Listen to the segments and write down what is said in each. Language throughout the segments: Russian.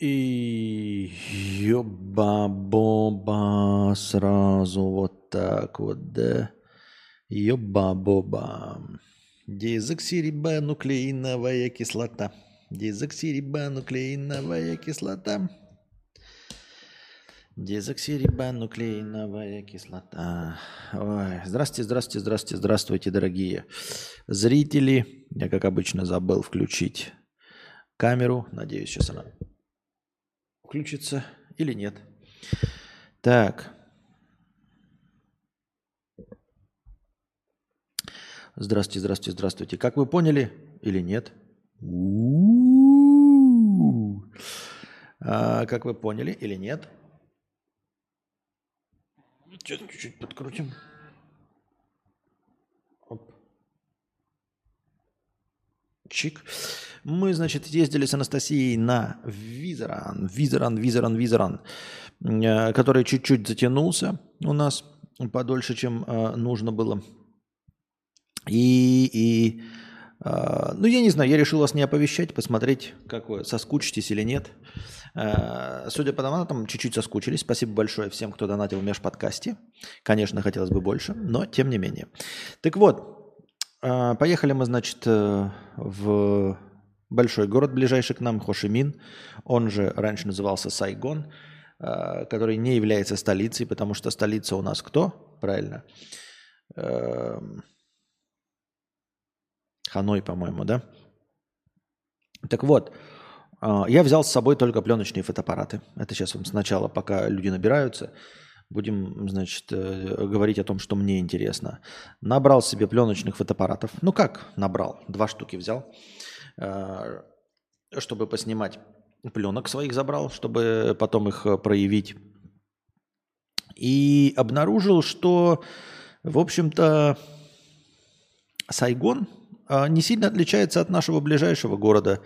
И ёба-боба сразу вот так вот, да. Ёба-боба. Дезоксирибонуклеиновая кислота. Дезоксирибонуклеиновая кислота. Дезоксирибонуклеиновая кислота. Ой, здравствуйте, здравствуйте, здравствуйте, здравствуйте, дорогие зрители. Я, как обычно, забыл включить камеру. Надеюсь, сейчас она включится или нет. Так. Здравствуйте, здравствуйте, здравствуйте. Как вы поняли или нет? А, как вы поняли или нет? Сейчас чуть-чуть подкрутим. Оп. Чик. Мы, значит, ездили с Анастасией на Визеран, Визеран, Визеран, Визеран, э, который чуть-чуть затянулся у нас подольше, чем э, нужно было. И, и э, ну, я не знаю, я решил вас не оповещать, посмотреть, как вы соскучитесь или нет. Судя по донатам, чуть-чуть соскучились. Спасибо большое всем, кто донатил в межподкасте. Конечно, хотелось бы больше, но тем не менее. Так вот, поехали мы, значит, в большой город, ближайший к нам, Хошимин, он же раньше назывался Сайгон, э, который не является столицей, потому что столица у нас кто? Правильно. Эм, Ханой, по-моему, да? Так вот, э, я взял с собой только пленочные фотоаппараты. Это сейчас вам сначала, пока люди набираются, будем, значит, э, говорить о том, что мне интересно. Набрал себе пленочных фотоаппаратов. Ну как набрал? Два штуки взял. Э, чтобы поснимать пленок своих забрал, чтобы потом их э, проявить. И обнаружил, что, в общем-то, Сайгон э, не сильно отличается от нашего ближайшего города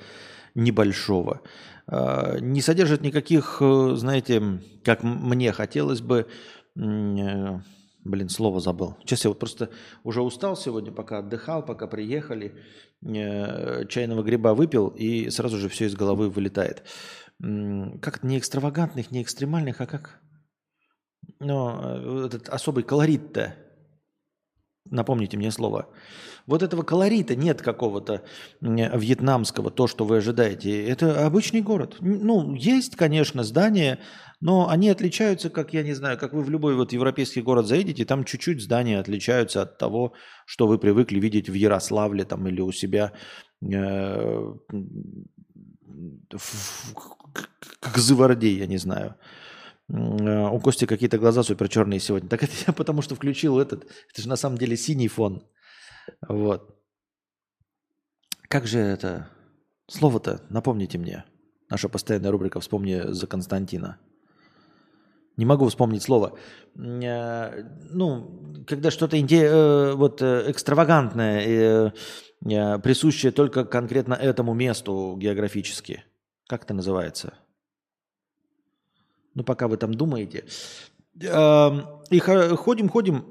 небольшого. Не содержит никаких, знаете, как мне хотелось бы, Блин, слово забыл. Сейчас я вот просто уже устал сегодня, пока отдыхал, пока приехали. Э, чайного гриба выпил, и сразу же все из головы вылетает. Как не экстравагантных, не экстремальных, а как? Но э, этот особый колорит-то. Напомните мне слово. Вот этого колорита нет какого-то вьетнамского, то, что вы ожидаете. Это обычный город. Ну, есть, конечно, здания, но они отличаются, как я не знаю, как вы в любой вот европейский город заедете, там чуть-чуть здания отличаются от того, что вы привыкли видеть в Ярославле там или у себя э, как Зыварде, я не знаю. Э, у Кости какие-то глаза супер черные сегодня. Так это я потому что включил этот. Это же на самом деле синий фон. Вот. Как же это? Слово-то, напомните мне. Наша постоянная рубрика «Вспомни за Константина». Не могу вспомнить слово. Э, ну, когда что-то э, вот, э, экстравагантное, присущее только конкретно этому месту географически. Как это называется? Ну, пока вы там думаете. И ходим, ходим.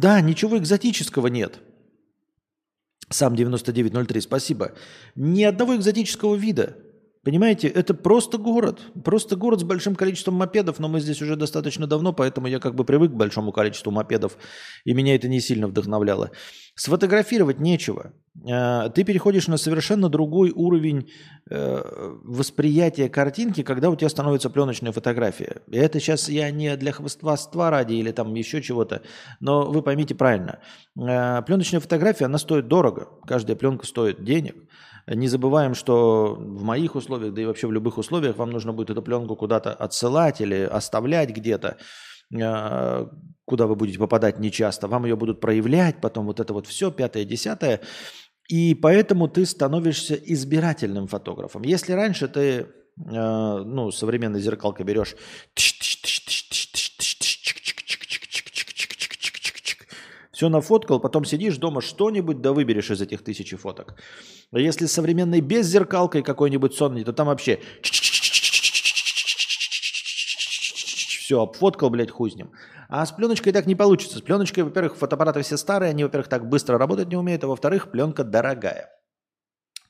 Да, ничего экзотического нет. Сам 9903, спасибо. Ни одного экзотического вида. Понимаете, это просто город. Просто город с большим количеством мопедов, но мы здесь уже достаточно давно, поэтому я как бы привык к большому количеству мопедов, и меня это не сильно вдохновляло. Сфотографировать нечего. А, ты переходишь на совершенно другой уровень э, восприятия картинки, когда у тебя становится пленочная фотография. И это сейчас я не для хвостовства ради или там еще чего-то, но вы поймите правильно. А, пленочная фотография, она стоит дорого. Каждая пленка стоит денег. Не забываем, что в моих условиях, да и вообще в любых условиях вам нужно будет эту пленку куда-то отсылать или оставлять где-то, э, куда вы будете попадать нечасто. Вам ее будут проявлять, потом вот это вот все, пятое, десятое. И поэтому ты становишься избирательным фотографом. Если раньше ты, э, ну, современной зеркалкой берешь все нафоткал, потом сидишь дома что-нибудь, да выберешь из этих тысячи фоток. А если с современной без зеркалкой какой-нибудь сонный, то там вообще все, обфоткал, блядь, хуй с ним. А с пленочкой так не получится. С пленочкой, во-первых, фотоаппараты все старые, они, во-первых, так быстро работать не умеют, а во-вторых, пленка дорогая.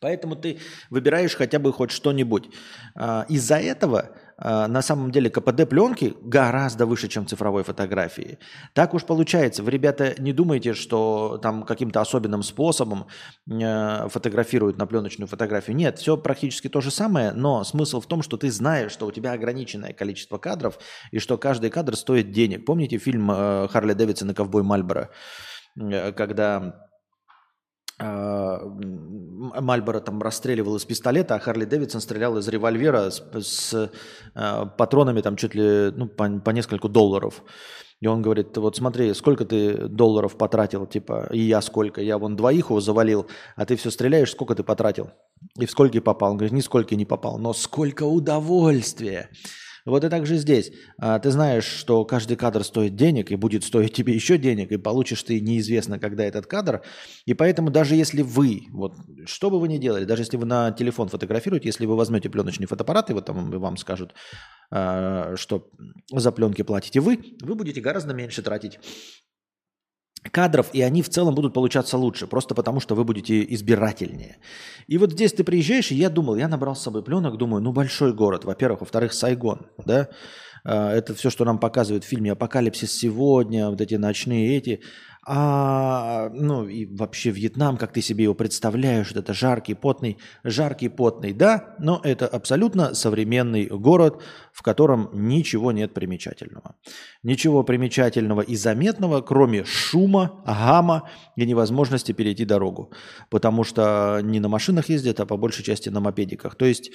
Поэтому ты выбираешь хотя бы хоть что-нибудь. А, из-за этого на самом деле КПД пленки гораздо выше, чем цифровой фотографии. Так уж получается. Вы, ребята, не думайте, что там каким-то особенным способом э, фотографируют на пленочную фотографию. Нет, все практически то же самое, но смысл в том, что ты знаешь, что у тебя ограниченное количество кадров и что каждый кадр стоит денег. Помните фильм э, Харли Дэвидсон и ковбой Мальборо, э, когда а, Мальборо там расстреливал из пистолета, а Харли Дэвидсон стрелял из револьвера с, с э, патронами там чуть ли ну, по, по несколько долларов. И он говорит, вот смотри, сколько ты долларов потратил, типа, и я сколько, я вон двоих его завалил, а ты все стреляешь, сколько ты потратил? И в сколько попал? Он говорит, нисколько не попал, но сколько удовольствия. Вот и так же здесь. А, ты знаешь, что каждый кадр стоит денег и будет стоить тебе еще денег, и получишь ты неизвестно, когда этот кадр. И поэтому даже если вы, вот что бы вы ни делали, даже если вы на телефон фотографируете, если вы возьмете пленочный фотоаппарат, и вот там вам скажут, а, что за пленки платите вы, вы будете гораздо меньше тратить кадров, и они в целом будут получаться лучше, просто потому что вы будете избирательнее. И вот здесь ты приезжаешь, и я думал, я набрал с собой пленок, думаю, ну большой город, во-первых, во-вторых, Сайгон, да, а, это все, что нам показывают в фильме «Апокалипсис сегодня», вот эти ночные эти. А, ну и вообще Вьетнам, как ты себе его представляешь, это жаркий, потный, жаркий, потный, да, но это абсолютно современный город, в котором ничего нет примечательного. Ничего примечательного и заметного, кроме шума, гамма и невозможности перейти дорогу, потому что не на машинах ездят, а по большей части на мопедиках. То есть,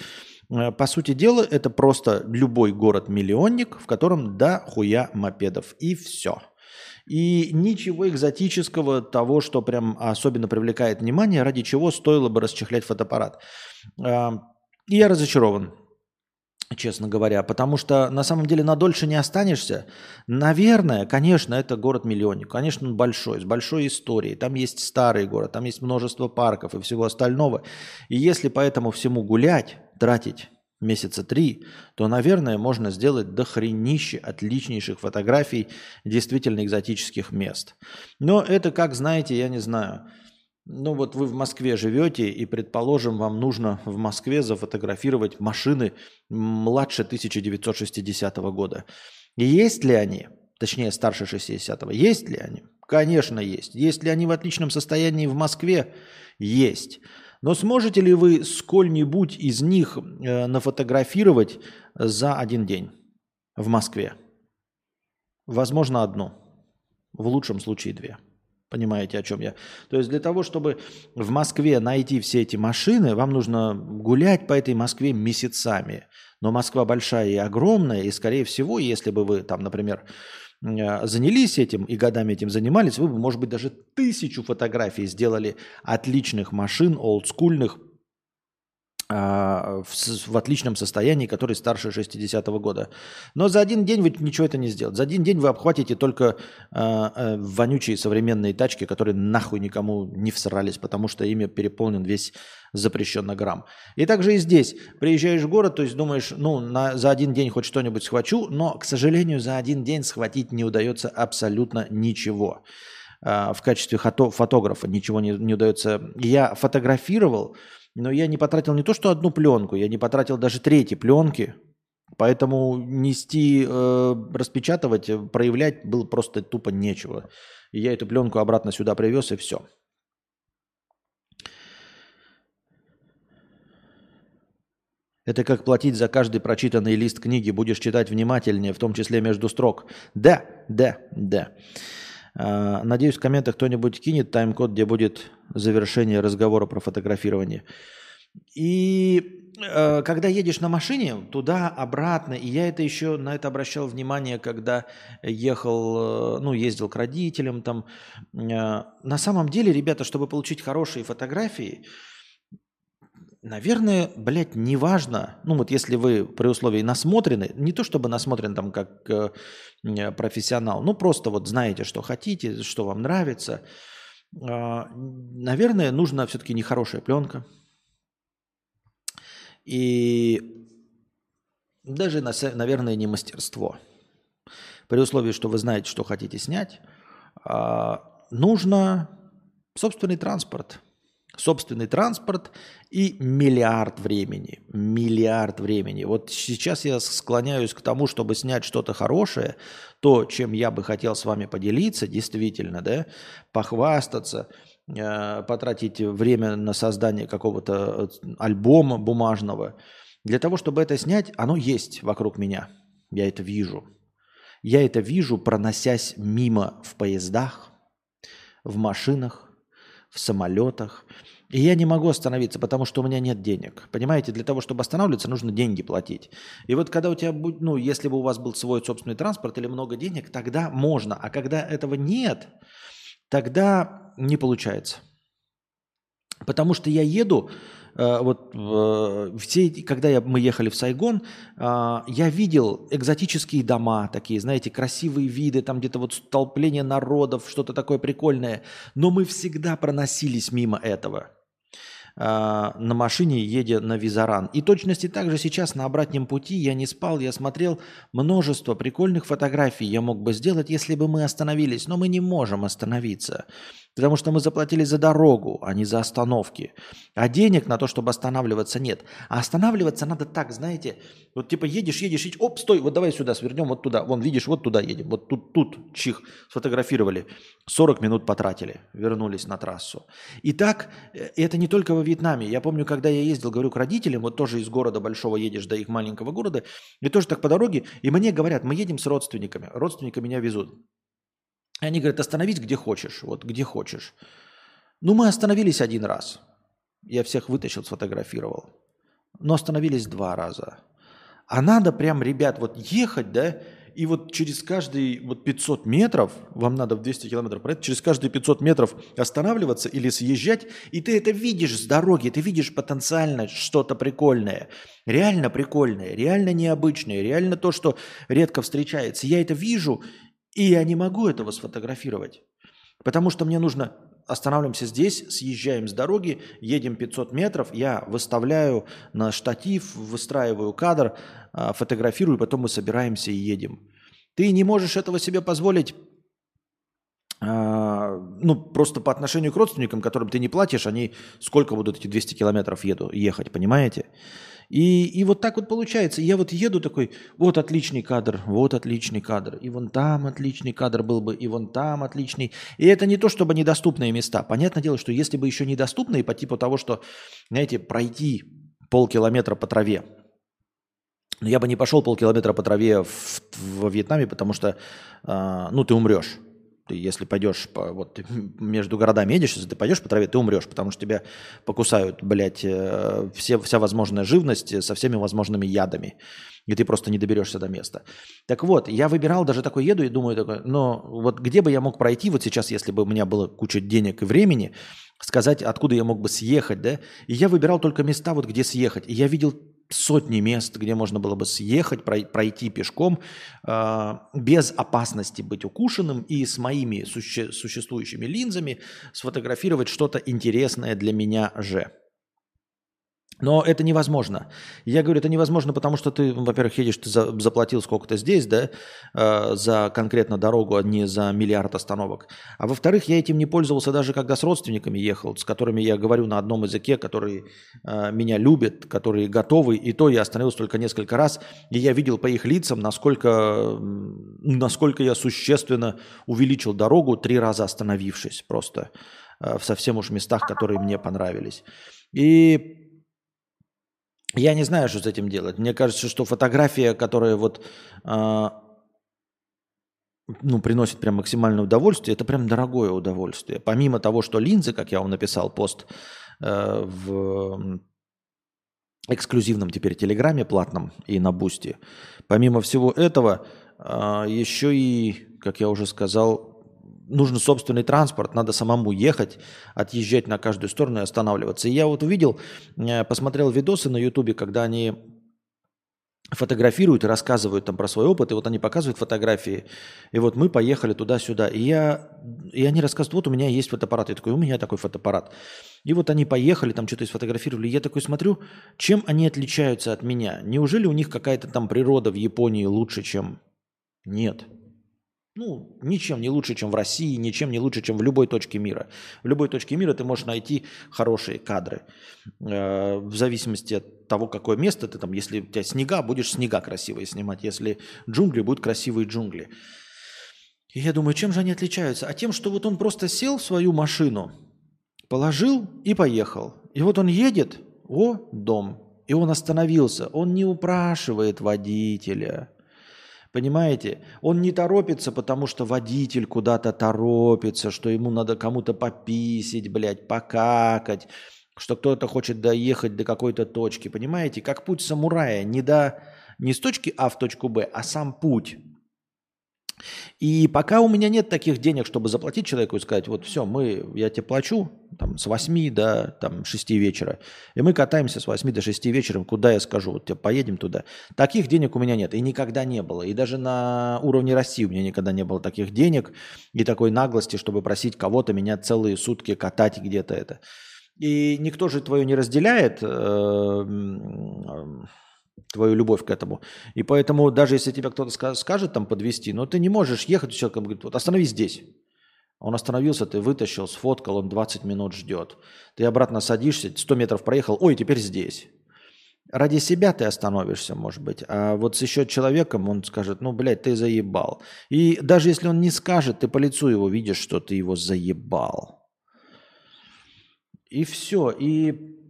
э, по сути дела, это просто любой город-миллионник, в котором до хуя мопедов, и все. И ничего экзотического, того, что прям особенно привлекает внимание, ради чего стоило бы расчехлять фотоаппарат. И я разочарован, честно говоря, потому что на самом деле надольше не останешься. Наверное, конечно, это город-миллионник. Конечно, он большой, с большой историей. Там есть старый город, там есть множество парков и всего остального. И если по этому всему гулять, тратить месяца три, то, наверное, можно сделать дохренище отличнейших фотографий действительно экзотических мест. Но это как, знаете, я не знаю, ну вот вы в Москве живете, и, предположим, вам нужно в Москве зафотографировать машины младше 1960 года. Есть ли они, точнее старше 60-го, есть ли они? Конечно, есть. Есть ли они в отличном состоянии в Москве? Есть. Но сможете ли вы сколь-нибудь из них э, нафотографировать за один день в Москве? Возможно, одну. В лучшем случае две. Понимаете, о чем я? То есть для того, чтобы в Москве найти все эти машины, вам нужно гулять по этой Москве месяцами. Но Москва большая и огромная, и, скорее всего, если бы вы там, например, занялись этим и годами этим занимались, вы бы, может быть, даже тысячу фотографий сделали отличных машин, олдскульных, в, в отличном состоянии, который старше 60-го года. Но за один день вы ничего это не сделаете. За один день вы обхватите только э, э, вонючие современные тачки, которые нахуй никому не всрались, потому что ими переполнен весь запрещенный грамм. И также и здесь. Приезжаешь в город, то есть думаешь, ну, на, за один день хоть что-нибудь схвачу, но, к сожалению, за один день схватить не удается абсолютно ничего. Э, в качестве фото фотографа ничего не, не удается. Я фотографировал но я не потратил не то, что одну пленку, я не потратил даже третьи пленки. Поэтому нести, э, распечатывать, э, проявлять было просто тупо нечего. И я эту пленку обратно сюда привез, и все. Это как платить за каждый прочитанный лист книги. Будешь читать внимательнее, в том числе между строк. Да, да, да. А, надеюсь, в комментах кто-нибудь кинет тайм-код, где будет завершение разговора про фотографирование. И э, когда едешь на машине туда-обратно, и я это еще на это обращал внимание, когда ехал, э, ну, ездил к родителям там. Э, на самом деле, ребята, чтобы получить хорошие фотографии, Наверное, блядь, неважно, ну вот если вы при условии насмотрены, не то чтобы насмотрен там как э, профессионал, ну просто вот знаете, что хотите, что вам нравится, э, наверное, нужна все-таки нехорошая пленка. И даже, наверное, не мастерство. При условии, что вы знаете, что хотите снять, э, нужно собственный транспорт – собственный транспорт и миллиард времени. Миллиард времени. Вот сейчас я склоняюсь к тому, чтобы снять что-то хорошее, то, чем я бы хотел с вами поделиться, действительно, да, похвастаться, э, потратить время на создание какого-то э, альбома бумажного. Для того, чтобы это снять, оно есть вокруг меня. Я это вижу. Я это вижу, проносясь мимо в поездах, в машинах, в самолетах. И я не могу остановиться, потому что у меня нет денег. Понимаете, для того, чтобы останавливаться, нужно деньги платить. И вот когда у тебя будет, ну, если бы у вас был свой собственный транспорт или много денег, тогда можно. А когда этого нет, тогда не получается. Потому что я еду, Э, вот э, все, когда я, мы ехали в Сайгон, э, я видел экзотические дома такие, знаете, красивые виды, там где-то вот столпление народов, что-то такое прикольное. Но мы всегда проносились мимо этого на машине, едя на Визаран. И точности также сейчас на обратном пути я не спал, я смотрел множество прикольных фотографий я мог бы сделать, если бы мы остановились. Но мы не можем остановиться. Потому что мы заплатили за дорогу, а не за остановки. А денег на то, чтобы останавливаться, нет. А останавливаться надо так, знаете, вот типа едешь, едешь, едешь, оп, стой, вот давай сюда свернем, вот туда. Вон, видишь, вот туда едем. Вот тут, тут, чих, сфотографировали. 40 минут потратили, вернулись на трассу. И так, э, это не только во Вьетнаме. Я помню, когда я ездил, говорю, к родителям, вот тоже из города большого едешь до их маленького города, и тоже так по дороге, и мне говорят, мы едем с родственниками. Родственники меня везут. Они говорят, остановись где хочешь, вот где хочешь. Ну, мы остановились один раз. Я всех вытащил, сфотографировал. Но остановились два раза. А надо прям, ребят, вот ехать, да, и вот через каждые вот 500 метров, вам надо в 200 километров проехать, через каждые 500 метров останавливаться или съезжать, и ты это видишь с дороги, ты видишь потенциально что-то прикольное, реально прикольное, реально необычное, реально то, что редко встречается. Я это вижу, и я не могу этого сфотографировать, потому что мне нужно останавливаемся здесь, съезжаем с дороги, едем 500 метров, я выставляю на штатив, выстраиваю кадр, а, фотографирую, потом мы собираемся и едем. Ты не можешь этого себе позволить а, ну, просто по отношению к родственникам, которым ты не платишь, они сколько будут эти 200 километров еду, ехать, понимаете? И, и вот так вот получается. Я вот еду такой, вот отличный кадр, вот отличный кадр, и вон там отличный кадр был бы, и вон там отличный. И это не то, чтобы недоступные места. Понятное дело, что если бы еще недоступные по типу того, что, знаете, пройти полкилометра по траве, я бы не пошел полкилометра по траве в, в Вьетнаме, потому что, э, ну, ты умрешь. Ты, если пойдешь по, вот ты между городами едешь, если ты пойдешь по траве, ты умрешь, потому что тебя покусают, блядь, э, все, вся возможная живность со всеми возможными ядами. И ты просто не доберешься до места. Так вот, я выбирал, даже такой еду и думаю, такой, но вот где бы я мог пройти вот сейчас, если бы у меня было куча денег и времени, сказать, откуда я мог бы съехать, да? И я выбирал только места, вот где съехать. И я видел сотни мест, где можно было бы съехать, пройти пешком э, без опасности быть укушенным и с моими суще- существующими линзами сфотографировать что-то интересное для меня же. Но это невозможно. Я говорю, это невозможно, потому что ты, во-первых, едешь, ты за, заплатил сколько-то здесь, да, э, за конкретно дорогу, а не за миллиард остановок. А во-вторых, я этим не пользовался даже когда с родственниками ехал, с которыми я говорю на одном языке, которые э, меня любят, которые готовы. И то я остановился только несколько раз, и я видел по их лицам, насколько, насколько я существенно увеличил дорогу, три раза остановившись просто э, в совсем уж местах, которые мне понравились. И я не знаю, что с этим делать. Мне кажется, что фотография, которая вот э, ну, приносит прям максимальное удовольствие, это прям дорогое удовольствие. Помимо того, что линзы, как я вам написал пост э, в эксклюзивном теперь Телеграме платном и на Бусти, помимо всего этого, э, еще и, как я уже сказал, нужен собственный транспорт, надо самому ехать, отъезжать на каждую сторону и останавливаться. И я вот увидел, э, посмотрел видосы на Ютубе, когда они фотографируют и рассказывают там про свой опыт, и вот они показывают фотографии, и вот мы поехали туда-сюда, и, я, и они рассказывают, вот у меня есть фотоаппарат, я такой, у меня такой фотоаппарат. И вот они поехали, там что-то сфотографировали, я такой смотрю, чем они отличаются от меня? Неужели у них какая-то там природа в Японии лучше, чем... Нет. Ну, ничем не лучше, чем в России, ничем не лучше, чем в любой точке мира. В любой точке мира ты можешь найти хорошие кадры. Э, в зависимости от того, какое место ты там. Если у тебя снега, будешь снега красивые снимать. Если джунгли, будут красивые джунгли. И я думаю, чем же они отличаются? А тем, что вот он просто сел в свою машину, положил и поехал. И вот он едет, о, дом. И он остановился. Он не упрашивает водителя – Понимаете? Он не торопится, потому что водитель куда-то торопится, что ему надо кому-то пописить, блядь, покакать, что кто-то хочет доехать до какой-то точки. Понимаете? Как путь самурая. Не, до, не с точки А в точку Б, а сам путь. И пока у меня нет таких денег, чтобы заплатить человеку и сказать, вот все, мы, я тебе плачу там, с 8 до там, 6 вечера, и мы катаемся с 8 до 6 вечера, куда я скажу, вот тебе поедем туда. Таких денег у меня нет, и никогда не было. И даже на уровне России у меня никогда не было таких денег и такой наглости, чтобы просить кого-то меня целые сутки катать где-то это. И никто же твое не разделяет, э, твою любовь к этому. И поэтому даже если тебе кто-то скажет там подвести, но ты не можешь ехать, человек говорит, вот остановись здесь. Он остановился, ты вытащил, сфоткал, он 20 минут ждет. Ты обратно садишься, 100 метров проехал, ой, теперь здесь. Ради себя ты остановишься, может быть. А вот с еще человеком он скажет, ну, блядь, ты заебал. И даже если он не скажет, ты по лицу его видишь, что ты его заебал. И все. И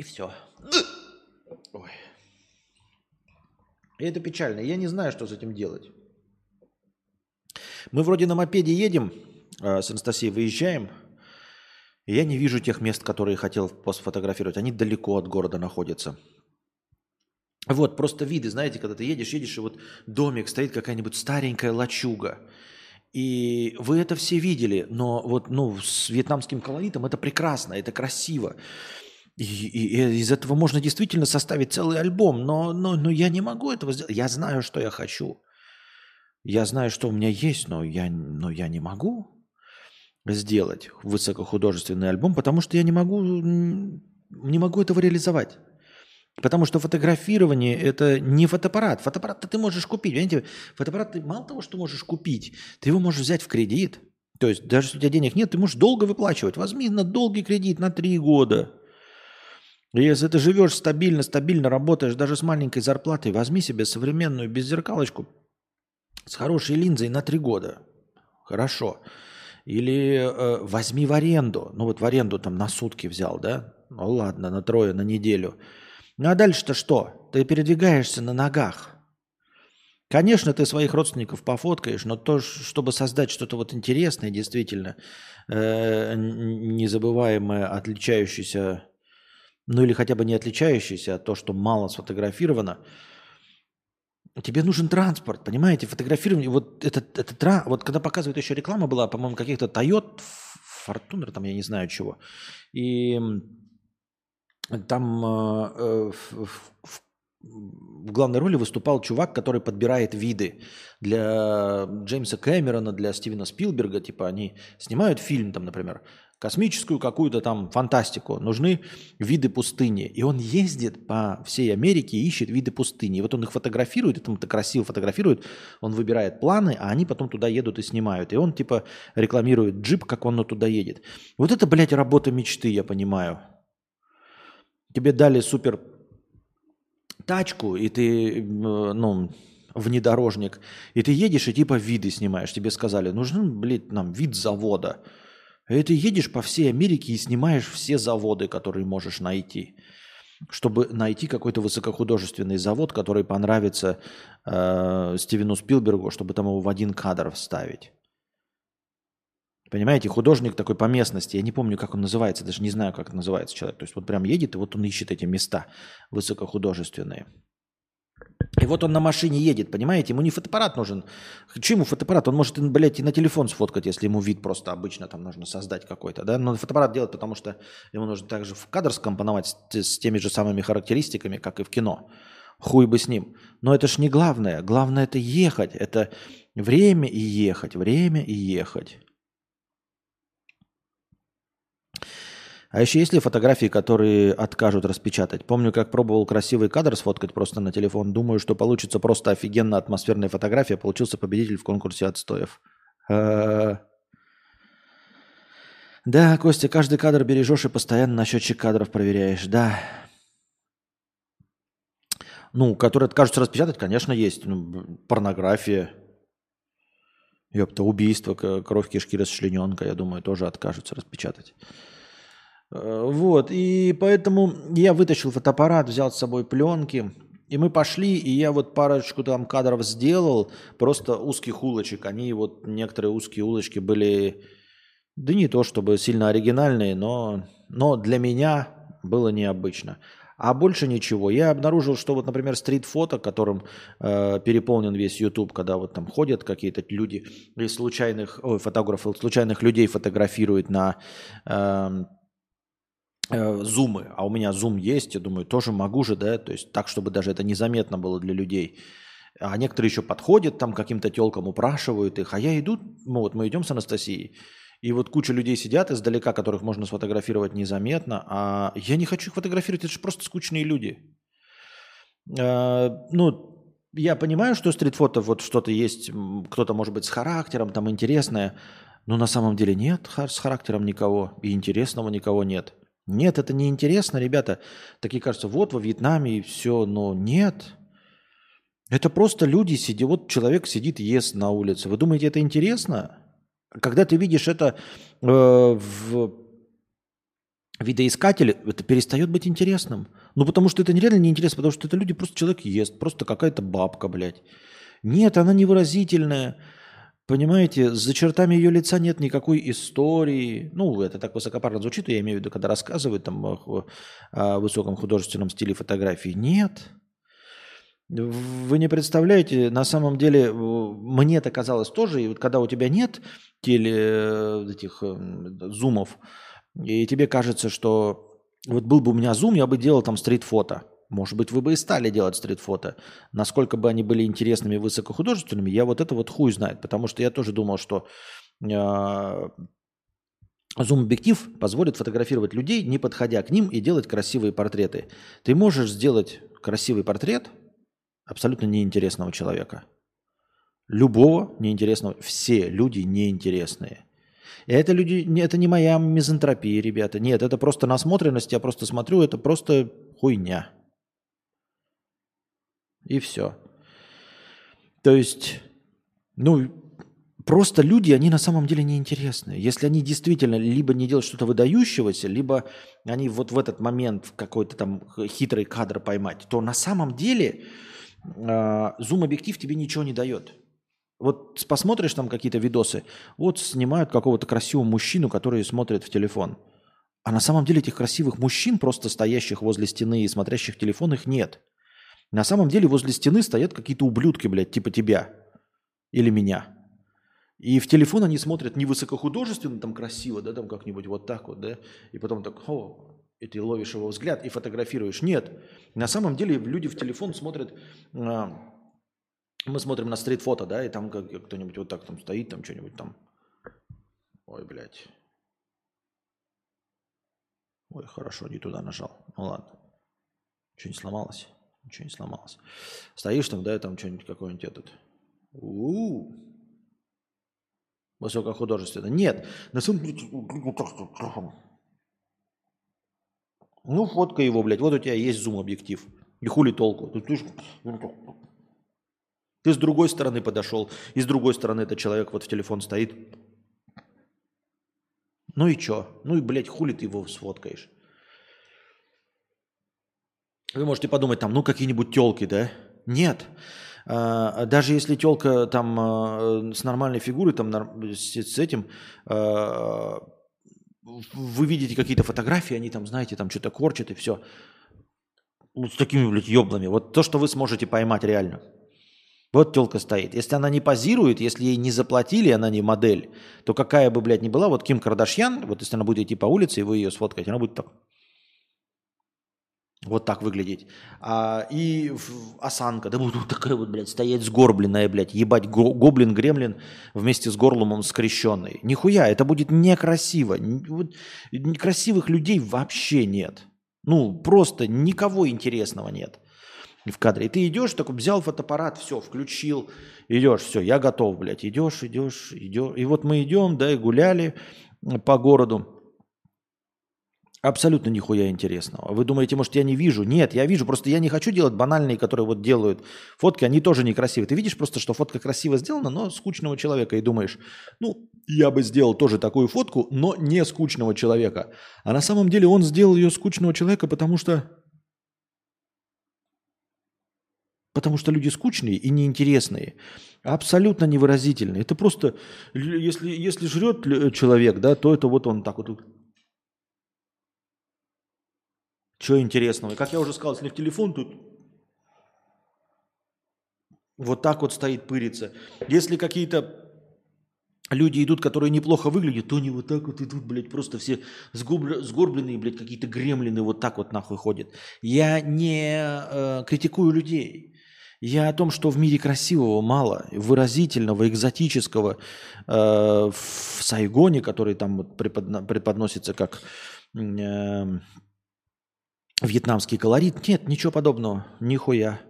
И все. Ой. И это печально. Я не знаю, что с этим делать. Мы вроде на мопеде едем, э, с Анастасией выезжаем. И я не вижу тех мест, которые хотел сфотографировать. Они далеко от города находятся. Вот, просто виды, знаете, когда ты едешь, едешь, и вот домик стоит какая-нибудь старенькая лачуга. И вы это все видели, но вот ну, с вьетнамским колоритом это прекрасно, это красиво. И, и, и из этого можно действительно составить целый альбом, но, но, но я не могу этого сделать. Я знаю, что я хочу. Я знаю, что у меня есть, но я, но я не могу сделать высокохудожественный альбом, потому что я не могу, не могу этого реализовать. Потому что фотографирование – это не фотоаппарат. Фотоаппарат ты можешь купить. Понимаете, фотоаппарат ты мало того, что можешь купить, ты его можешь взять в кредит. То есть даже если у тебя денег нет, ты можешь долго выплачивать. Возьми на долгий кредит на три года – если ты живешь стабильно, стабильно работаешь даже с маленькой зарплатой, возьми себе современную беззеркалочку с хорошей линзой на три года. Хорошо. Или э, возьми в аренду. Ну вот в аренду там на сутки взял, да? Ну ладно, на трое, на неделю. Ну а дальше-то что? Ты передвигаешься на ногах. Конечно, ты своих родственников пофоткаешь, но то, чтобы создать что-то вот интересное, действительно, э, незабываемое, отличающееся ну или хотя бы не отличающийся, а то, что мало сфотографировано, тебе нужен транспорт, понимаете? Фотографирование, вот это, это вот когда показывают еще реклама была, по-моему, каких-то Toyota, Fortuner, там я не знаю чего, и там э, э в, в, в главной роли выступал чувак, который подбирает виды для Джеймса Кэмерона, для Стивена Спилберга, типа они снимают фильм там, например, космическую какую-то там фантастику, нужны виды пустыни. И он ездит по всей Америке и ищет виды пустыни. И вот он их фотографирует, это это красиво фотографирует, он выбирает планы, а они потом туда едут и снимают. И он типа рекламирует джип, как он туда едет. Вот это, блядь, работа мечты, я понимаю. Тебе дали супер тачку, и ты, ну, внедорожник, и ты едешь и типа виды снимаешь. Тебе сказали, нужен, блядь, нам вид завода – и ты едешь по всей Америке и снимаешь все заводы, которые можешь найти, чтобы найти какой-то высокохудожественный завод, который понравится э, Стивену Спилбергу, чтобы там его в один кадр вставить. Понимаете, художник такой по местности, я не помню, как он называется, даже не знаю, как называется человек. То есть вот прям едет, и вот он ищет эти места высокохудожественные. И вот он на машине едет, понимаете? Ему не фотоаппарат нужен. Чему фотоаппарат? Он может, блядь, и на телефон сфоткать, если ему вид просто обычно там нужно создать какой-то. Да? Но фотоаппарат делает, потому что ему нужно также в кадр скомпоновать с, с теми же самыми характеристиками, как и в кино. Хуй бы с ним. Но это ж не главное. Главное это ехать. Это время и ехать. Время и ехать. А еще есть ли фотографии, которые откажут распечатать? Помню, как пробовал красивый кадр сфоткать просто на телефон. Думаю, что получится просто офигенно атмосферная фотография. Получился победитель в конкурсе отстоев. А. Да, Костя, каждый кадр бережешь и постоянно на счетчик кадров проверяешь. Да. Ну, которые откажутся распечатать, конечно, есть. Ну, порнография. Ёпта, убийство, кровь кишки расчлененка, я думаю, тоже откажутся распечатать. Э, вот, и поэтому я вытащил фотоаппарат, взял с собой пленки, и мы пошли, и я вот парочку там кадров сделал, просто узких улочек. Они вот, некоторые узкие улочки были, да не то чтобы сильно оригинальные, но, но для меня было необычно. А больше ничего. Я обнаружил, что вот, например, стрит-фото, которым э, переполнен весь YouTube, когда вот там ходят какие-то люди, и случайных, ой, фотографы, случайных людей фотографируют на э, зумы, а у меня зум есть, я думаю, тоже могу же, да, то есть так, чтобы даже это незаметно было для людей. А некоторые еще подходят там каким-то телкам, упрашивают их, а я иду, ну вот мы идем с Анастасией, и вот куча людей сидят издалека, которых можно сфотографировать незаметно, а я не хочу их фотографировать, это же просто скучные люди. А, ну, я понимаю, что стритфото вот что-то есть, кто-то может быть с характером, там интересное, но на самом деле нет с характером никого, и интересного никого нет. Нет, это не интересно, ребята. Такие кажется, вот во Вьетнаме и все, но нет. Это просто люди сидят, вот человек сидит, ест на улице. Вы думаете, это интересно? Когда ты видишь это э, в видоискателе, это перестает быть интересным. Ну, потому что это нереально неинтересно, потому что это люди, просто человек ест, просто какая-то бабка, блядь. Нет, она невыразительная. Понимаете, за чертами ее лица нет никакой истории. Ну, это так высокопарно звучит, я имею в виду, когда рассказывают там о, о высоком художественном стиле фотографии. Нет. Вы не представляете, на самом деле, мне это казалось тоже, и вот когда у тебя нет теле э, этих э, зумов, и тебе кажется, что вот был бы у меня зум, я бы делал там стрит-фото. Может быть, вы бы и стали делать стрит-фото. Насколько бы они были интересными, высокохудожественными, я вот это вот хуй знает. Потому что я тоже думал, что э, зум-объектив позволит фотографировать людей, не подходя к ним, и делать красивые портреты. Ты можешь сделать красивый портрет – абсолютно неинтересного человека. Любого неинтересного. Все люди неинтересные. И это, люди, это не моя мизантропия, ребята. Нет, это просто насмотренность. Я просто смотрю, это просто хуйня. И все. То есть, ну, просто люди, они на самом деле неинтересны. Если они действительно либо не делают что-то выдающегося, либо они вот в этот момент какой-то там хитрый кадр поймать, то на самом деле а, зум-объектив тебе ничего не дает. Вот посмотришь там какие-то видосы, вот снимают какого-то красивого мужчину, который смотрит в телефон. А на самом деле этих красивых мужчин, просто стоящих возле стены и смотрящих в телефон, их нет. На самом деле возле стены стоят какие-то ублюдки, блядь, типа тебя или меня. И в телефон они смотрят не высокохудожественно, там красиво, да, там как-нибудь вот так вот, да, и потом так, о, и ты ловишь его взгляд и фотографируешь. Нет, на самом деле люди в телефон смотрят, а, мы смотрим на стрит-фото, да, и там как кто-нибудь вот так там стоит, там что-нибудь там. Ой, блядь. Ой, хорошо, не туда нажал. Ну ладно. Что не сломалось? Ничего не сломалось. Стоишь там, да, и там что-нибудь какой-нибудь этот. У-у-у. Высокохудожественно. Нет, на самом деле ну, фотка его, блядь. Вот у тебя есть зум-объектив. И хули толку? Ты с другой стороны подошел, и с другой стороны этот человек вот в телефон стоит. Ну и чё? Ну и, блядь, хули ты его сфоткаешь? Вы можете подумать, там, ну, какие-нибудь телки, да? Нет. А, даже если телка там а, с нормальной фигурой, там, с, этим, а, вы видите какие-то фотографии, они там, знаете, там что-то корчат и все. Вот с такими, блядь, еблами. Вот то, что вы сможете поймать реально. Вот телка стоит. Если она не позирует, если ей не заплатили, она не модель, то какая бы, блядь, ни была, вот Ким Кардашьян, вот если она будет идти по улице, и вы ее сфоткаете, она будет так. Вот так выглядеть. А, и осанка, да вот такая вот, блядь, стоять сгорбленная, блядь, ебать, гоблин-гремлин вместе с горлумом скрещенный. Нихуя, это будет некрасиво. Вот, красивых людей вообще нет. Ну, просто никого интересного нет в кадре. И ты идешь, такой взял фотоаппарат, все, включил, идешь, все, я готов, блядь, идешь, идешь, идешь. И вот мы идем, да, и гуляли по городу. Абсолютно нихуя интересного. Вы думаете, может, я не вижу? Нет, я вижу. Просто я не хочу делать банальные, которые вот делают фотки. Они тоже некрасивые. Ты видишь просто, что фотка красиво сделана, но скучного человека. И думаешь, ну, я бы сделал тоже такую фотку, но не скучного человека. А на самом деле он сделал ее скучного человека, потому что... Потому что люди скучные и неинтересные. Абсолютно невыразительные. Это просто... Если, если жрет человек, да, то это вот он так вот что интересного? Как я уже сказал, если в телефон тут вот так вот стоит пырится. Если какие-то люди идут, которые неплохо выглядят, то они вот так вот идут, блядь, просто все сгорбленные, блядь, какие-то гремлины вот так вот нахуй ходят. Я не э, критикую людей. Я о том, что в мире красивого мало, выразительного, экзотического. Э, в Сайгоне, который там вот преподносится как э, вьетнамский колорит. Нет, ничего подобного. Нихуя.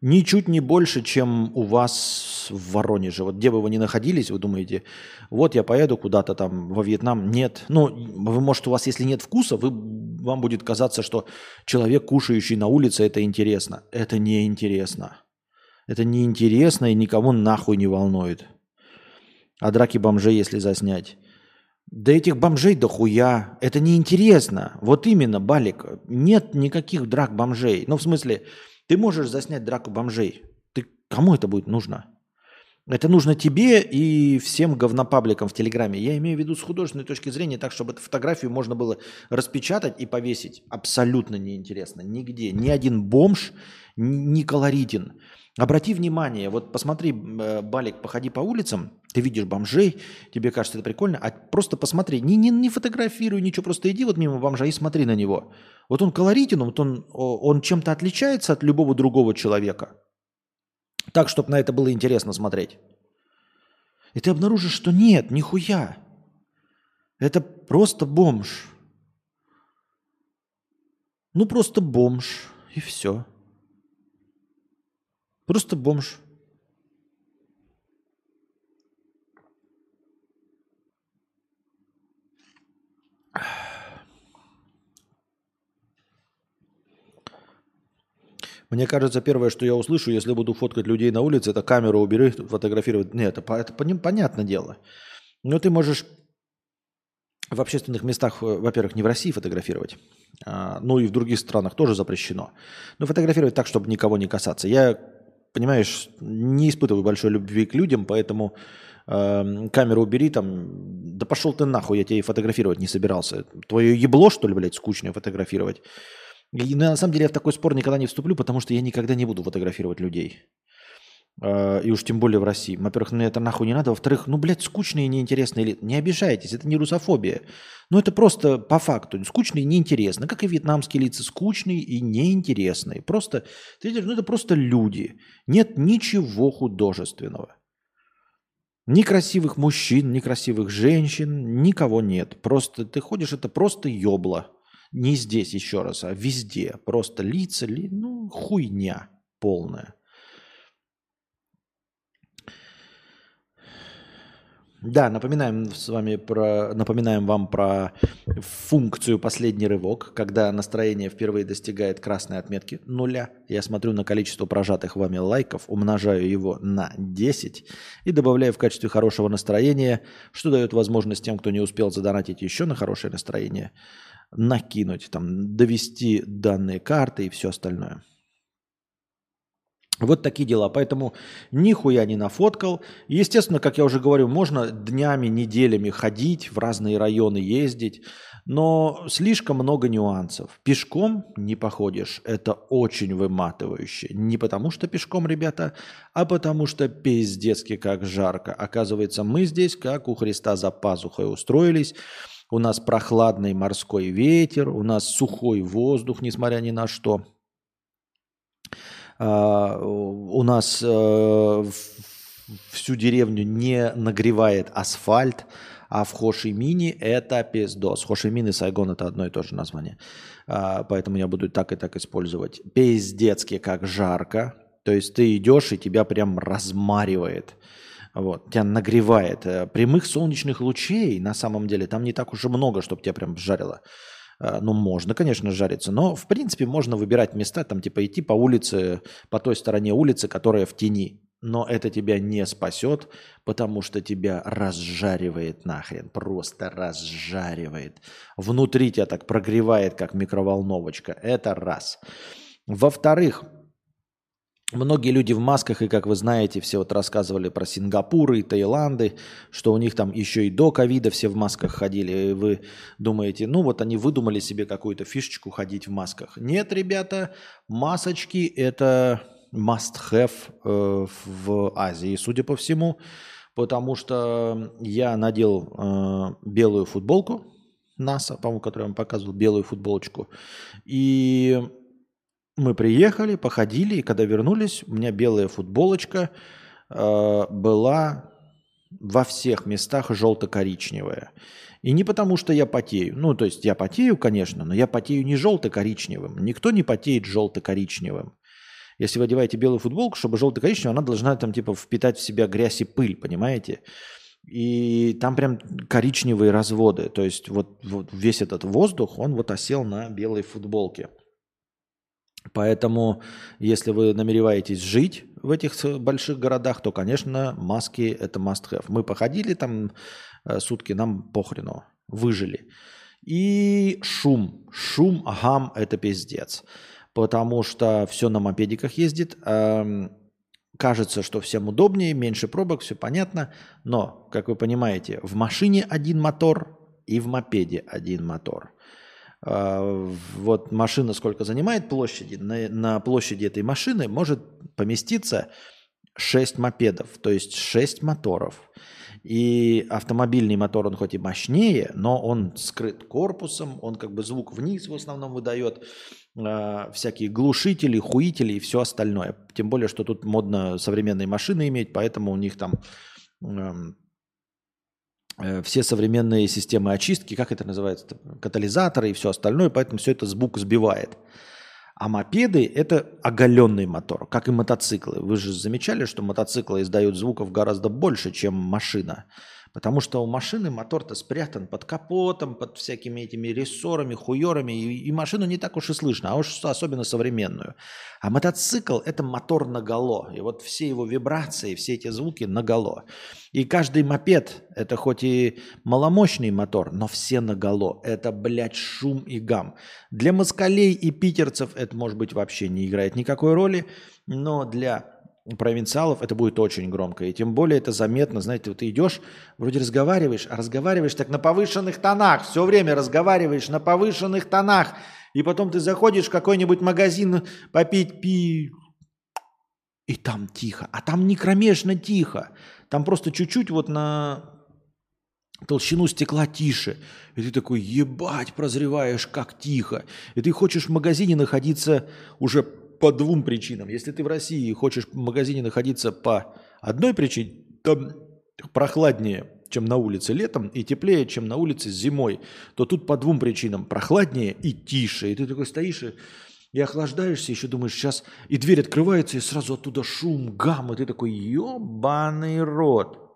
Ничуть не больше, чем у вас в Воронеже. Вот где бы вы ни находились, вы думаете, вот я поеду куда-то там во Вьетнам. Нет. Ну, вы, может, у вас, если нет вкуса, вы, вам будет казаться, что человек, кушающий на улице, это интересно. Это не интересно. Это не интересно и никому нахуй не волнует. А драки бомжей, если заснять. Да этих бомжей дохуя. Это неинтересно. Вот именно, Балик. Нет никаких драк бомжей. Ну, в смысле, ты можешь заснять драку бомжей. Ты, кому это будет нужно? Это нужно тебе и всем говнопабликам в Телеграме. Я имею в виду с художественной точки зрения, так, чтобы эту фотографию можно было распечатать и повесить. Абсолютно неинтересно. Нигде. Ни один бомж не колоритен. Обрати внимание, вот посмотри, э, Балик, походи по улицам, ты видишь бомжей, тебе кажется это прикольно, а просто посмотри, не, не, не фотографируй ничего, просто иди вот мимо бомжа и смотри на него. Вот он колоритен, вот он, он чем-то отличается от любого другого человека. Так, чтобы на это было интересно смотреть. И ты обнаружишь, что нет, нихуя. Это просто бомж. Ну, просто бомж, и все. Просто бомж. Мне кажется, первое, что я услышу, если буду фоткать людей на улице, это камеру убери, фотографировать. Нет, это, это понятное дело. Но ты можешь в общественных местах, во-первых, не в России фотографировать, а, ну и в других странах тоже запрещено. Но фотографировать так, чтобы никого не касаться. Я понимаешь, не испытываю большой любви к людям, поэтому э, камеру убери там, да пошел ты нахуй, я тебя и фотографировать не собирался. Твое ебло, что ли, блядь, скучное фотографировать? И на самом деле я в такой спор никогда не вступлю, потому что я никогда не буду фотографировать людей. Э, и уж тем более в России. Во-первых, мне это нахуй не надо. Во-вторых, ну, блядь, скучные и неинтересные лица. Не обижайтесь, это не русофобия. Ну, это просто по факту. Скучные и неинтересные. Как и вьетнамские лица. Скучные и неинтересные. Просто, ты ну, это просто люди. Нет ничего художественного. Ни красивых мужчин, ни красивых женщин, никого нет. Просто ты ходишь, это просто ёбло. Не здесь еще раз, а везде. Просто лица, ли, ну, хуйня полная. Да, напоминаем с вами про, напоминаем вам про функцию последний рывок, когда настроение впервые достигает красной отметки нуля. Я смотрю на количество прожатых вами лайков, умножаю его на 10 и добавляю в качестве хорошего настроения, что дает возможность тем, кто не успел задонатить еще на хорошее настроение, накинуть, там, довести данные карты и все остальное. Вот такие дела. Поэтому нихуя не нафоткал. Естественно, как я уже говорю, можно днями, неделями ходить, в разные районы ездить, но слишком много нюансов. Пешком не походишь. Это очень выматывающе. Не потому что пешком, ребята, а потому что пиздецки как жарко. Оказывается, мы здесь, как у Христа за пазухой устроились. у нас прохладный морской ветер, у нас сухой воздух, несмотря ни на что. А, у нас э, всю деревню не нагревает асфальт, а в Хошимине это пиздос. Хошимин и Сайгон это одно и то же название. А, поэтому я буду так и так использовать. Пиздецки как жарко. То есть ты идешь и тебя прям размаривает. Вот, тебя нагревает. Э, прямых солнечных лучей на самом деле там не так уж и много, чтобы тебя прям жарило. Э, ну, можно, конечно, жариться, но, в принципе, можно выбирать места, там, типа, идти по улице, по той стороне улицы, которая в тени. Но это тебя не спасет, потому что тебя разжаривает нахрен, просто разжаривает. Внутри тебя так прогревает, как микроволновочка. Это раз. Во-вторых, Многие люди в масках, и как вы знаете, все вот рассказывали про Сингапур и Таиланды, что у них там еще и до ковида все в масках ходили. И вы думаете, ну вот они выдумали себе какую-то фишечку ходить в масках. Нет, ребята, масочки это must-have э, в Азии, судя по всему, потому что я надел э, белую футболку НАСА, по-моему, которую я вам показывал, белую футболочку, и мы приехали, походили, и когда вернулись, у меня белая футболочка э, была во всех местах желто-коричневая. И не потому, что я потею. Ну, то есть я потею, конечно, но я потею не желто-коричневым. Никто не потеет желто-коричневым. Если вы одеваете белую футболку, чтобы желто-коричневая, она должна там типа впитать в себя грязь и пыль, понимаете? И там прям коричневые разводы. То есть вот, вот весь этот воздух, он вот осел на белой футболке. Поэтому, если вы намереваетесь жить в этих больших городах, то, конечно, маски – это must-have. Мы походили там э, сутки, нам похрену, выжили. И шум. Шум, гам – это пиздец. Потому что все на мопедиках ездит. Кажется, что всем удобнее, меньше пробок, все понятно. Но, как вы понимаете, в машине один мотор и в мопеде один мотор – вот машина сколько занимает площади, на, на площади этой машины может поместиться 6 мопедов, то есть 6 моторов. И автомобильный мотор, он хоть и мощнее, но он скрыт корпусом, он как бы звук вниз в основном выдает, э, всякие глушители, хуители и все остальное. Тем более, что тут модно современные машины иметь, поэтому у них там Э, все современные системы очистки, как это называется, катализаторы и все остальное, поэтому все это звук сбивает. А мопеды – это оголенный мотор, как и мотоциклы. Вы же замечали, что мотоциклы издают звуков гораздо больше, чем машина. Потому что у машины мотор-то спрятан под капотом, под всякими этими рессорами, хуерами, и, и машину не так уж и слышно, а уж особенно современную. А мотоцикл – это мотор наголо. И вот все его вибрации, все эти звуки наголо. И каждый мопед – это хоть и маломощный мотор, но все наголо. Это, блядь, шум и гам. Для москалей и питерцев это, может быть, вообще не играет никакой роли, но для провинциалов это будет очень громко. И тем более это заметно, знаете, вот ты идешь, вроде разговариваешь, а разговариваешь так на повышенных тонах, все время разговариваешь на повышенных тонах, и потом ты заходишь в какой-нибудь магазин попить пи, и там тихо, а там не кромешно тихо, там просто чуть-чуть вот на толщину стекла тише. И ты такой, ебать, прозреваешь, как тихо. И ты хочешь в магазине находиться уже по двум причинам. Если ты в России хочешь в магазине находиться по одной причине, там прохладнее, чем на улице летом, и теплее, чем на улице зимой, то тут по двум причинам. Прохладнее и тише. И ты такой стоишь и, и охлаждаешься, еще думаешь, сейчас... И дверь открывается, и сразу оттуда шум, гам, и ты такой, ебаный рот.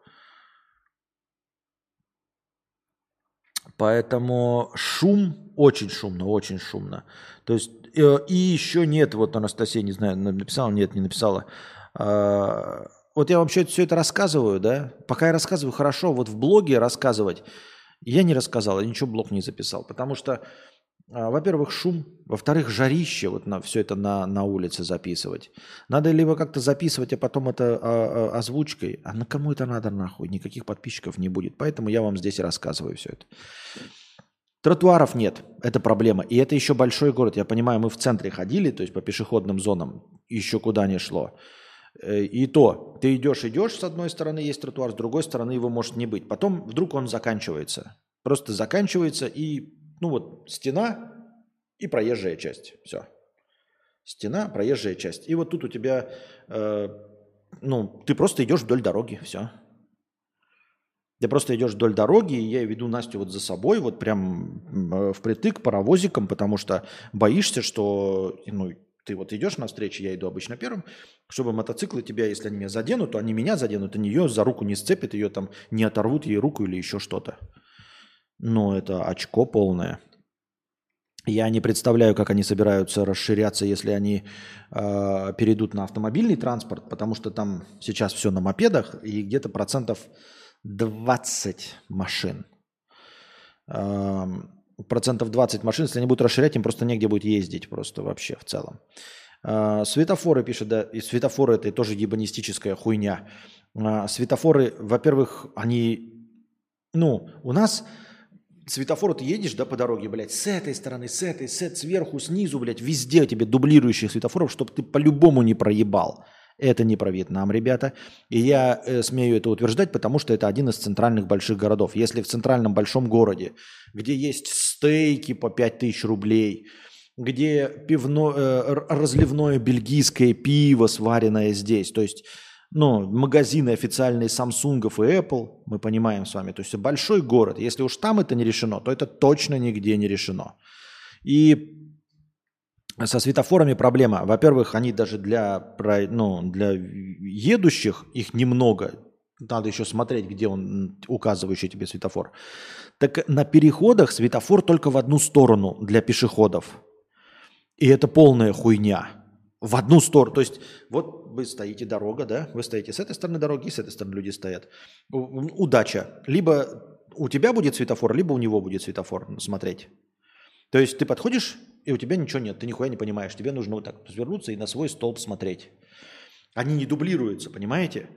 Поэтому шум, очень шумно, очень шумно. То есть и еще нет, вот Анастасия, не знаю, написала, нет, не написала. А, вот я вам все это рассказываю, да? Пока я рассказываю, хорошо, вот в блоге рассказывать. Я не рассказал, я ничего блог не записал, потому что, а, во-первых, шум, во-вторых, жарище, вот на все это на, на улице записывать. Надо либо как-то записывать, а потом это а, а, озвучкой. А на кому это надо нахуй? Никаких подписчиков не будет. Поэтому я вам здесь рассказываю все это. Тротуаров нет, это проблема. И это еще большой город. Я понимаю, мы в центре ходили, то есть по пешеходным зонам, еще куда не шло. Э, и то, ты идешь, идешь, с одной стороны есть тротуар, с другой стороны его может не быть. Потом вдруг он заканчивается. Просто заканчивается и, ну вот, стена и проезжая часть. Все. Стена, проезжая часть. И вот тут у тебя, э, ну, ты просто идешь вдоль дороги, все. Ты просто идешь вдоль дороги, и я веду Настю вот за собой, вот прям э, впритык паровозиком, потому что боишься, что, ну, ты вот идешь навстречу, я иду обычно первым, чтобы мотоциклы тебя, если они меня заденут, то они меня заденут, а ее за руку не сцепят, ее там не оторвут ей руку или еще что-то. Но это очко полное. Я не представляю, как они собираются расширяться, если они э, перейдут на автомобильный транспорт, потому что там сейчас все на мопедах, и где-то процентов 20 машин. Э, процентов 20 машин, если они будут расширять, им просто негде будет ездить просто вообще в целом. Э, светофоры пишет, да, и светофоры это тоже ебанистическая хуйня. Э, светофоры, во-первых, они, ну, у нас светофор ты едешь, да, по дороге, блядь, с этой стороны, с этой, с этой, сверху, снизу, блядь, везде тебе дублирующих светофоров, чтобы ты по-любому не проебал. Это не про Вьетнам, ребята. И я э, смею это утверждать, потому что это один из центральных больших городов. Если в центральном большом городе, где есть стейки по 5000 рублей, где пивно, э, разливное бельгийское пиво, сваренное здесь, то есть ну, магазины официальные Samsung и Apple, мы понимаем с вами, то есть большой город. Если уж там это не решено, то это точно нигде не решено. И со светофорами проблема. Во-первых, они даже для, ну, для едущих, их немного. Надо еще смотреть, где он указывающий тебе светофор. Так на переходах светофор только в одну сторону для пешеходов. И это полная хуйня в одну сторону. То есть вот вы стоите, дорога, да, вы стоите с этой стороны дороги, с этой стороны люди стоят. Удача. Либо у тебя будет светофор, либо у него будет светофор смотреть. То есть ты подходишь, и у тебя ничего нет, ты нихуя не понимаешь. Тебе нужно вот так развернуться и на свой столб смотреть. Они не дублируются, понимаете?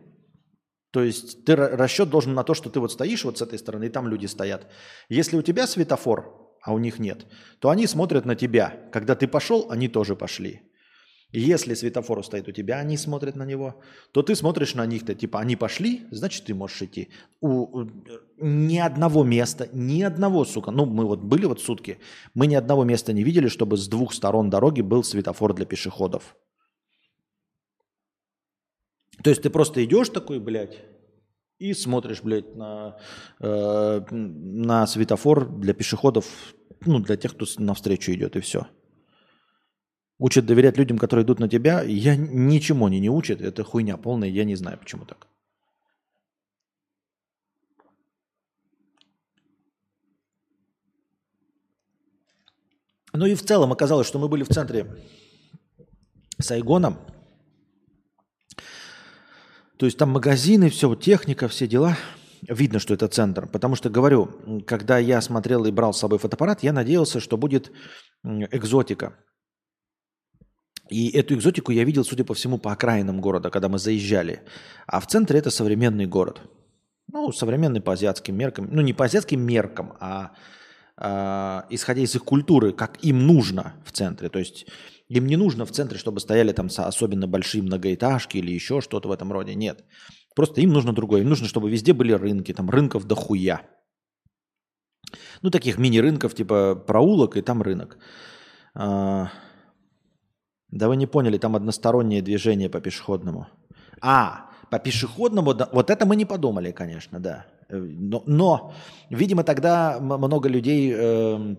То есть ты расчет должен на то, что ты вот стоишь вот с этой стороны, и там люди стоят. Если у тебя светофор, а у них нет, то они смотрят на тебя. Когда ты пошел, они тоже пошли. Если светофор стоит у тебя, они смотрят на него, то ты смотришь на них-то, типа, они пошли, значит, ты можешь идти. У, у, ни одного места, ни одного, сука, ну, мы вот были вот сутки, мы ни одного места не видели, чтобы с двух сторон дороги был светофор для пешеходов. То есть ты просто идешь такой, блядь, и смотришь, блядь, на, э, на светофор для пешеходов, ну, для тех, кто навстречу идет, и все. Учат доверять людям, которые идут на тебя. Я ничему они не учат. Это хуйня полная. Я не знаю, почему так. Ну и в целом оказалось, что мы были в центре Сайгона. То есть там магазины, все, техника, все дела. Видно, что это центр. Потому что, говорю, когда я смотрел и брал с собой фотоаппарат, я надеялся, что будет экзотика. И эту экзотику я видел, судя по всему, по окраинам города, когда мы заезжали. А в центре это современный город. Ну, современный по азиатским меркам. Ну, не по азиатским меркам, а, а исходя из их культуры, как им нужно в центре. То есть им не нужно в центре, чтобы стояли там особенно большие многоэтажки или еще что-то в этом роде. Нет. Просто им нужно другое. Им нужно, чтобы везде были рынки. Там рынков дохуя. Ну, таких мини-рынков, типа проулок и там рынок. Да вы не поняли, там одностороннее движение по пешеходному. А, по пешеходному, да, вот это мы не подумали, конечно, да. Э, но, но видимо, тогда много людей э,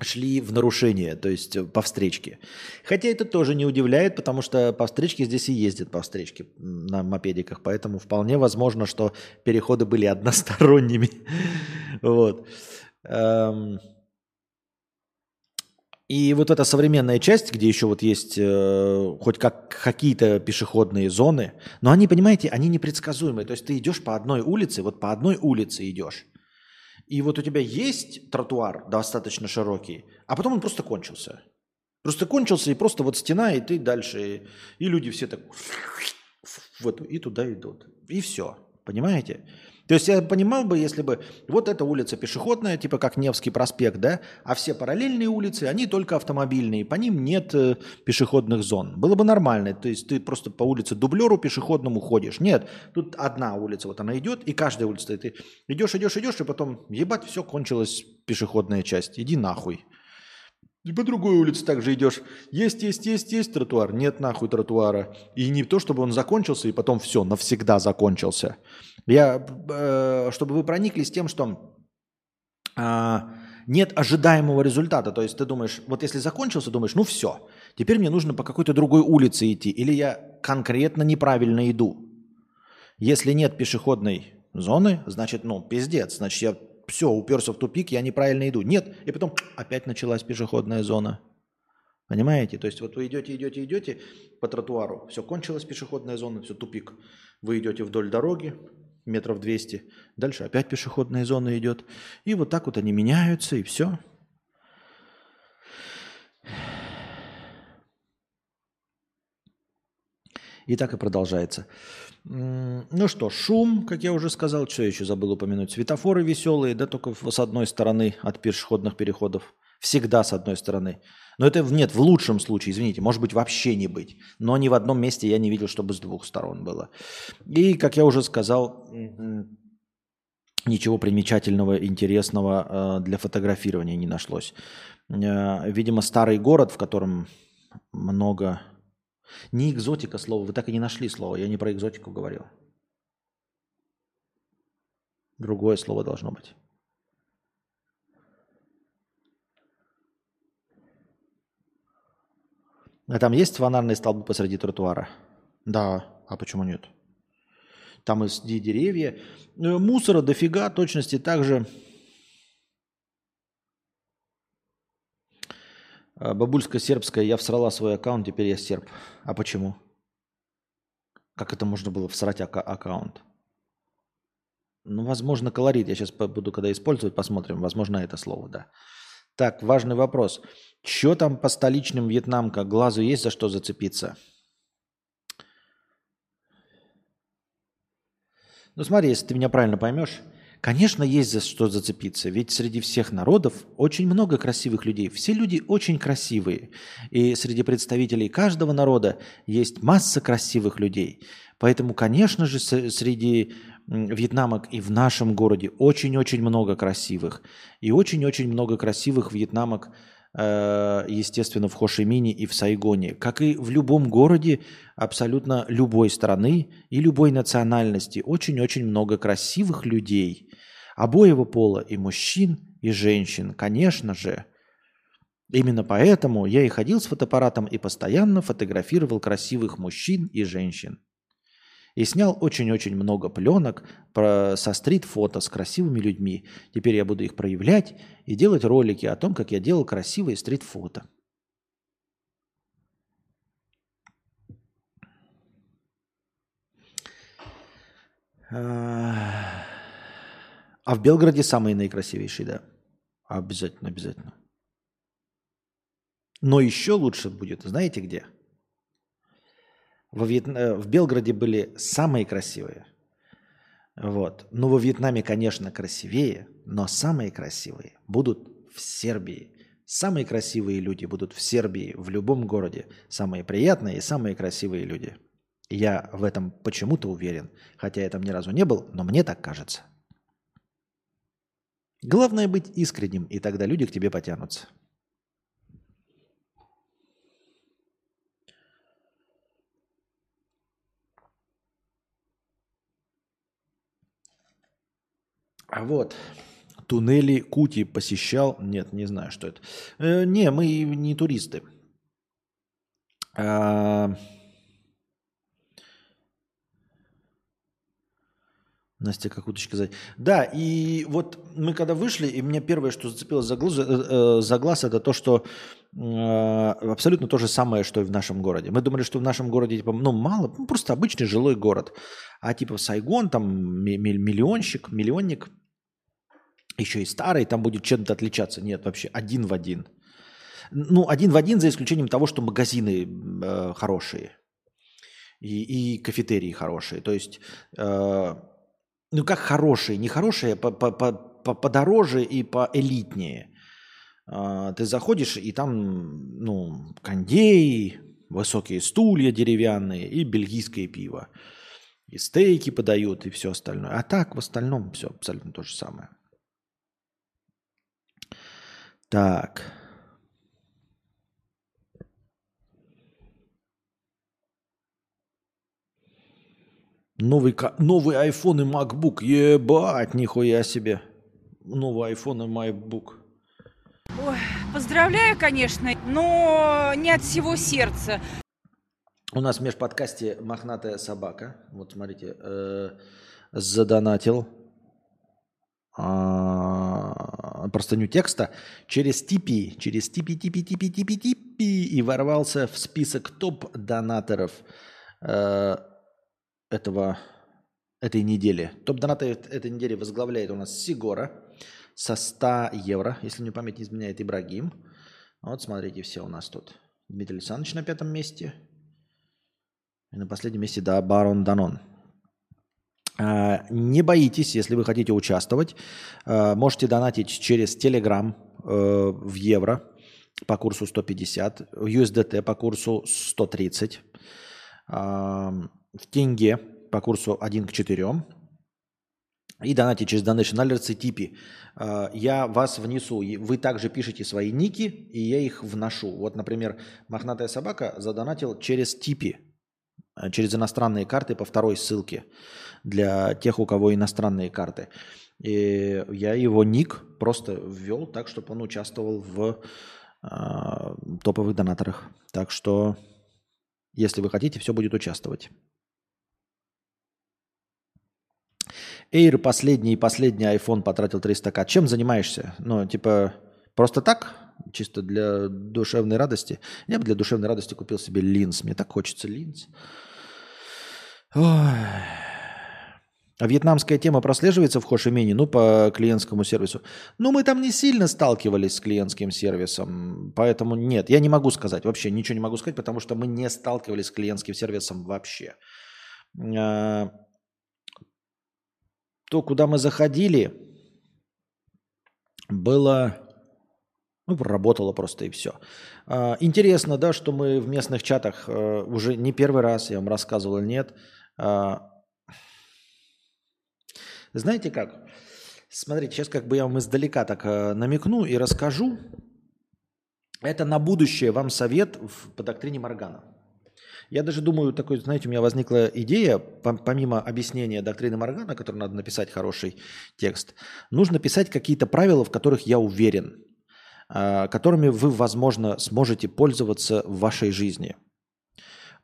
шли в нарушение, то есть по встречке. Хотя это тоже не удивляет, потому что по встречке здесь и ездят по встречке на мопедиках, поэтому вполне возможно, что переходы были односторонними. Вот. И вот эта современная часть, где еще вот есть э, хоть как какие-то пешеходные зоны, но они, понимаете, они непредсказуемые. То есть ты идешь по одной улице, вот по одной улице идешь. И вот у тебя есть тротуар достаточно широкий, а потом он просто кончился. Просто кончился, и просто вот стена, и ты дальше. И люди все так в эту, и туда идут. И все. Понимаете? То есть я понимал бы, если бы вот эта улица пешеходная, типа как Невский проспект, да, а все параллельные улицы, они только автомобильные, по ним нет э, пешеходных зон. Было бы нормально, то есть ты просто по улице дублеру пешеходному ходишь. Нет, тут одна улица, вот она идет, и каждая улица, ты идешь, идешь, идешь, и потом, ебать, все, кончилась пешеходная часть, иди нахуй. И по другой улице также идешь. Есть, есть, есть, есть тротуар. Нет нахуй тротуара. И не то, чтобы он закончился, и потом все, навсегда закончился. Я, э, чтобы вы прониклись тем, что э, нет ожидаемого результата. То есть ты думаешь, вот если закончился, думаешь, ну все, теперь мне нужно по какой-то другой улице идти. Или я конкретно неправильно иду. Если нет пешеходной зоны, значит, ну, пиздец. Значит, я все, уперся в тупик, я неправильно иду. Нет, и потом опять началась пешеходная зона. Понимаете? То есть вот вы идете, идете, идете по тротуару, все, кончилась пешеходная зона, все, тупик. Вы идете вдоль дороги, метров 200, дальше опять пешеходная зона идет. И вот так вот они меняются, и все. И так и продолжается. Ну что, шум, как я уже сказал, что я еще забыл упомянуть. Светофоры веселые, да, только с одной стороны от пешеходных переходов. Всегда с одной стороны. Но это нет, в лучшем случае, извините, может быть вообще не быть. Но ни в одном месте я не видел, чтобы с двух сторон было. И, как я уже сказал, ничего примечательного, интересного э, для фотографирования не нашлось. Э, видимо, старый город, в котором много не экзотика слово, вы так и не нашли слово. Я не про экзотику говорил. Другое слово должно быть. А там есть фонарные столбы посреди тротуара? Да, а почему нет? Там и деревья. Э, мусора дофига, точности также бабульская сербская, я всрала свой аккаунт, теперь я серб. А почему? Как это можно было всрать ака- аккаунт? Ну, возможно, колорит. Я сейчас буду, когда использовать, посмотрим. Возможно, это слово, да. Так, важный вопрос. Что там по столичным вьетнамка? Глазу есть за что зацепиться? Ну, смотри, если ты меня правильно поймешь, Конечно, есть за что зацепиться, ведь среди всех народов очень много красивых людей. Все люди очень красивые. И среди представителей каждого народа есть масса красивых людей. Поэтому, конечно же, среди вьетнамок и в нашем городе очень-очень много красивых. И очень-очень много красивых вьетнамок – Э, естественно, в Хошимине и в Сайгоне, как и в любом городе абсолютно любой страны и любой национальности. Очень-очень много красивых людей, обоего пола, и мужчин, и женщин, конечно же. Именно поэтому я и ходил с фотоаппаратом и постоянно фотографировал красивых мужчин и женщин. И снял очень-очень много пленок про, со стрит-фото с красивыми людьми. Теперь я буду их проявлять и делать ролики о том, как я делал красивые стрит-фото. А в Белгороде самые наикрасивейшие, да. Обязательно, обязательно. Но еще лучше будет, знаете где? Во Вьетна... Э, в Белгороде были самые красивые. Вот. Ну, во Вьетнаме, конечно, красивее, но самые красивые будут в Сербии. Самые красивые люди будут в Сербии, в любом городе. Самые приятные и самые красивые люди. Я в этом почему-то уверен. Хотя я там ни разу не был, но мне так кажется. Главное быть искренним, и тогда люди к тебе потянутся. А вот, туннели Кути посещал. Нет, не знаю, что это. Э, не, мы не туристы. А... Настя, как уточка сказать. Да, и вот мы когда вышли, и мне первое, что зацепилось за глаз, э, э, за глаз это то, что э, абсолютно то же самое, что и в нашем городе. Мы думали, что в нашем городе типа, ну, мало, ну, просто обычный жилой город. А типа Сайгон, там миллионщик, миллионник, еще и старый, там будет чем-то отличаться. Нет, вообще один в один. Ну, один в один, за исключением того, что магазины э, хорошие и, и кафетерии хорошие. То есть э, ну как хорошие, не хорошие, по, по, подороже и поэлитнее. А, ты заходишь, и там, ну, кондей, высокие стулья деревянные и бельгийское пиво. И стейки подают, и все остальное. А так, в остальном, все абсолютно то же самое. Так. Новый, новый iPhone и MacBook. Ебать, нихуя себе. Новый iPhone и MacBook. Ой, поздравляю, конечно, но не от всего сердца. У нас в межподкасте «Мохнатая собака». Вот смотрите, э, задонатил э, простыню текста через Типи, через Типи, Типи, Типи, Типи, Типи и ворвался в список топ-донаторов э, этого, этой недели. Топ-донаты этой недели возглавляет у нас Сигора со 100 евро, если мне память не изменяет, Ибрагим. Вот смотрите, все у нас тут. Дмитрий Александрович на пятом месте. И на последнем месте, да, Барон Данон. А, не боитесь, если вы хотите участвовать. А, можете донатить через Telegram э, в евро по курсу 150, USDT по курсу 130 в тенге по курсу 1 к 4 и донате через Donation Alerts и типи. А, я вас внесу. Вы также пишете свои ники, и я их вношу. Вот, например, мохнатая собака задонатил через типи, а, через иностранные карты по второй ссылке для тех, у кого иностранные карты. И я его ник просто ввел так, чтобы он участвовал в э, топовых донаторах. Так что, если вы хотите, все будет участвовать. Air последний и последний iPhone потратил 300к. Чем занимаешься? Ну, типа, просто так? Чисто для душевной радости? Я бы для душевной радости купил себе линз. Мне так хочется линз. А вьетнамская тема прослеживается в Хошимени, ну, по клиентскому сервису. Ну, мы там не сильно сталкивались с клиентским сервисом, поэтому нет, я не могу сказать, вообще ничего не могу сказать, потому что мы не сталкивались с клиентским сервисом вообще. То, куда мы заходили, было... Ну, работало просто и все. А, интересно, да, что мы в местных чатах а, уже не первый раз, я вам рассказывал, нет. А, знаете как? Смотрите, сейчас как бы я вам издалека так а, намекну и расскажу. Это на будущее вам совет по доктрине Моргана. Я даже думаю, такой, знаете, у меня возникла идея, помимо объяснения доктрины Моргана, который надо написать хороший текст, нужно писать какие-то правила, в которых я уверен, а, которыми вы, возможно, сможете пользоваться в вашей жизни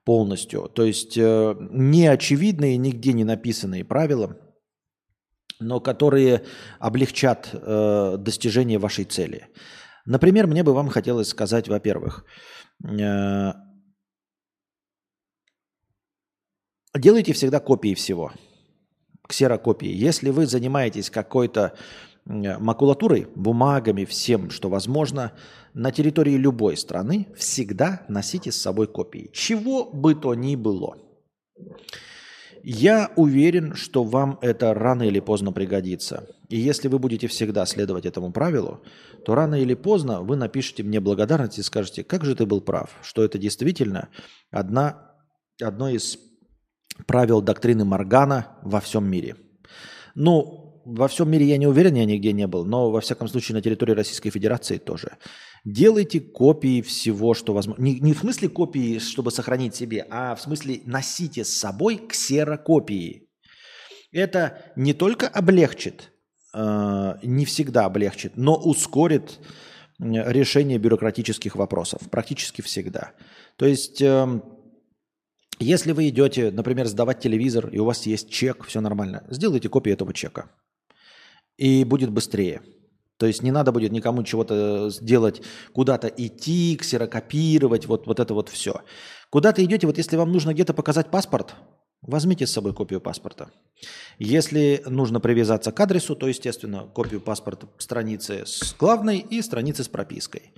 полностью. То есть э, не очевидные, нигде не написанные правила, но которые облегчат э, достижение вашей цели. Например, мне бы вам хотелось сказать, во-первых, э, Делайте всегда копии всего, ксерокопии. Если вы занимаетесь какой-то макулатурой, бумагами, всем, что возможно, на территории любой страны всегда носите с собой копии. Чего бы то ни было. Я уверен, что вам это рано или поздно пригодится. И если вы будете всегда следовать этому правилу, то рано или поздно вы напишите мне благодарность и скажете, как же ты был прав, что это действительно одна, одно из правил доктрины Маргана во всем мире. Ну, во всем мире я не уверен, я нигде не был, но во всяком случае на территории Российской Федерации тоже. Делайте копии всего, что возможно. Не, не в смысле копии, чтобы сохранить себе, а в смысле носите с собой ксерокопии. Это не только облегчит, э, не всегда облегчит, но ускорит решение бюрократических вопросов практически всегда. То есть э, если вы идете, например, сдавать телевизор, и у вас есть чек, все нормально, сделайте копию этого чека. И будет быстрее. То есть не надо будет никому чего-то сделать, куда-то идти, ксерокопировать, вот, вот это вот все. Куда-то идете, вот если вам нужно где-то показать паспорт, возьмите с собой копию паспорта. Если нужно привязаться к адресу, то, естественно, копию паспорта страницы с главной и страницы с пропиской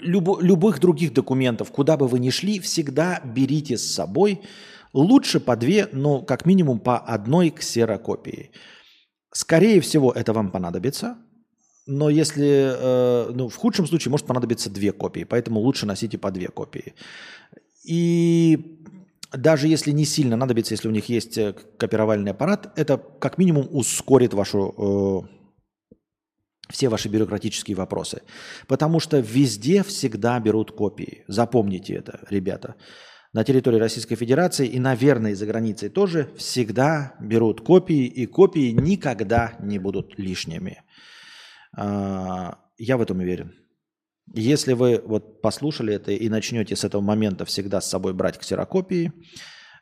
любо, любых других документов, куда бы вы ни шли, всегда берите с собой Лучше по две, но как минимум по одной ксерокопии. Скорее всего, это вам понадобится. Но если, э, ну, в худшем случае может понадобиться две копии, поэтому лучше носите по две копии. И даже если не сильно надобится, если у них есть э, копировальный аппарат, это как минимум ускорит вашу, э, все ваши бюрократические вопросы. Потому что везде всегда берут копии. Запомните это, ребята. На территории Российской Федерации и, наверное, за границей тоже всегда берут копии, и копии никогда не будут лишними. А, я в этом уверен. Если вы вот послушали это и начнете с этого момента всегда с собой брать ксерокопии,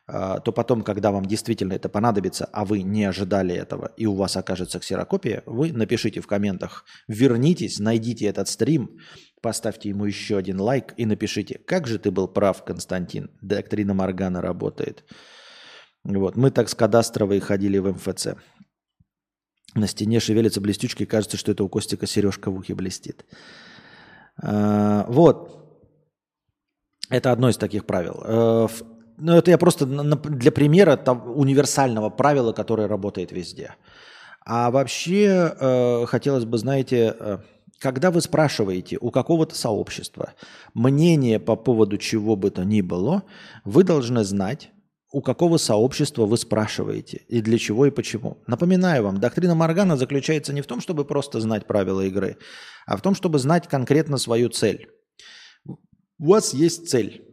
то потом, когда вам действительно это понадобится, а вы не ожидали этого, и у вас окажется ксерокопия, вы напишите в комментах, вернитесь, найдите этот стрим, поставьте ему еще один лайк и напишите, как же ты был прав, Константин, доктрина Моргана работает. Вот. Мы так с кадастровой ходили в МФЦ. На стене шевелится блестючка, кажется, что это у Костика сережка в ухе блестит. А, вот. Это одно из таких правил. Ну, это я просто для примера универсального правила, которое работает везде. А вообще э, хотелось бы, знаете, э, когда вы спрашиваете у какого-то сообщества мнение по поводу чего бы то ни было, вы должны знать, у какого сообщества вы спрашиваете и для чего и почему. Напоминаю вам, доктрина Моргана заключается не в том, чтобы просто знать правила игры, а в том, чтобы знать конкретно свою цель. У вас есть цель.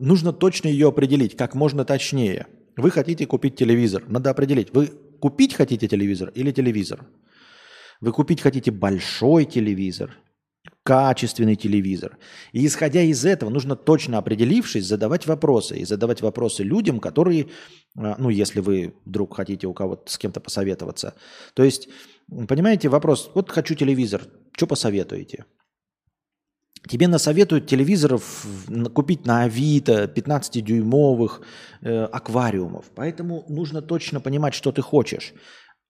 Нужно точно ее определить, как можно точнее. Вы хотите купить телевизор. Надо определить, вы купить хотите телевизор или телевизор. Вы купить хотите большой телевизор качественный телевизор. И исходя из этого, нужно точно определившись, задавать вопросы. И задавать вопросы людям, которые, а, ну, если вы вдруг хотите у кого-то с кем-то посоветоваться. То есть, понимаете, вопрос, вот хочу телевизор, что посоветуете? Тебе насоветуют телевизоров купить на Авито 15-дюймовых э, аквариумов. Поэтому нужно точно понимать, что ты хочешь.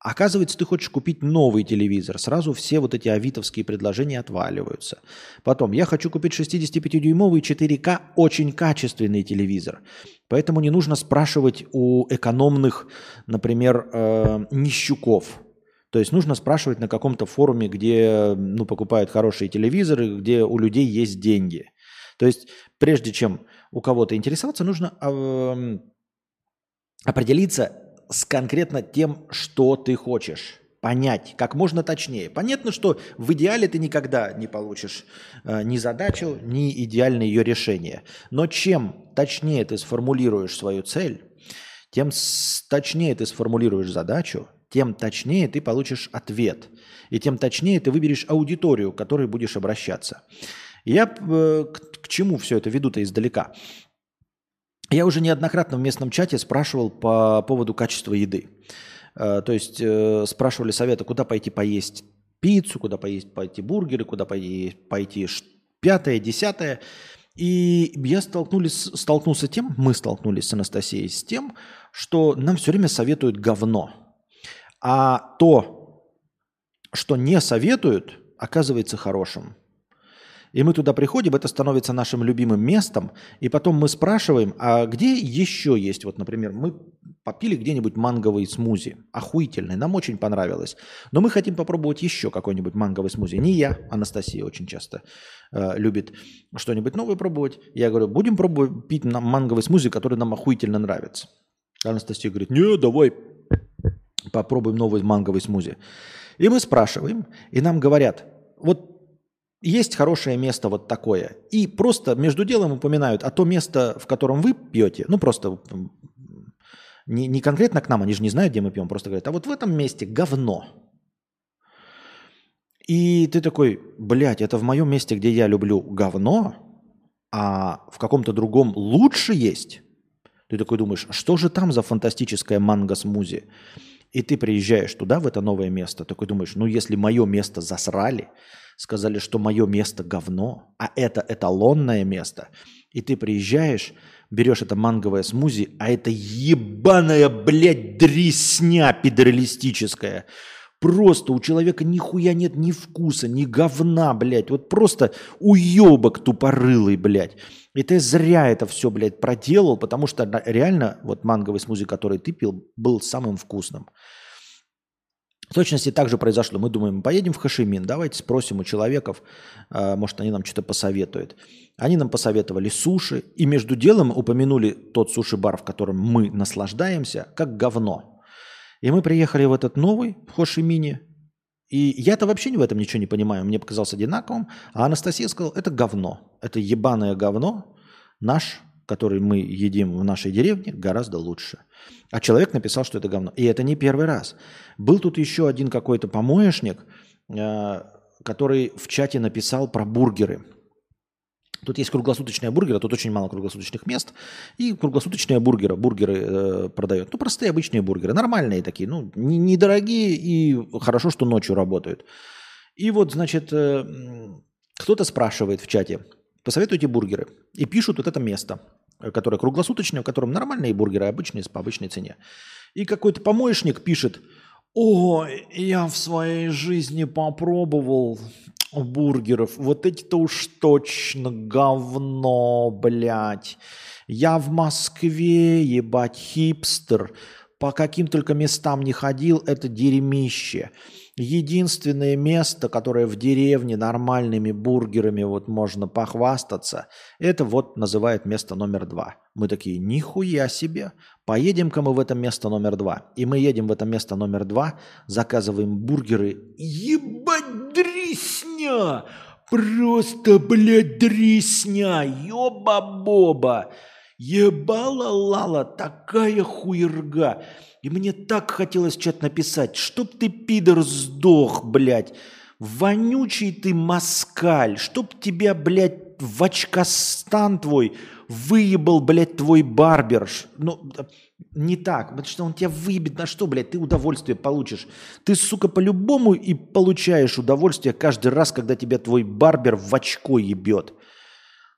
Оказывается, ты хочешь купить новый телевизор. Сразу все вот эти авитовские предложения отваливаются. Потом, я хочу купить 65-дюймовый 4К очень качественный телевизор. Поэтому не нужно спрашивать у экономных, например, э, нищуков. То есть нужно спрашивать на каком-то форуме, где ну, покупают хорошие телевизоры, где у людей есть деньги. То есть прежде чем у кого-то интересоваться, нужно э, определиться, с конкретно тем, что ты хочешь. Понять как можно точнее. Понятно, что в идеале ты никогда не получишь э, ни задачу, ни идеальное ее решение. Но чем точнее ты сформулируешь свою цель, тем точнее ты сформулируешь задачу, тем точнее ты получишь ответ. И тем точнее ты выберешь аудиторию, к которой будешь обращаться. Я э, к, к чему все это веду-то издалека? Я уже неоднократно в местном чате спрашивал по поводу качества еды. Э, то есть э, спрашивали совета, куда пойти поесть пиццу, куда поесть пойти бургеры, куда пойти, пойти пятое, десятое. И я столкнулись, столкнулся тем, мы столкнулись с Анастасией с тем, что нам все время советуют говно. А то, что не советуют, оказывается хорошим. И мы туда приходим, это становится нашим любимым местом, и потом мы спрашиваем, а где еще есть, вот, например, мы попили где-нибудь манговый смузи, охуительный, нам очень понравилось, но мы хотим попробовать еще какой-нибудь манговый смузи. Не я, Анастасия очень часто э, любит что-нибудь новое пробовать. Я говорю, будем пробовать пить нам манговый смузи, который нам охуительно нравится. Анастасия говорит, не, давай попробуем новый манговый смузи. И мы спрашиваем, и нам говорят, вот есть хорошее место вот такое. И просто между делом упоминают, а то место, в котором вы пьете, ну просто не, не конкретно к нам, они же не знают, где мы пьем, просто говорят, а вот в этом месте говно. И ты такой, блядь, это в моем месте, где я люблю говно, а в каком-то другом лучше есть. Ты такой думаешь, что же там за фантастическая манго-смузи? И ты приезжаешь туда, в это новое место, такой думаешь, ну если мое место засрали, сказали, что мое место говно, а это эталонное место, и ты приезжаешь, берешь это манговое смузи, а это ебаная, блядь, дресня педералистическая, Просто у человека нихуя нет ни вкуса, ни говна, блядь. Вот просто уебок тупорылый, блядь. И ты зря это все, блядь, проделал, потому что реально вот манговый смузи, который ты пил, был самым вкусным. В точности так же произошло. Мы думаем, поедем в Хашимин, давайте спросим у человеков, э, может, они нам что-то посоветуют. Они нам посоветовали суши, и между делом упомянули тот суши-бар, в котором мы наслаждаемся, как говно. И мы приехали в этот новый, в Хошимине, и я-то вообще в этом ничего не понимаю. Мне показался одинаковым. А Анастасия сказала, это говно. Это ебаное говно. Наш, который мы едим в нашей деревне, гораздо лучше. А человек написал, что это говно. И это не первый раз. Был тут еще один какой-то помоечник, э, который в чате написал про бургеры – Тут есть круглосуточные бургеры, тут очень мало круглосуточных мест. И круглосуточные бургеры, бургеры э, продают. Ну, простые обычные бургеры, нормальные такие, ну, недорогие и хорошо, что ночью работают. И вот, значит, э, кто-то спрашивает в чате, посоветуйте бургеры. И пишут вот это место, которое круглосуточное, в котором нормальные бургеры, обычные, по обычной цене. И какой-то помоечник пишет, о, я в своей жизни попробовал бургеров. Вот эти-то уж точно говно, блядь. Я в Москве, ебать, хипстер. По каким только местам не ходил, это дерьмище. Единственное место, которое в деревне нормальными бургерами вот можно похвастаться, это вот называют место номер два. Мы такие, нихуя себе, поедем-ка мы в это место номер два. И мы едем в это место номер два, заказываем бургеры. Ебать, дресня! Просто, блядь, дресня! Ёба-боба! Ебала-лала, такая хуерга! И мне так хотелось что-то написать. Чтоб ты, пидор, сдох, блядь. Вонючий ты москаль. Чтоб тебя, блядь, в очкостан твой выебал, блядь, твой барбер. Ну, не так, потому что он тебя выебет на что, блядь, ты удовольствие получишь. Ты, сука, по-любому и получаешь удовольствие каждый раз, когда тебя твой барбер в очко ебет.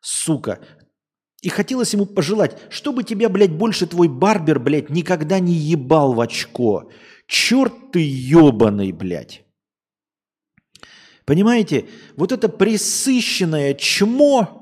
Сука, и хотелось ему пожелать, чтобы тебя, блядь, больше твой барбер, блядь, никогда не ебал в очко. Черт ты ебаный, блядь. Понимаете, вот это присыщенное чмо,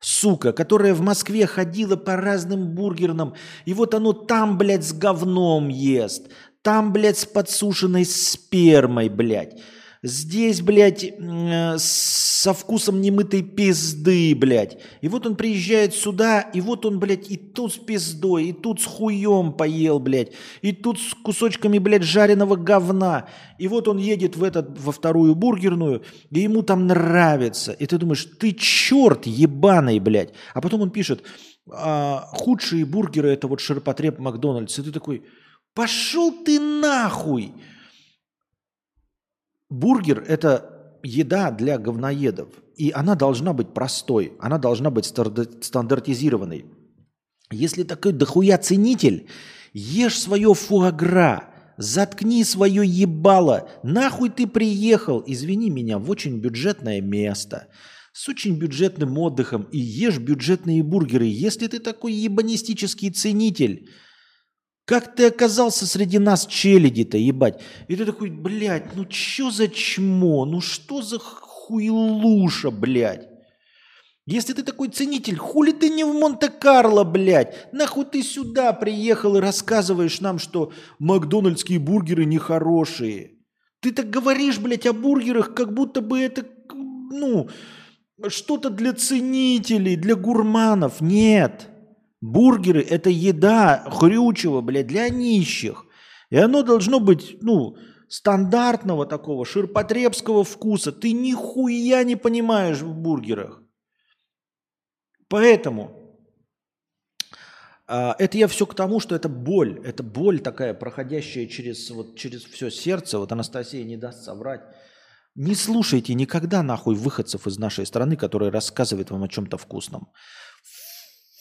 сука, которая в Москве ходила по разным бургерным, и вот оно там, блядь, с говном ест, там, блядь, с подсушенной спермой, блядь. Здесь, блядь, э, со вкусом немытой пизды, блядь. И вот он приезжает сюда, и вот он, блядь, и тут с пиздой, и тут с хуем поел, блядь, и тут с кусочками, блядь, жареного говна. И вот он едет в этот, во вторую бургерную, и ему там нравится. И ты думаешь, ты черт ебаный, блядь. А потом он пишет, а, худшие бургеры это вот ширпотреб Макдональдс. И ты такой, пошел ты нахуй. Бургер – это еда для говноедов. И она должна быть простой, она должна быть стандартизированной. Если такой дохуя ценитель, ешь свое фуагра, заткни свое ебало, нахуй ты приехал, извини меня, в очень бюджетное место, с очень бюджетным отдыхом и ешь бюджетные бургеры. Если ты такой ебанистический ценитель – как ты оказался среди нас челяди-то, ебать? И ты такой, блядь, ну чё за чмо? Ну что за хуйлуша, блядь? Если ты такой ценитель, хули ты не в Монте-Карло, блядь? Нахуй ты сюда приехал и рассказываешь нам, что макдональдские бургеры нехорошие? Ты так говоришь, блядь, о бургерах, как будто бы это, ну, что-то для ценителей, для гурманов. Нет. Бургеры – это еда хрючего, блядь, для нищих. И оно должно быть, ну, стандартного такого, ширпотребского вкуса. Ты нихуя не понимаешь в бургерах. Поэтому а, это я все к тому, что это боль. Это боль такая, проходящая через, вот, через все сердце. Вот Анастасия не даст соврать. Не слушайте никогда нахуй выходцев из нашей страны, которые рассказывают вам о чем-то вкусном.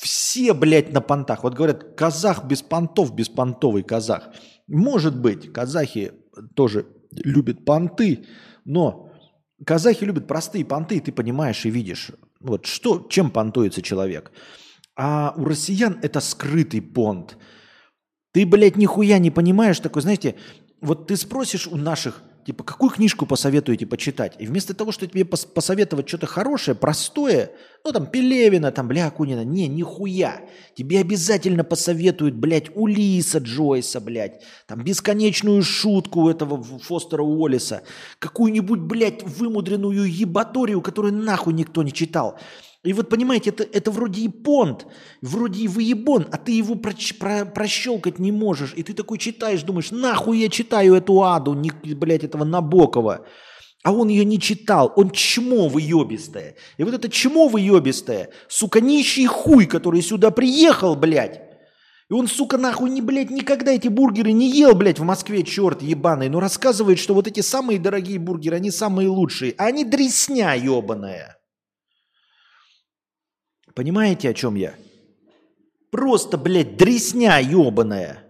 Все, блядь, на понтах. Вот говорят, казах без понтов, беспонтовый казах. Может быть, казахи тоже любят понты, но казахи любят простые понты, ты понимаешь и видишь. Вот что, чем понтуется человек. А у россиян это скрытый понт. Ты, блядь, нихуя не понимаешь такой, знаете, вот ты спросишь у наших Типа, какую книжку посоветуете почитать? И вместо того, чтобы тебе пос- посоветовать что-то хорошее, простое, ну там Пелевина, там, бля, Акунина, не, нихуя. Тебе обязательно посоветуют, блядь, Улиса Джойса, блядь, там бесконечную шутку этого Фостера Уоллиса, какую-нибудь, блядь, вымудренную ебаторию, которую нахуй никто не читал. И вот понимаете, это, это вроде и понт, вроде и выебон, а ты его проч, про, прощелкать не можешь. И ты такой читаешь, думаешь, нахуй я читаю эту аду, не, блядь, этого Набокова. А он ее не читал, он чмо выебистое. И вот это чмо выебистое, сука, нищий хуй, который сюда приехал, блядь. И он, сука, нахуй не, блядь, никогда эти бургеры не ел, блядь, в Москве, черт ебаный. Но рассказывает, что вот эти самые дорогие бургеры, они самые лучшие. А они дресня ебаная. Понимаете, о чем я? Просто, блядь, дресня ебаная.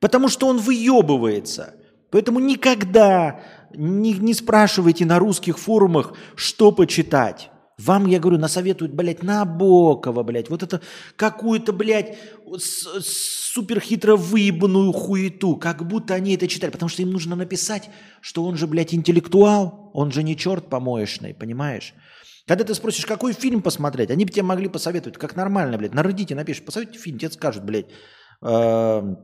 Потому что он выебывается. Поэтому никогда не, не спрашивайте на русских форумах, что почитать. Вам, я говорю, насоветуют, блядь, Набокова, блядь, вот это какую-то, блядь, супер хитро выебанную хуету, как будто они это читали, потому что им нужно написать, что он же, блядь, интеллектуал, он же не черт помоечный, понимаешь? Когда ты спросишь, какой фильм посмотреть, они бы тебе могли посоветовать, как нормально, блядь, на Reddit напишешь, посоветуйте фильм, тебе скажут, блядь, эм,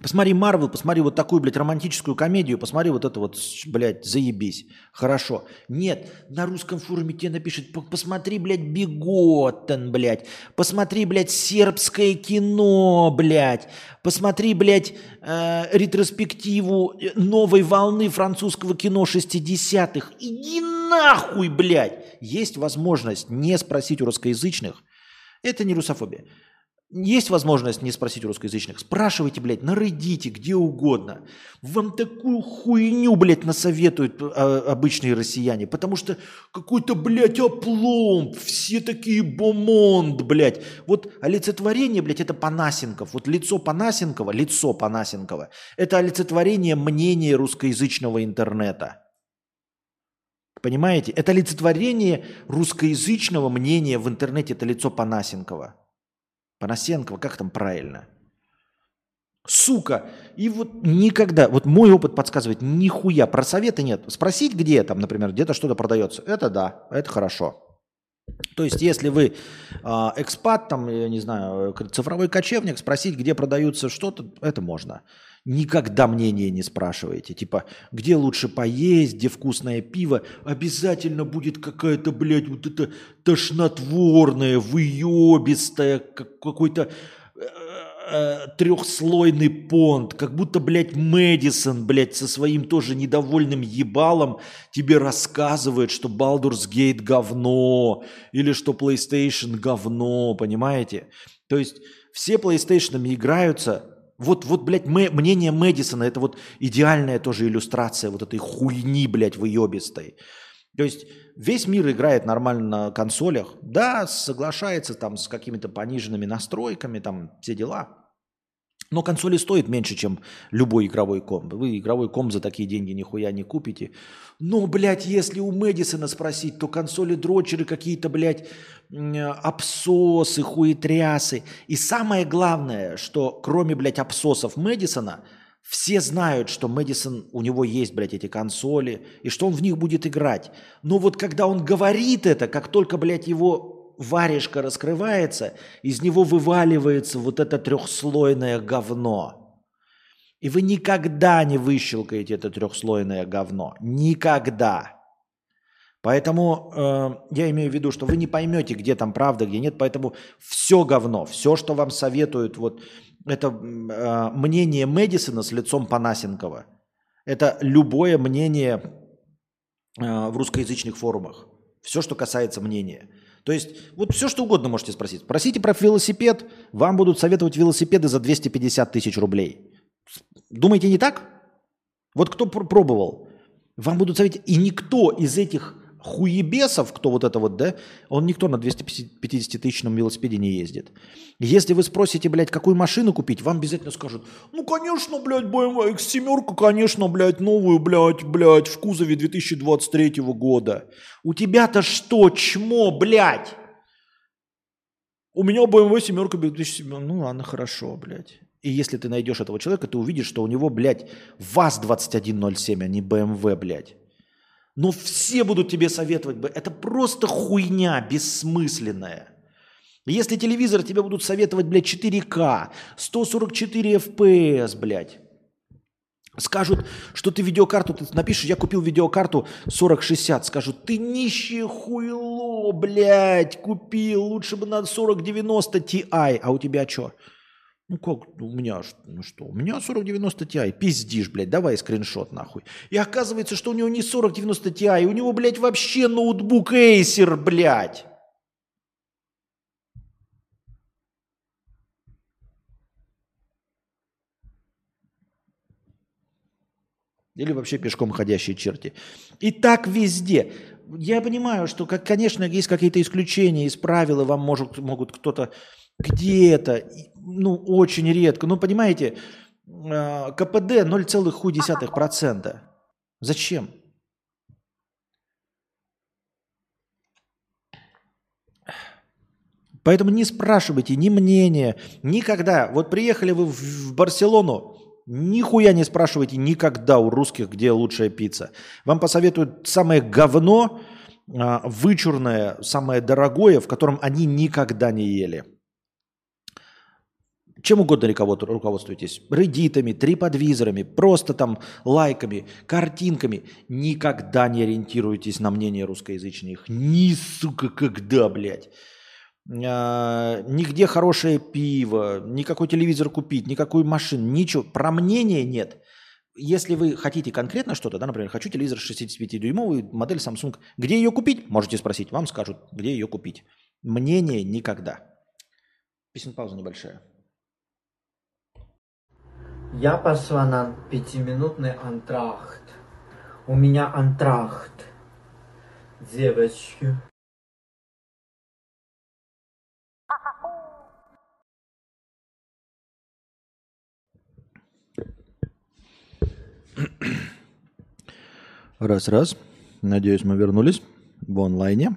посмотри Марвел, посмотри вот такую, блядь, романтическую комедию, посмотри вот это вот, блядь, заебись, хорошо. Нет, на русском форуме тебе напишут, посмотри, блядь, Беготен, блядь, посмотри, блядь, сербское кино, блядь, посмотри, блядь, э, ретроспективу новой волны французского кино 60-х. Иди нахуй, блядь! Есть возможность не спросить у русскоязычных. Это не русофобия. Есть возможность не спросить у русскоязычных. Спрашивайте, блядь, на где угодно. Вам такую хуйню, блядь, насоветуют а, обычные россияне. Потому что какой-то, блядь, опломб. Все такие бомонд, блядь. Вот олицетворение, блядь, это Панасенков. Вот лицо Панасенкова, лицо Панасенкова, это олицетворение мнения русскоязычного интернета. Понимаете? Это олицетворение русскоязычного мнения в интернете, это лицо Панасенкова. Панасенкова, как там правильно? Сука! И вот никогда, вот мой опыт подсказывает, нихуя, про советы нет. Спросить, где там, например, где-то что-то продается, это да, это хорошо. То есть, если вы э, экспат, там, я не знаю, цифровой кочевник, спросить, где продаются что-то, это можно никогда мнение не спрашиваете. Типа, где лучше поесть, где вкусное пиво. Обязательно будет какая-то, блядь, вот это тошнотворное, выебистое, какой-то э, э, трехслойный понт, как будто, блядь, Мэдисон, блядь, со своим тоже недовольным ебалом тебе рассказывает, что Baldur's Gate говно, или что PlayStation говно, понимаете? То есть все PlayStation играются вот, вот, блядь, мы, мнение Мэдисона, это вот идеальная тоже иллюстрация вот этой хуйни, блядь, выебистой. То есть весь мир играет нормально на консолях. Да, соглашается там с какими-то пониженными настройками, там все дела. Но консоли стоят меньше, чем любой игровой комп. Вы игровой комп за такие деньги нихуя не купите. Но, блядь, если у Мэдисона спросить, то консоли-дрочеры какие-то, блядь, абсосы, хуетрясы. И самое главное, что кроме, блядь, абсосов Мэдисона, все знают, что Мэдисон, у него есть, блядь, эти консоли, и что он в них будет играть. Но вот когда он говорит это, как только, блядь, его варежка раскрывается, из него вываливается вот это трехслойное говно. И вы никогда не выщелкаете это трехслойное говно. Никогда. Поэтому э, я имею в виду, что вы не поймете, где там правда, где нет. Поэтому все говно, все, что вам советуют, вот это э, мнение Мэдисона с лицом Панасенкова. Это любое мнение э, в русскоязычных форумах. Все, что касается мнения. То есть вот все, что угодно можете спросить. Спросите про велосипед, вам будут советовать велосипеды за 250 тысяч рублей. Думаете, не так? Вот кто пр- пробовал, вам будут советовать, и никто из этих хуебесов, кто вот это вот, да, он никто на 250-тысячном велосипеде не ездит. Если вы спросите, блядь, какую машину купить, вам обязательно скажут, ну, конечно, блядь, BMW X7, конечно, блядь, новую, блядь, блядь, в кузове 2023 года. У тебя-то что, чмо, блядь? У меня BMW семерка 2007. Ну ладно, хорошо, блядь. И если ты найдешь этого человека, ты увидишь, что у него, блядь, ВАЗ-2107, а не БМВ, блядь. Но все будут тебе советовать. Это просто хуйня бессмысленная. Если телевизор тебе будут советовать, блядь, 4К, 144 FPS, блядь, Скажут, что ты видеокарту, ты напишешь, я купил видеокарту 4060. Скажут, ты нищее хуйло, блядь, купил. Лучше бы на 4090 Ti. А у тебя что? Ну как, у меня, ну что, у меня 4090 Ti. Пиздишь, блядь, давай скриншот нахуй. И оказывается, что у него не 4090 Ti, у него, блядь, вообще ноутбук Acer, блядь. Или вообще пешком ходящие черти. И так везде. Я понимаю, что, как, конечно, есть какие-то исключения из правил, и вам может, могут кто-то где-то, ну, очень редко. Ну, понимаете, а, КПД 0,1%. Зачем? Поэтому не спрашивайте ни мнения, никогда. Вот приехали вы в Барселону, Нихуя не спрашивайте никогда у русских, где лучшая пицца. Вам посоветуют самое говно, а, вычурное, самое дорогое, в котором они никогда не ели. Чем угодно руководствуетесь. Редитами, триподвизорами, просто там лайками, картинками. Никогда не ориентируйтесь на мнение русскоязычных. Ни, сука, когда, блядь. А, нигде хорошее пиво, никакой телевизор купить, никакую машину, ничего. Про мнение нет. Если вы хотите конкретно что-то, да, например, хочу телевизор 65-дюймовый, модель Samsung, где ее купить? Можете спросить, вам скажут, где ее купить. Мнение никогда. Песен пауза небольшая. Я пошла на пятиминутный антрахт. У меня антрахт. Девочки. Раз, раз. Надеюсь, мы вернулись в онлайне.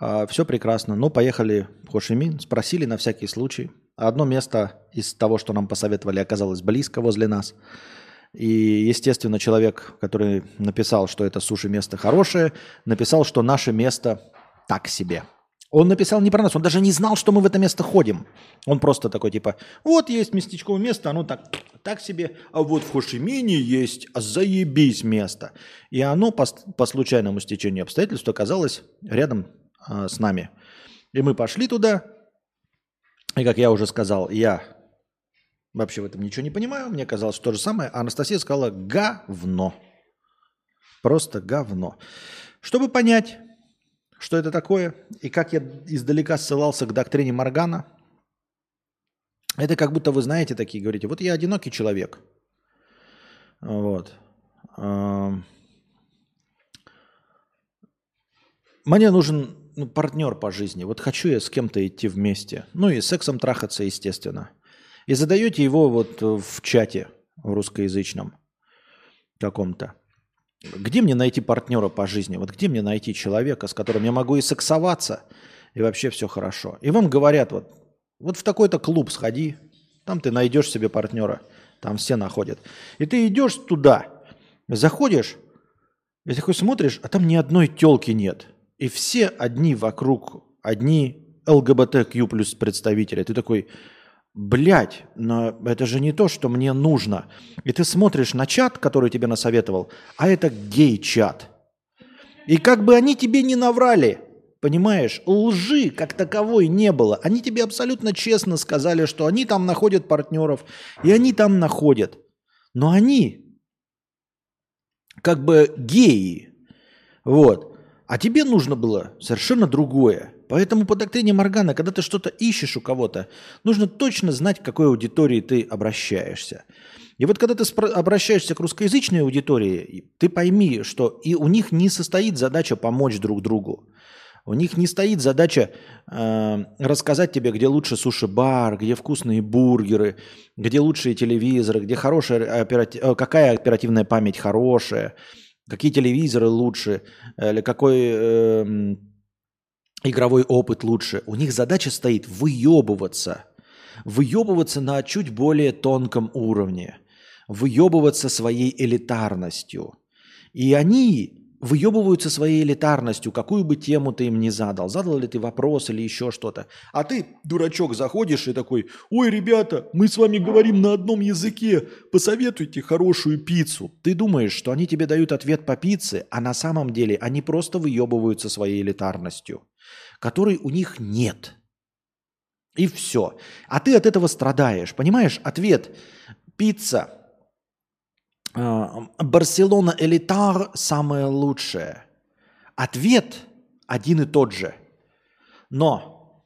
А, Все прекрасно. Ну, поехали в Хошимин, спросили на всякий случай. Одно место из того, что нам посоветовали, оказалось близко возле нас. И, естественно, человек, который написал, что это суши-место хорошее, написал, что наше место так себе. Он написал не про нас, он даже не знал, что мы в это место ходим. Он просто такой типа, вот есть местечковое место, оно так, так себе, а вот в Хошимине есть заебись место. И оно по, по случайному стечению обстоятельств оказалось рядом а, с нами. И мы пошли туда, и как я уже сказал, я вообще в этом ничего не понимаю, мне казалось то же самое, а Анастасия сказала говно. Просто говно. Чтобы понять, что это такое и как я издалека ссылался к доктрине Моргана, это как будто вы знаете такие, говорите, вот я одинокий человек. Вот. Мне нужен ну, партнер по жизни. Вот хочу я с кем-то идти вместе. Ну и сексом трахаться, естественно. И задаете его вот в чате в русскоязычном каком-то. Где мне найти партнера по жизни? Вот где мне найти человека, с которым я могу и сексоваться, и вообще все хорошо? И вам говорят, вот, вот в такой-то клуб сходи, там ты найдешь себе партнера, там все находят. И ты идешь туда, заходишь, и такой смотришь, а там ни одной телки нет. И все одни вокруг, одни ЛГБТК плюс представители. Ты такой, блядь, но это же не то, что мне нужно. И ты смотришь на чат, который тебе насоветовал, а это гей-чат. И как бы они тебе не наврали, понимаешь, лжи как таковой не было. Они тебе абсолютно честно сказали, что они там находят партнеров, и они там находят. Но они как бы геи. Вот. А тебе нужно было совершенно другое. Поэтому по доктрине Моргана, когда ты что-то ищешь у кого-то, нужно точно знать, к какой аудитории ты обращаешься. И вот когда ты обращаешься к русскоязычной аудитории, ты пойми, что и у них не состоит задача помочь друг другу. У них не стоит задача э, рассказать тебе, где лучше суши-бар, где вкусные бургеры, где лучшие телевизоры, где хорошая оператив... Э, какая оперативная память хорошая, какие телевизоры лучше, или какой э, игровой опыт лучше. У них задача стоит выебываться. Выебываться на чуть более тонком уровне выебываться своей элитарностью. И они выебываются своей элитарностью, какую бы тему ты им ни задал. Задал ли ты вопрос или еще что-то. А ты, дурачок, заходишь и такой, ой, ребята, мы с вами говорим на одном языке, посоветуйте хорошую пиццу. Ты думаешь, что они тебе дают ответ по пицце, а на самом деле они просто выебываются своей элитарностью, которой у них нет. И все. А ты от этого страдаешь. Понимаешь, ответ пицца – Барселона элитар самое лучшее. Ответ один и тот же. Но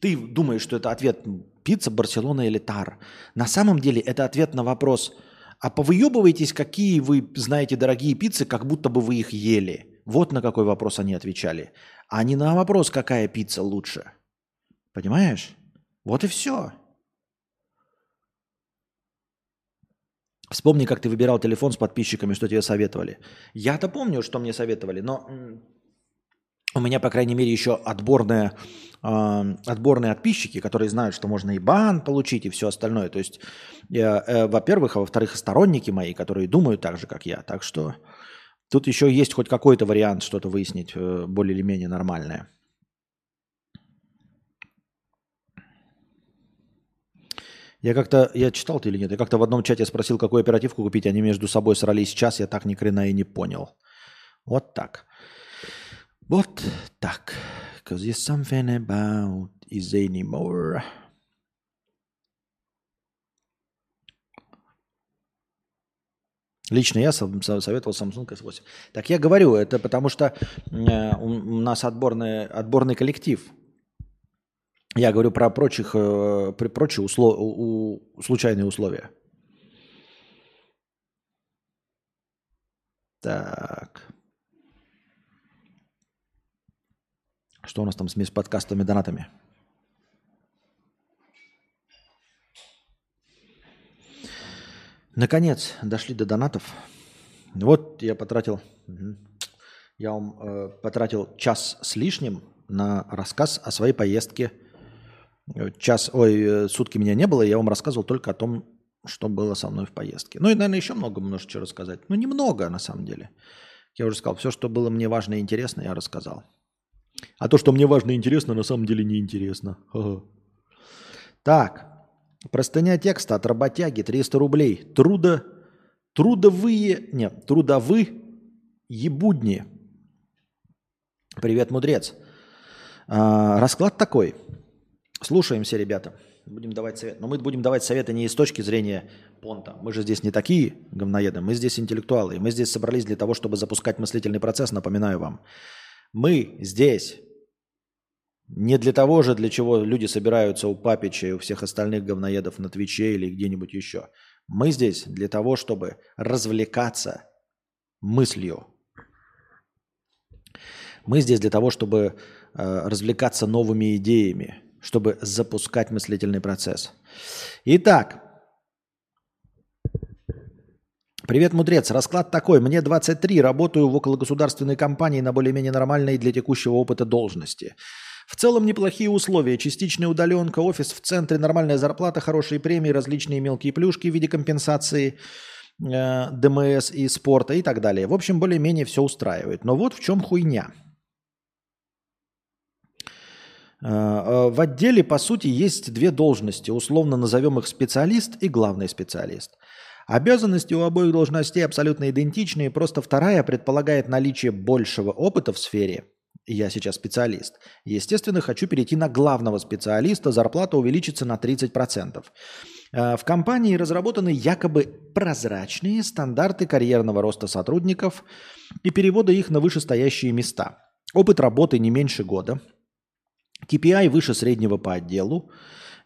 ты думаешь, что это ответ пицца Барселона элитар. На самом деле это ответ на вопрос, а повыебываетесь, какие вы знаете дорогие пиццы, как будто бы вы их ели. Вот на какой вопрос они отвечали. А не на вопрос, какая пицца лучше. Понимаешь? Вот и все. Вспомни, как ты выбирал телефон с подписчиками, что тебе советовали. Я-то помню, что мне советовали, но у меня, по крайней мере, еще отборные, э, отборные подписчики, которые знают, что можно и бан получить, и все остальное. То есть, э, э, во-первых, а во-вторых, сторонники мои, которые думают так же, как я. Так что тут еще есть хоть какой-то вариант что-то выяснить э, более или менее нормальное. Я как-то, я читал ты или нет, я как-то в одном чате спросил, какую оперативку купить, они между собой срались час, я так ни хрена и не понял. Вот так. Вот так. Cause there's something about is anymore. Лично я советовал Samsung S8. Так я говорю, это потому что э, у нас отборный, отборный коллектив. Я говорю про прочих, э, про прочие услов, у, случайные условия. Так. Что у нас там с с подкастами, донатами? Наконец, дошли до донатов. Вот я потратил, я вам э, потратил час с лишним на рассказ о своей поездке час, ой, э, сутки меня не было, я вам рассказывал только о том, что было со мной в поездке. Ну и, наверное, еще много можно что рассказать. Ну, немного, на самом деле. Я уже сказал, все, что было мне важно и интересно, я рассказал. А то, что мне важно и интересно, на самом деле неинтересно. Ага. Так, простыня текста от работяги 300 рублей. Трудо, трудовые, нет, трудовы ебудни. Привет, мудрец. А, расклад такой – Слушаемся, ребята. Будем давать совет. Но мы будем давать советы не из точки зрения понта. Мы же здесь не такие говноеды, мы здесь интеллектуалы. Мы здесь собрались для того, чтобы запускать мыслительный процесс, напоминаю вам. Мы здесь не для того же, для чего люди собираются у Папича и у всех остальных говноедов на Твиче или где-нибудь еще. Мы здесь для того, чтобы развлекаться мыслью. Мы здесь для того, чтобы э, развлекаться новыми идеями, чтобы запускать мыслительный процесс. Итак, Привет, мудрец. Расклад такой. Мне 23, работаю в окологосударственной компании на более-менее нормальной для текущего опыта должности. В целом неплохие условия. Частичная удаленка, офис в центре, нормальная зарплата, хорошие премии, различные мелкие плюшки в виде компенсации э, ДМС и спорта и так далее. В общем, более-менее все устраивает. Но вот в чем хуйня – в отделе, по сути, есть две должности. Условно назовем их специалист и главный специалист. Обязанности у обоих должностей абсолютно идентичные, просто вторая предполагает наличие большего опыта в сфере. Я сейчас специалист. Естественно, хочу перейти на главного специалиста, зарплата увеличится на 30%. Э, в компании разработаны якобы прозрачные стандарты карьерного роста сотрудников и перевода их на вышестоящие места. Опыт работы не меньше года – KPI выше среднего по отделу.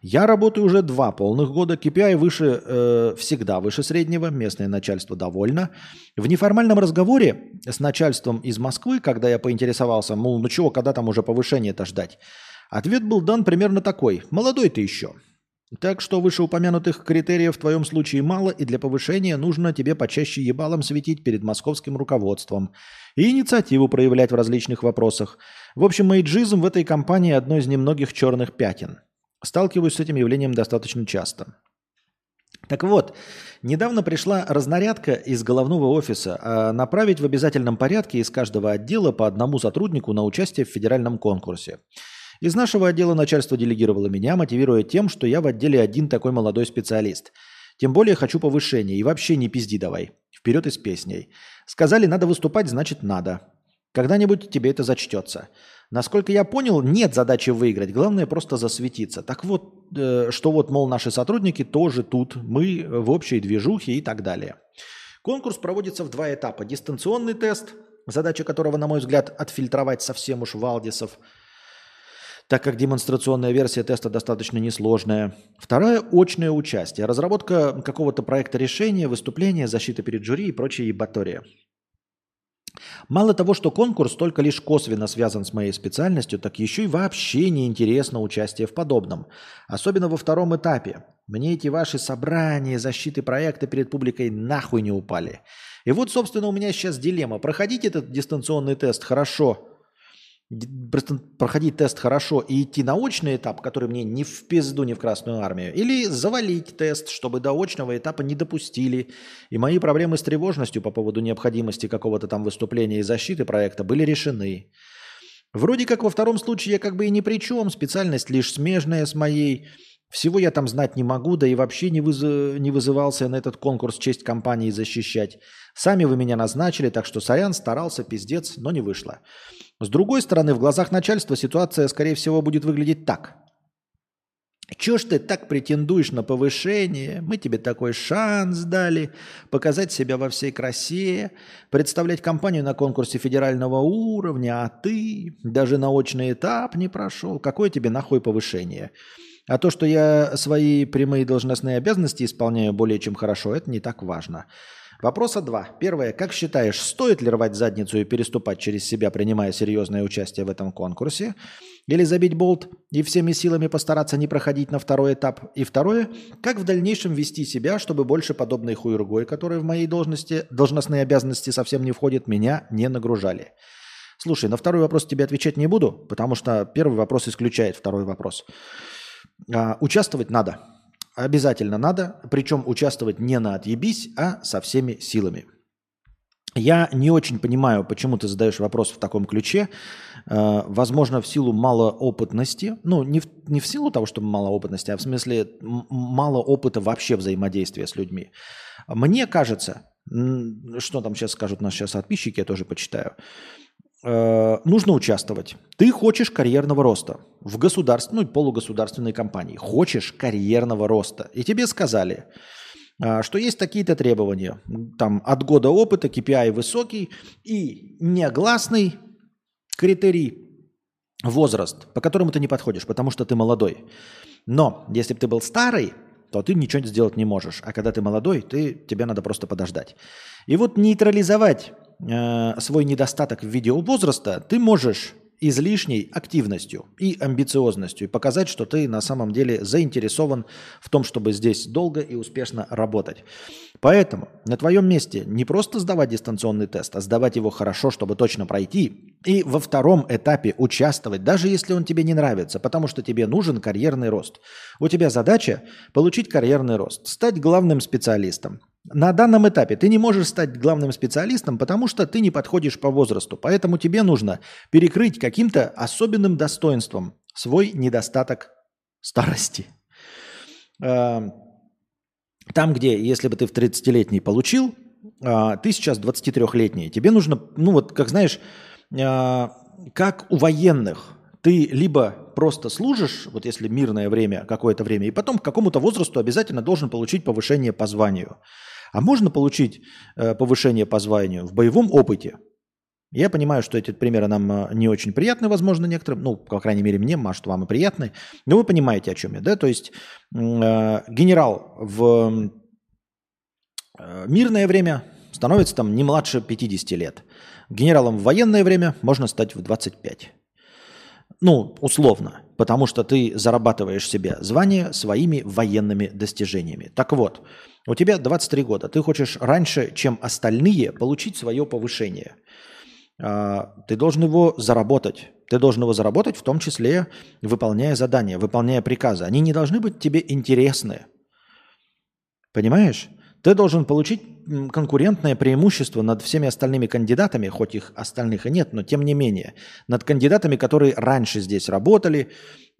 Я работаю уже два полных года. KPI выше, э, всегда выше среднего. Местное начальство довольно. В неформальном разговоре с начальством из Москвы, когда я поинтересовался, мол, ну чего, когда там уже повышение-то ждать, ответ был дан примерно такой. Молодой ты еще. Так что вышеупомянутых критериев в твоем случае мало, и для повышения нужно тебе почаще ебалом светить перед московским руководством и инициативу проявлять в различных вопросах. В общем, мейджизм в этой компании одно из немногих черных пятен. Сталкиваюсь с этим явлением достаточно часто. Так вот, недавно пришла разнарядка из головного офиса а направить в обязательном порядке из каждого отдела по одному сотруднику на участие в федеральном конкурсе. Из нашего отдела начальство делегировало меня, мотивируя тем, что я в отделе один такой молодой специалист. Тем более хочу повышения. И вообще не пизди давай. Вперед и с песней. Сказали, надо выступать, значит надо. Когда-нибудь тебе это зачтется. Насколько я понял, нет задачи выиграть. Главное просто засветиться. Так вот, э, что вот, мол, наши сотрудники тоже тут. Мы в общей движухе и так далее. Конкурс проводится в два этапа. Дистанционный тест, задача которого, на мой взгляд, отфильтровать совсем уж Валдисов – так как демонстрационная версия теста достаточно несложная. Второе – очное участие, разработка какого-то проекта решения, выступления, защита перед жюри и прочие ебатория. Мало того, что конкурс только лишь косвенно связан с моей специальностью, так еще и вообще неинтересно участие в подобном. Особенно во втором этапе. Мне эти ваши собрания, защиты проекта перед публикой нахуй не упали. И вот, собственно, у меня сейчас дилемма. Проходить этот дистанционный тест хорошо – проходить тест хорошо и идти на очный этап, который мне не в пизду, не в Красную Армию, или завалить тест, чтобы до очного этапа не допустили. И мои проблемы с тревожностью по поводу необходимости какого-то там выступления и защиты проекта были решены. Вроде как во втором случае я как бы и ни при чем, специальность лишь смежная с моей – всего я там знать не могу, да и вообще не, выз... не вызывался на этот конкурс честь компании защищать. Сами вы меня назначили, так что сорян, старался, пиздец, но не вышло. С другой стороны, в глазах начальства ситуация, скорее всего, будет выглядеть так. Чего ж ты так претендуешь на повышение? Мы тебе такой шанс дали показать себя во всей красе, представлять компанию на конкурсе федерального уровня, а ты даже на очный этап не прошел. Какое тебе нахуй повышение? А то, что я свои прямые должностные обязанности исполняю более чем хорошо, это не так важно. Вопроса два. Первое. Как считаешь, стоит ли рвать задницу и переступать через себя, принимая серьезное участие в этом конкурсе? Или забить болт и всеми силами постараться не проходить на второй этап? И второе. Как в дальнейшем вести себя, чтобы больше подобной хуйругой, которая в моей должности, должностные обязанности совсем не входит, меня не нагружали? Слушай, на второй вопрос тебе отвечать не буду, потому что первый вопрос исключает второй вопрос. А, участвовать надо. Обязательно надо. Причем участвовать не на отъебись, а со всеми силами. Я не очень понимаю, почему ты задаешь вопрос в таком ключе. А, возможно, в силу малоопытности. Ну, не в, не в силу того, что мало опытности, а в смысле мало опыта вообще взаимодействия с людьми. Мне кажется, что там сейчас скажут наши сейчас подписчики, я тоже почитаю. Э, нужно участвовать. Ты хочешь карьерного роста в государственной, ну, полугосударственной компании. Хочешь карьерного роста. И тебе сказали, э, что есть такие-то требования. Там от года опыта, KPI высокий и негласный критерий возраст, по которому ты не подходишь, потому что ты молодой. Но если бы ты был старый, то ты ничего сделать не можешь. А когда ты молодой, ты, тебе надо просто подождать. И вот нейтрализовать э, свой недостаток в виде возраста ты можешь излишней активностью и амбициозностью показать, что ты на самом деле заинтересован в том, чтобы здесь долго и успешно работать. Поэтому на твоем месте не просто сдавать дистанционный тест, а сдавать его хорошо, чтобы точно пройти, и во втором этапе участвовать, даже если он тебе не нравится, потому что тебе нужен карьерный рост. У тебя задача получить карьерный рост, стать главным специалистом, на данном этапе ты не можешь стать главным специалистом, потому что ты не подходишь по возрасту. Поэтому тебе нужно перекрыть каким-то особенным достоинством свой недостаток старости. А, там, где, если бы ты в 30-летний получил, а, ты сейчас 23-летний. Тебе нужно, ну вот, как знаешь, а, как у военных, ты либо просто служишь, вот если мирное время, какое-то время, и потом к какому-то возрасту обязательно должен получить повышение по званию. А можно получить э, повышение по званию в боевом опыте. Я понимаю, что эти примеры нам э, не очень приятны, возможно, некоторым. Ну, по крайней мере, мне, может, вам и приятны. Но вы понимаете, о чем я, да? То есть э, генерал в э, мирное время становится там не младше 50 лет. Генералом в военное время можно стать в 25. Ну, условно, потому что ты зарабатываешь себе звание своими военными достижениями. Так вот, у тебя 23 года, ты хочешь раньше, чем остальные, получить свое повышение – а, ты должен его заработать. Ты должен его заработать, в том числе выполняя задания, выполняя приказы. Они не должны быть тебе интересны. Понимаешь? Ты должен получить конкурентное преимущество над всеми остальными кандидатами, хоть их остальных и нет, но тем не менее, над кандидатами, которые раньше здесь работали,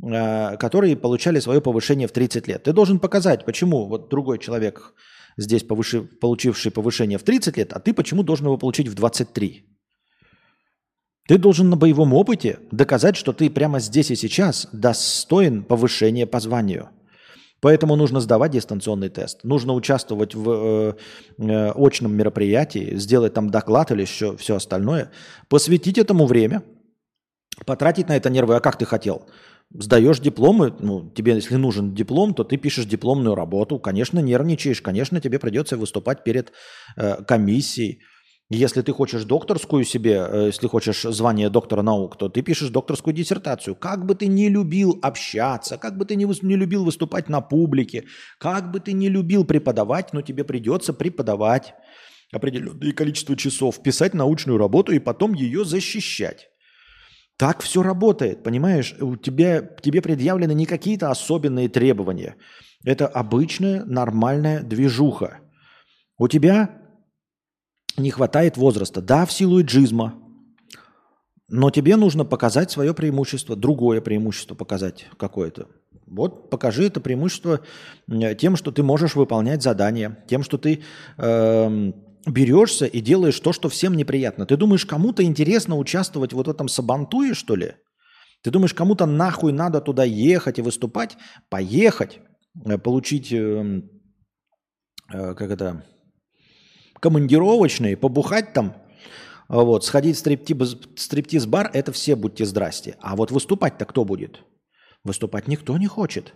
а, которые получали свое повышение в 30 лет. Ты должен показать, почему вот другой человек здесь, повыши, получивший повышение в 30 лет, а ты почему должен его получить в 23. Ты должен на боевом опыте доказать, что ты прямо здесь и сейчас достоин повышения по званию. Поэтому нужно сдавать дистанционный тест. Нужно участвовать в э, э, очном мероприятии, сделать там доклад или еще все остальное. Посвятить этому время, потратить на это нервы. А как ты хотел? Сдаешь дипломы, ну, тебе, если нужен диплом, то ты пишешь дипломную работу. Конечно, нервничаешь, конечно, тебе придется выступать перед э, комиссией. Если ты хочешь докторскую себе, э, если хочешь звание доктора наук, то ты пишешь докторскую диссертацию. Как бы ты не любил общаться, как бы ты не, не любил выступать на публике, как бы ты не любил преподавать, но тебе придется преподавать определенное количество часов, писать научную работу и потом ее защищать. Так все работает, понимаешь? У тебя, тебе предъявлены не какие-то особенные требования. Это обычная нормальная движуха. У тебя не хватает возраста. Да, в силу иджизма. Но тебе нужно показать свое преимущество, другое преимущество показать какое-то. Вот покажи это преимущество тем, что ты можешь выполнять задания, тем, что ты э, берешься и делаешь то, что всем неприятно. Ты думаешь, кому-то интересно участвовать вот в этом сабантуе, что ли? Ты думаешь, кому-то нахуй надо туда ехать и выступать? Поехать, э, получить, э, э, как это, командировочные, побухать там, вот, сходить в стриптиз, стриптиз-бар, это все будьте здрасте. А вот выступать-то кто будет? Выступать никто не хочет.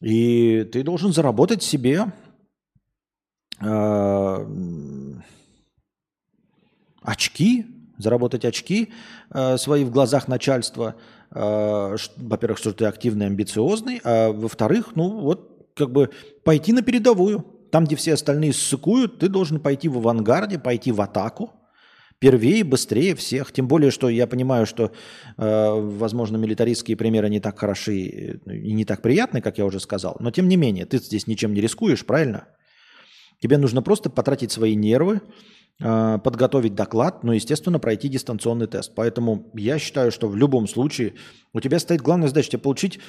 И ты должен заработать себе э, очки, заработать очки э, свои в глазах начальства. Э, во-первых, что ты активный, амбициозный, а во-вторых, ну вот как бы пойти на передовую. Там, где все остальные ссыкуют, ты должен пойти в авангарде, пойти в атаку, первее, быстрее всех. Тем более, что я понимаю, что, э, возможно, милитаристские примеры не так хороши и не так приятны, как я уже сказал. Но тем не менее, ты здесь ничем не рискуешь, правильно? Тебе нужно просто потратить свои нервы, э, подготовить доклад, но, естественно, пройти дистанционный тест. Поэтому я считаю, что в любом случае у тебя стоит главная задача тебе получить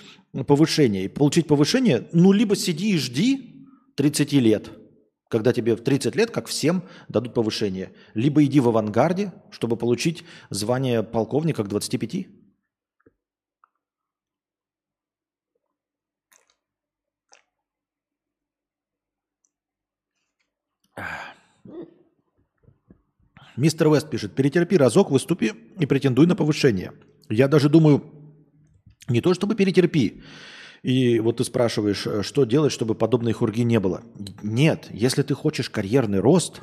повышение. И получить повышение, ну, либо сиди и жди, 30 лет, когда тебе в 30 лет, как всем, дадут повышение. Либо иди в авангарде, чтобы получить звание полковника к 25. Мистер Вест пишет, перетерпи разок, выступи и претендуй на повышение. Я даже думаю, не то чтобы перетерпи, и вот ты спрашиваешь, э, что делать, чтобы подобной хурги не было. Нет, если ты хочешь карьерный рост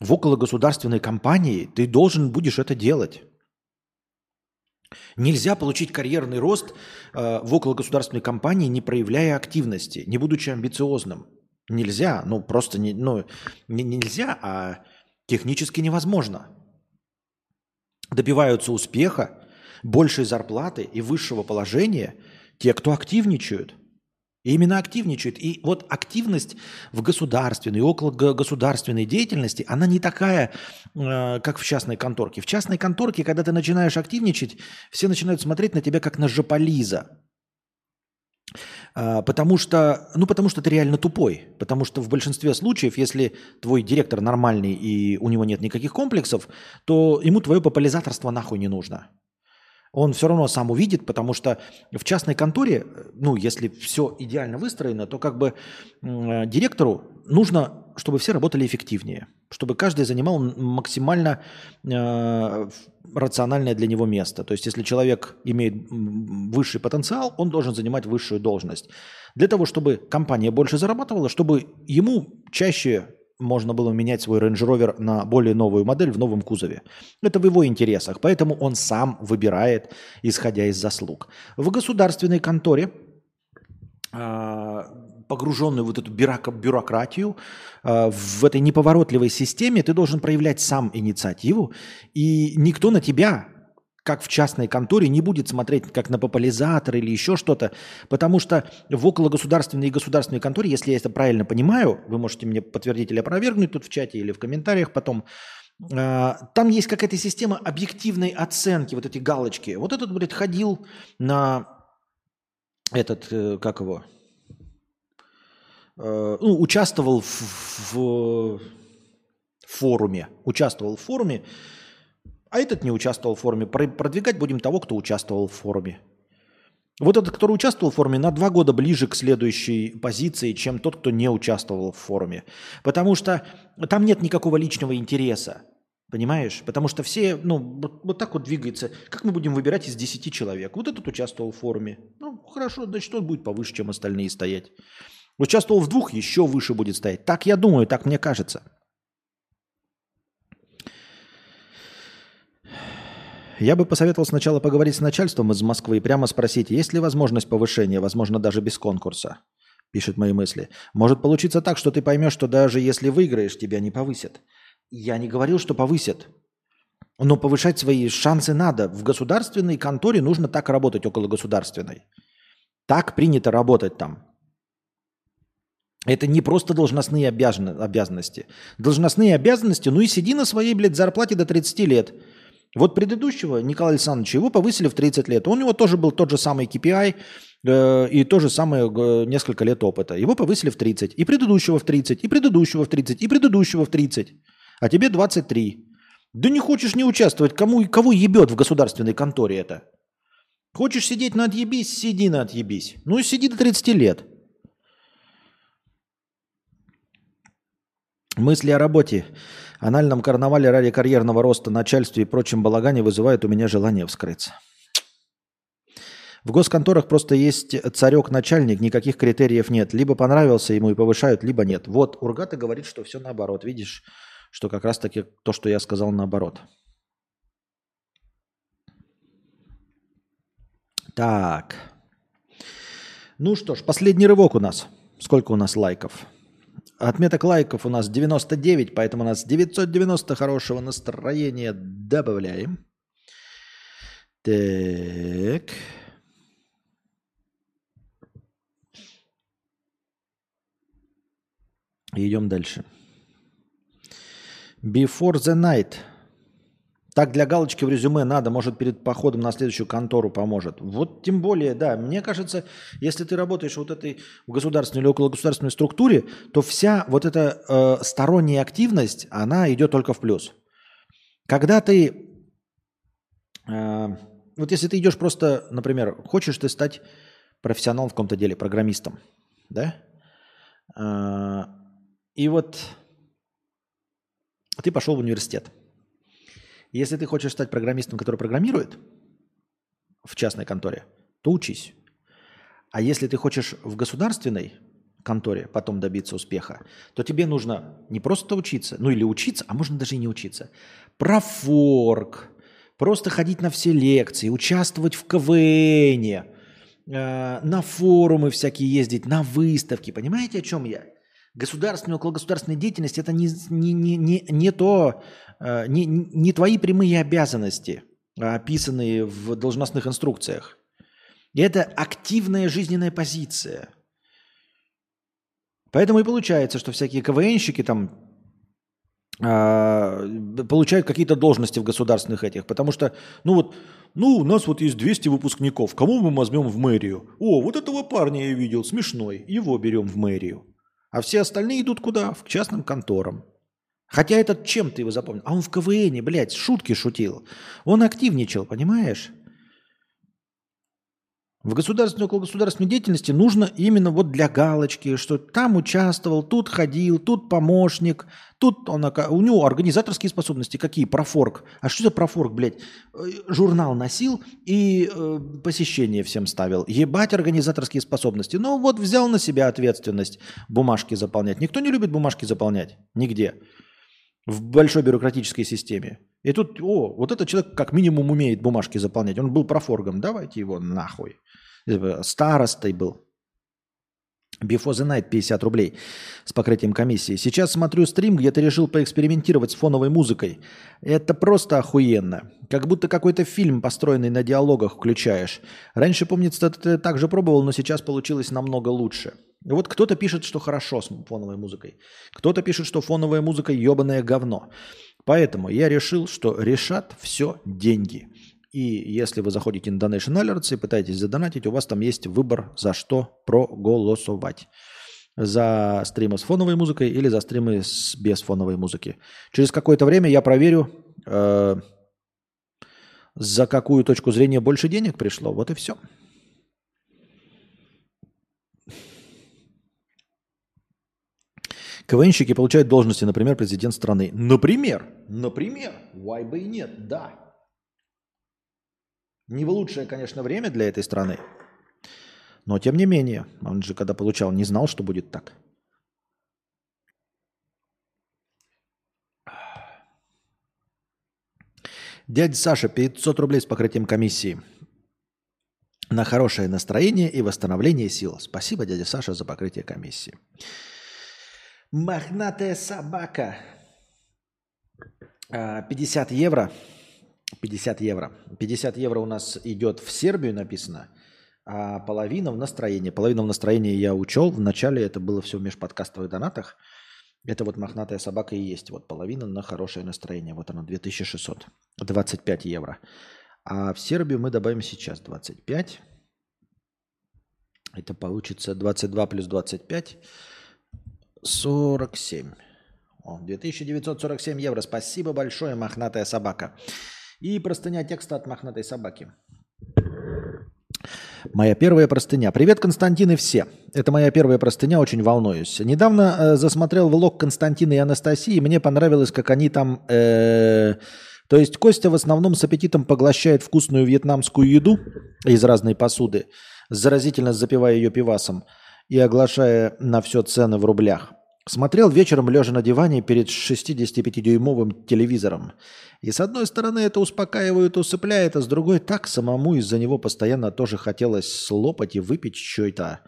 в окологосударственной компании, ты должен будешь это делать. Нельзя получить карьерный рост э, в окологосударственной компании, не проявляя активности, не будучи амбициозным. Нельзя, ну просто не, ну, не, нельзя, а технически невозможно. Добиваются успеха, большей зарплаты и высшего положения – те, кто активничают. И именно активничают. И вот активность в государственной, около государственной деятельности, она не такая, э, как в частной конторке. В частной конторке, когда ты начинаешь активничать, все начинают смотреть на тебя как на жополиза. Э, потому что, ну, потому что ты реально тупой. Потому что в большинстве случаев, если твой директор нормальный и у него нет никаких комплексов, то ему твое популяризаторство нахуй не нужно он все равно сам увидит, потому что в частной конторе, ну, если все идеально выстроено, то как бы э, директору нужно, чтобы все работали эффективнее. чтобы каждый занимал максимально э, рациональное для него место. То есть, если человек имеет высший потенциал, он должен занимать высшую должность. Для того, чтобы компания больше зарабатывала, чтобы ему чаще можно было менять свой Range Rover на более новую модель в новом кузове. Это в его интересах, поэтому он сам выбирает, исходя из заслуг. В государственной конторе а, погруженную в вот эту бюрократию, а, в этой неповоротливой системе ты должен проявлять сам инициативу, и никто на тебя, как в частной конторе, не будет смотреть как на популяризатор или еще что-то, потому что в окологосударственной и государственной конторе, если я это правильно понимаю, вы можете мне подтвердить или опровергнуть тут в чате или в комментариях потом, а, там есть какая-то система объективной оценки, вот эти галочки. Вот этот, блядь, ходил на этот, э, как его, Э, ну, участвовал в, в форуме, участвовал в форуме, а этот не участвовал в форуме. Продвигать будем того, кто участвовал в форуме. Вот этот, который участвовал в форуме, на два года ближе к следующей позиции, чем тот, кто не участвовал в форуме. Потому что там нет никакого личного интереса. Понимаешь? Потому что все, ну, вот, вот так вот двигается. Как мы будем выбирать из 10 человек? Вот этот участвовал в форуме. Ну, хорошо, значит, он будет повыше, чем остальные стоять. Участвовал в двух, еще выше будет стоять. Так я думаю, так мне кажется. Я бы посоветовал сначала поговорить с начальством из Москвы и прямо спросить, есть ли возможность повышения, возможно, даже без конкурса, пишет мои мысли. Может получиться так, что ты поймешь, что даже если выиграешь, тебя не повысят. Я не говорил, что повысят. Но повышать свои шансы надо. В государственной конторе нужно так работать около государственной. Так принято работать там. Это не просто должностные обязан... обязанности. Должностные обязанности, ну и сиди на своей, блядь, зарплате до 30 лет. Вот предыдущего Николая Александровича его повысили в 30 лет. У него тоже был тот же самый KPI э, и то же самое э, несколько лет опыта. Его повысили в 30. И предыдущего в 30, и предыдущего в 30, и предыдущего в 30. А тебе 23. Да не хочешь не участвовать. Кому, кого ебет в государственной конторе это? Хочешь сидеть на отъебись, сиди на отъебись. Ну и сиди до 30 лет. Мысли о работе, анальном карнавале ради карьерного роста, начальстве и прочем балагане вызывают у меня желание вскрыться. В госконторах просто есть царек-начальник, никаких критериев нет. Либо понравился ему и повышают, либо нет. Вот, Ургата говорит, что все наоборот. Видишь, что как раз-таки то, что я сказал наоборот. Так. Ну что ж, последний рывок у нас. Сколько у нас лайков? Отметок лайков у нас 99, поэтому у нас 990 хорошего настроения добавляем. Так. Идем дальше. Before the night – так для галочки в резюме надо, может, перед походом на следующую контору поможет. Вот тем более, да, мне кажется, если ты работаешь вот этой в государственной или около государственной структуре, то вся вот эта э, сторонняя активность, она идет только в плюс. Когда ты, э, вот если ты идешь просто, например, хочешь ты стать профессионалом в каком-то деле, программистом, да, э, и вот ты пошел в университет – если ты хочешь стать программистом, который программирует в частной конторе, то учись. А если ты хочешь в государственной конторе потом добиться успеха, то тебе нужно не просто учиться, ну или учиться, а можно даже и не учиться. Профорк, просто ходить на все лекции, участвовать в КВН, э, на форумы всякие ездить, на выставки. Понимаете, о чем я? Государственная, окологосударственная деятельность – это не, не, не, не, не то, Э, не, не твои прямые обязанности, а описанные в должностных инструкциях. Это активная жизненная позиция. Поэтому и получается, что всякие КВНщики там э, получают какие-то должности в государственных этих, потому что, ну вот, ну у нас вот есть 200 выпускников, кому мы возьмем в мэрию? О, вот этого парня я видел, смешной, его берем в мэрию. А все остальные идут куда? В частным конторам. Хотя этот чем ты его запомнил? А он в КВН, блядь, шутки шутил. Он активничал, понимаешь? В государственной около государственной деятельности нужно именно вот для галочки, что там участвовал, тут ходил, тут помощник, тут он, у него организаторские способности какие, профорг. А что за профорг, блядь? Э, журнал носил и э, посещение всем ставил. Ебать организаторские способности. Ну вот взял на себя ответственность бумажки заполнять. Никто не любит бумажки заполнять, нигде. В большой бюрократической системе. И тут, о, вот этот человек как минимум умеет бумажки заполнять. Он был профоргом, давайте его нахуй. Типа, старостой был. Before the Night 50 рублей с покрытием комиссии. Сейчас смотрю стрим, где ты решил поэкспериментировать с фоновой музыкой. Это просто охуенно. Как будто какой-то фильм, построенный на диалогах, включаешь. Раньше, помнится, ты так же пробовал, но сейчас получилось намного лучше. Вот кто-то пишет, что хорошо с фоновой музыкой. Кто-то пишет, что фоновая музыка ебаное говно. Поэтому я решил, что решат все деньги. И если вы заходите на Donation Alerts и пытаетесь задонатить, у вас там есть выбор, за что проголосовать. За стримы с фоновой музыкой или за стримы с, без фоновой музыки. Через какое-то время я проверю, э, за какую точку зрения больше денег пришло. Вот и все. КВНщики получают должности, например, президент страны. Например, например, why бы и нет, да. Не в лучшее, конечно, время для этой страны. Но тем не менее, он же когда получал, не знал, что будет так. Дядя Саша, 500 рублей с покрытием комиссии. На хорошее настроение и восстановление сил. Спасибо, дядя Саша, за покрытие комиссии. Мохнатая собака. 50 а, евро 50 евро. 50 евро у нас идет в Сербию написано, а половина в настроении. Половину в настроении я учел. Вначале это было все в межподкастовых донатах. Это вот мохнатая собака и есть. Вот половина на хорошее настроение. Вот она, 2600. 25 евро. А в Сербию мы добавим сейчас 25. Это получится 22 плюс 25. 47. О, 2947 евро. Спасибо большое, мохнатая собака. И простыня текста от мохнатой собаки. Моя первая простыня. Привет, Константин и все. Это моя первая простыня, очень волнуюсь. Недавно э, засмотрел влог Константина и Анастасии, мне понравилось, как они там... Э, то есть Костя в основном с аппетитом поглощает вкусную вьетнамскую еду из разной посуды, заразительно запивая ее пивасом и оглашая на все цены в рублях. Смотрел вечером, лежа на диване перед 65-дюймовым телевизором. И с одной стороны это успокаивает, усыпляет, а с другой так самому из-за него постоянно тоже хотелось слопать и выпить что-то.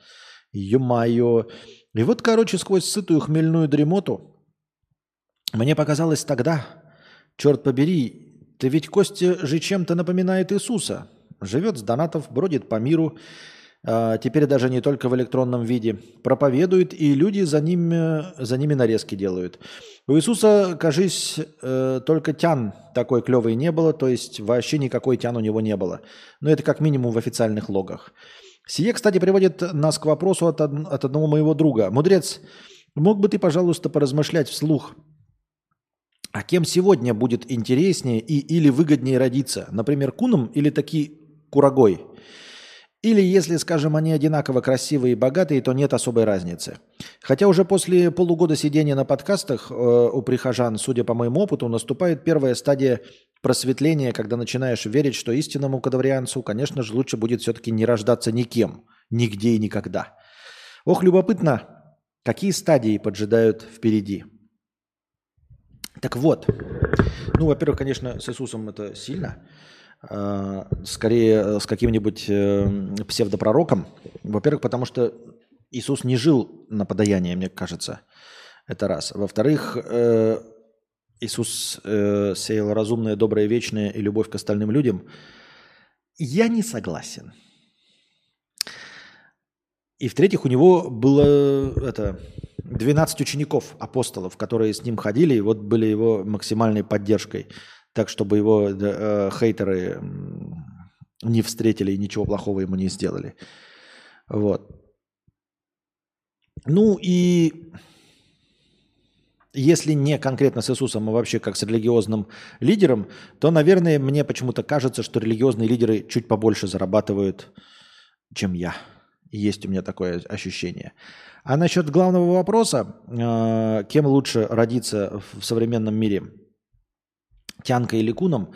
Ё-моё. И вот, короче, сквозь сытую хмельную дремоту мне показалось тогда, черт побери, ты ведь Костя же чем-то напоминает Иисуса. Живет с донатов, бродит по миру, теперь даже не только в электронном виде, проповедует, и люди за, ними за ними нарезки делают. У Иисуса, кажись, э, только тян такой клевый не было, то есть вообще никакой тян у него не было. Но это как минимум в официальных логах. Сие, кстати, приводит нас к вопросу от, от одного моего друга. Мудрец, мог бы ты, пожалуйста, поразмышлять вслух, а кем сегодня будет интереснее и или выгоднее родиться? Например, куном или таки курагой? Или если, скажем, они одинаково красивые и богатые, то нет особой разницы. Хотя уже после полугода сидения на подкастах э, у прихожан, судя по моему опыту, наступает первая стадия просветления, когда начинаешь верить, что истинному кадаврианцу, конечно же, лучше будет все-таки не рождаться никем, нигде и никогда. Ох, любопытно, какие стадии поджидают впереди. Так вот, ну, во-первых, конечно, с Иисусом это сильно – скорее э, с каким-нибудь э, псевдопророком. Во-первых, потому что Иисус не жил на подаяние, мне кажется. Это раз. Во-вторых, Иисус сеял разумное, доброе, вечное и любовь к остальным людям. Я не согласен. И в-третьих, у него было это, 12 учеников, апостолов, которые с ним ходили, и вот были его максимальной поддержкой так, чтобы его э, хейтеры не встретили и ничего плохого ему не сделали. Вот. Ну и если не конкретно с Иисусом, а вообще как с религиозным лидером, то, наверное, мне почему-то кажется, что религиозные лидеры чуть побольше зарабатывают чем я. Есть у меня такое ощущение. А насчет главного вопроса, э, кем лучше родиться в современном мире, тянкой или куном,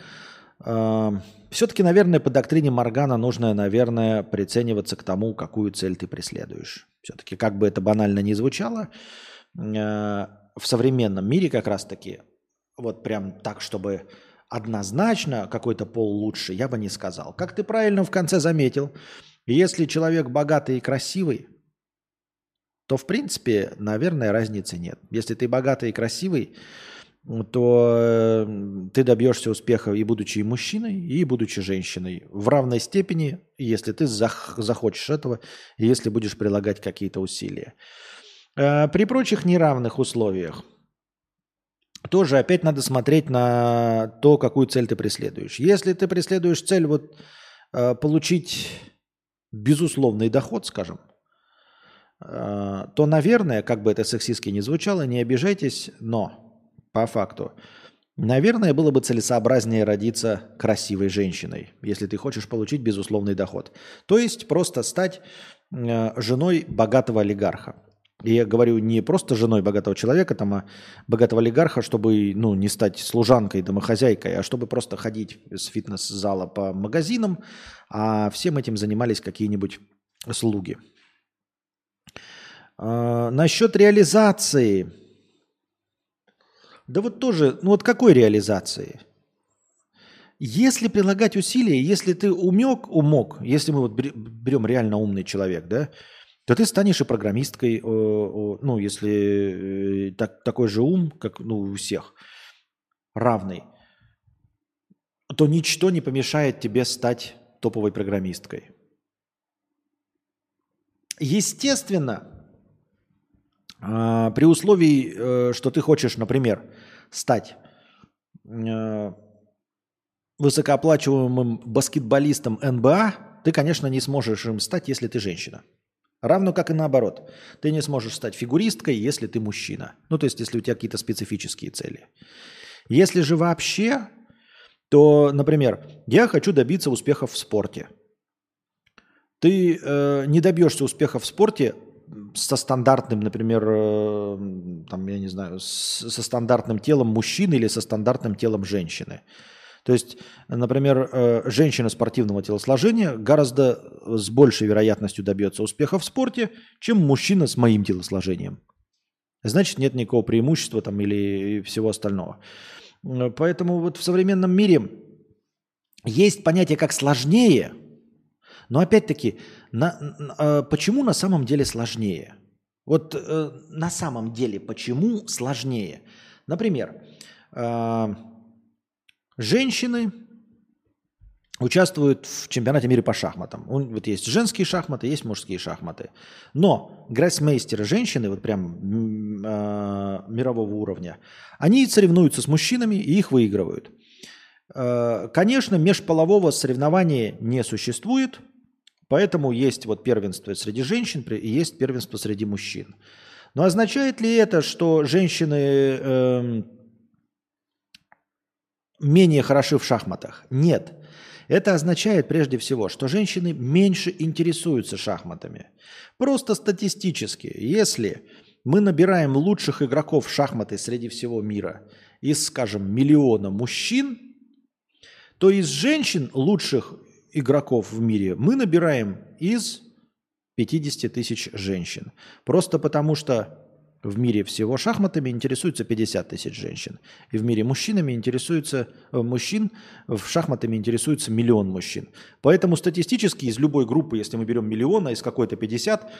э, все-таки, наверное, по доктрине Моргана нужно, наверное, прицениваться к тому, какую цель ты преследуешь. Все-таки, как бы это банально ни звучало, э, в современном мире как раз-таки, вот прям так, чтобы однозначно какой-то пол лучше, я бы не сказал. Как ты правильно в конце заметил, если человек богатый и красивый, то, в принципе, наверное, разницы нет. Если ты богатый и красивый, то э, ты добьешься успеха и будучи и мужчиной, и будучи женщиной в равной степени, если ты зах- захочешь этого, и если будешь прилагать какие-то усилия. Э, при прочих неравных условиях тоже опять надо смотреть на то, какую цель ты преследуешь. Если ты преследуешь цель вот э, получить безусловный доход, скажем, то, наверное, как бы это сексистски не звучало, не обижайтесь, но по факту. Наверное, было бы целесообразнее родиться красивой женщиной, если ты хочешь получить безусловный доход. То есть просто стать э, женой богатого олигарха. И я говорю не просто женой богатого человека, там, а богатого олигарха, чтобы ну, не стать служанкой, домохозяйкой, а чтобы просто ходить с фитнес-зала по магазинам, а всем этим занимались какие-нибудь слуги. А, насчет реализации – да вот тоже, ну вот какой реализации? Если прилагать усилия, если ты умек, умок, если мы вот берем реально умный человек, да, то ты станешь и программисткой, ну, если э, так, такой же ум, как ну, у всех, равный, то ничто не помешает тебе стать топовой программисткой. Естественно, при условии, э, что ты хочешь, например, стать э, высокооплачиваемым баскетболистом НБА, ты, конечно, не сможешь им стать, если ты женщина. Равно как и наоборот. Ты не сможешь стать фигуристкой, если ты мужчина. Ну, то есть, если у тебя какие-то специфические цели. Если же вообще, то, например, я хочу добиться успехов в спорте. Ты э, не добьешься успеха в спорте, со стандартным, например, э, там, я не знаю, со стандартным телом мужчины или со стандартным телом женщины. То есть, например, э, женщина спортивного телосложения гораздо с большей вероятностью добьется успеха в спорте, чем мужчина с моим телосложением. Значит, нет никакого преимущества там или всего остального. Поэтому вот в современном мире есть понятие как сложнее, но опять-таки на, э, почему на самом деле сложнее? Вот э, на самом деле почему сложнее? Например, э, женщины участвуют в чемпионате мира по шахматам. Вот есть женские шахматы, есть мужские шахматы. Но гроссмейстеры женщины, вот прям э, мирового уровня, они соревнуются с мужчинами и их выигрывают. Э, конечно, межполового соревнования не существует – Поэтому есть вот первенство среди женщин и есть первенство среди мужчин. Но означает ли это, что женщины э, менее хороши в шахматах? Нет. Это означает прежде всего, что женщины меньше интересуются шахматами. Просто статистически, если мы набираем лучших игроков в шахматы среди всего мира из, скажем, миллиона мужчин, то из женщин лучших игроков в мире мы набираем из 50 тысяч женщин. Просто потому что в мире всего шахматами интересуются 50 тысяч женщин. И в мире мужчинами интересуется, э, мужчин в шахматами интересуется миллион мужчин. Поэтому статистически из любой группы, если мы берем миллион, а из какой-то 50,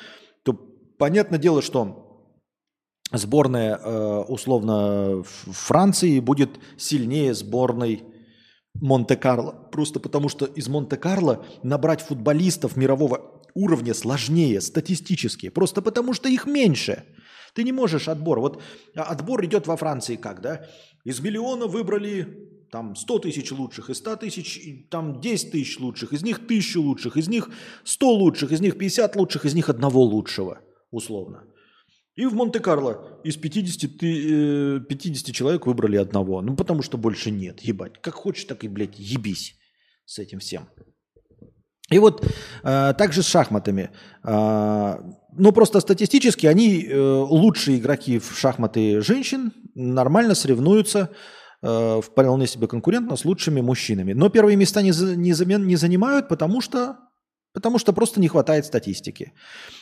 то понятное дело, что сборная э, условно Франции будет сильнее сборной Монте-Карло. Просто потому что из Монте-Карло набрать футболистов мирового уровня сложнее статистически. Просто потому что их меньше. Ты не можешь отбор. Вот а, отбор идет во Франции как, да? Из миллиона выбрали там 100 тысяч лучших, из 100 тысяч, там 10 тысяч лучших, из них 1000 лучших, из них 100 лучших, из них 50 лучших, из них одного лучшего, условно. И в Монте-Карло из 50, 50 э, человек выбрали одного. Ну, потому что больше нет. Ебать. Как хочешь, так и, блядь, ебись с этим всем. И вот э, также с шахматами. Э, ну, просто статистически они э, лучшие игроки в шахматы женщин нормально соревнуются э, вполне себе конкурентно с лучшими мужчинами. Но первые места не, за, не, замен, не занимают, потому что, потому что просто не хватает статистики.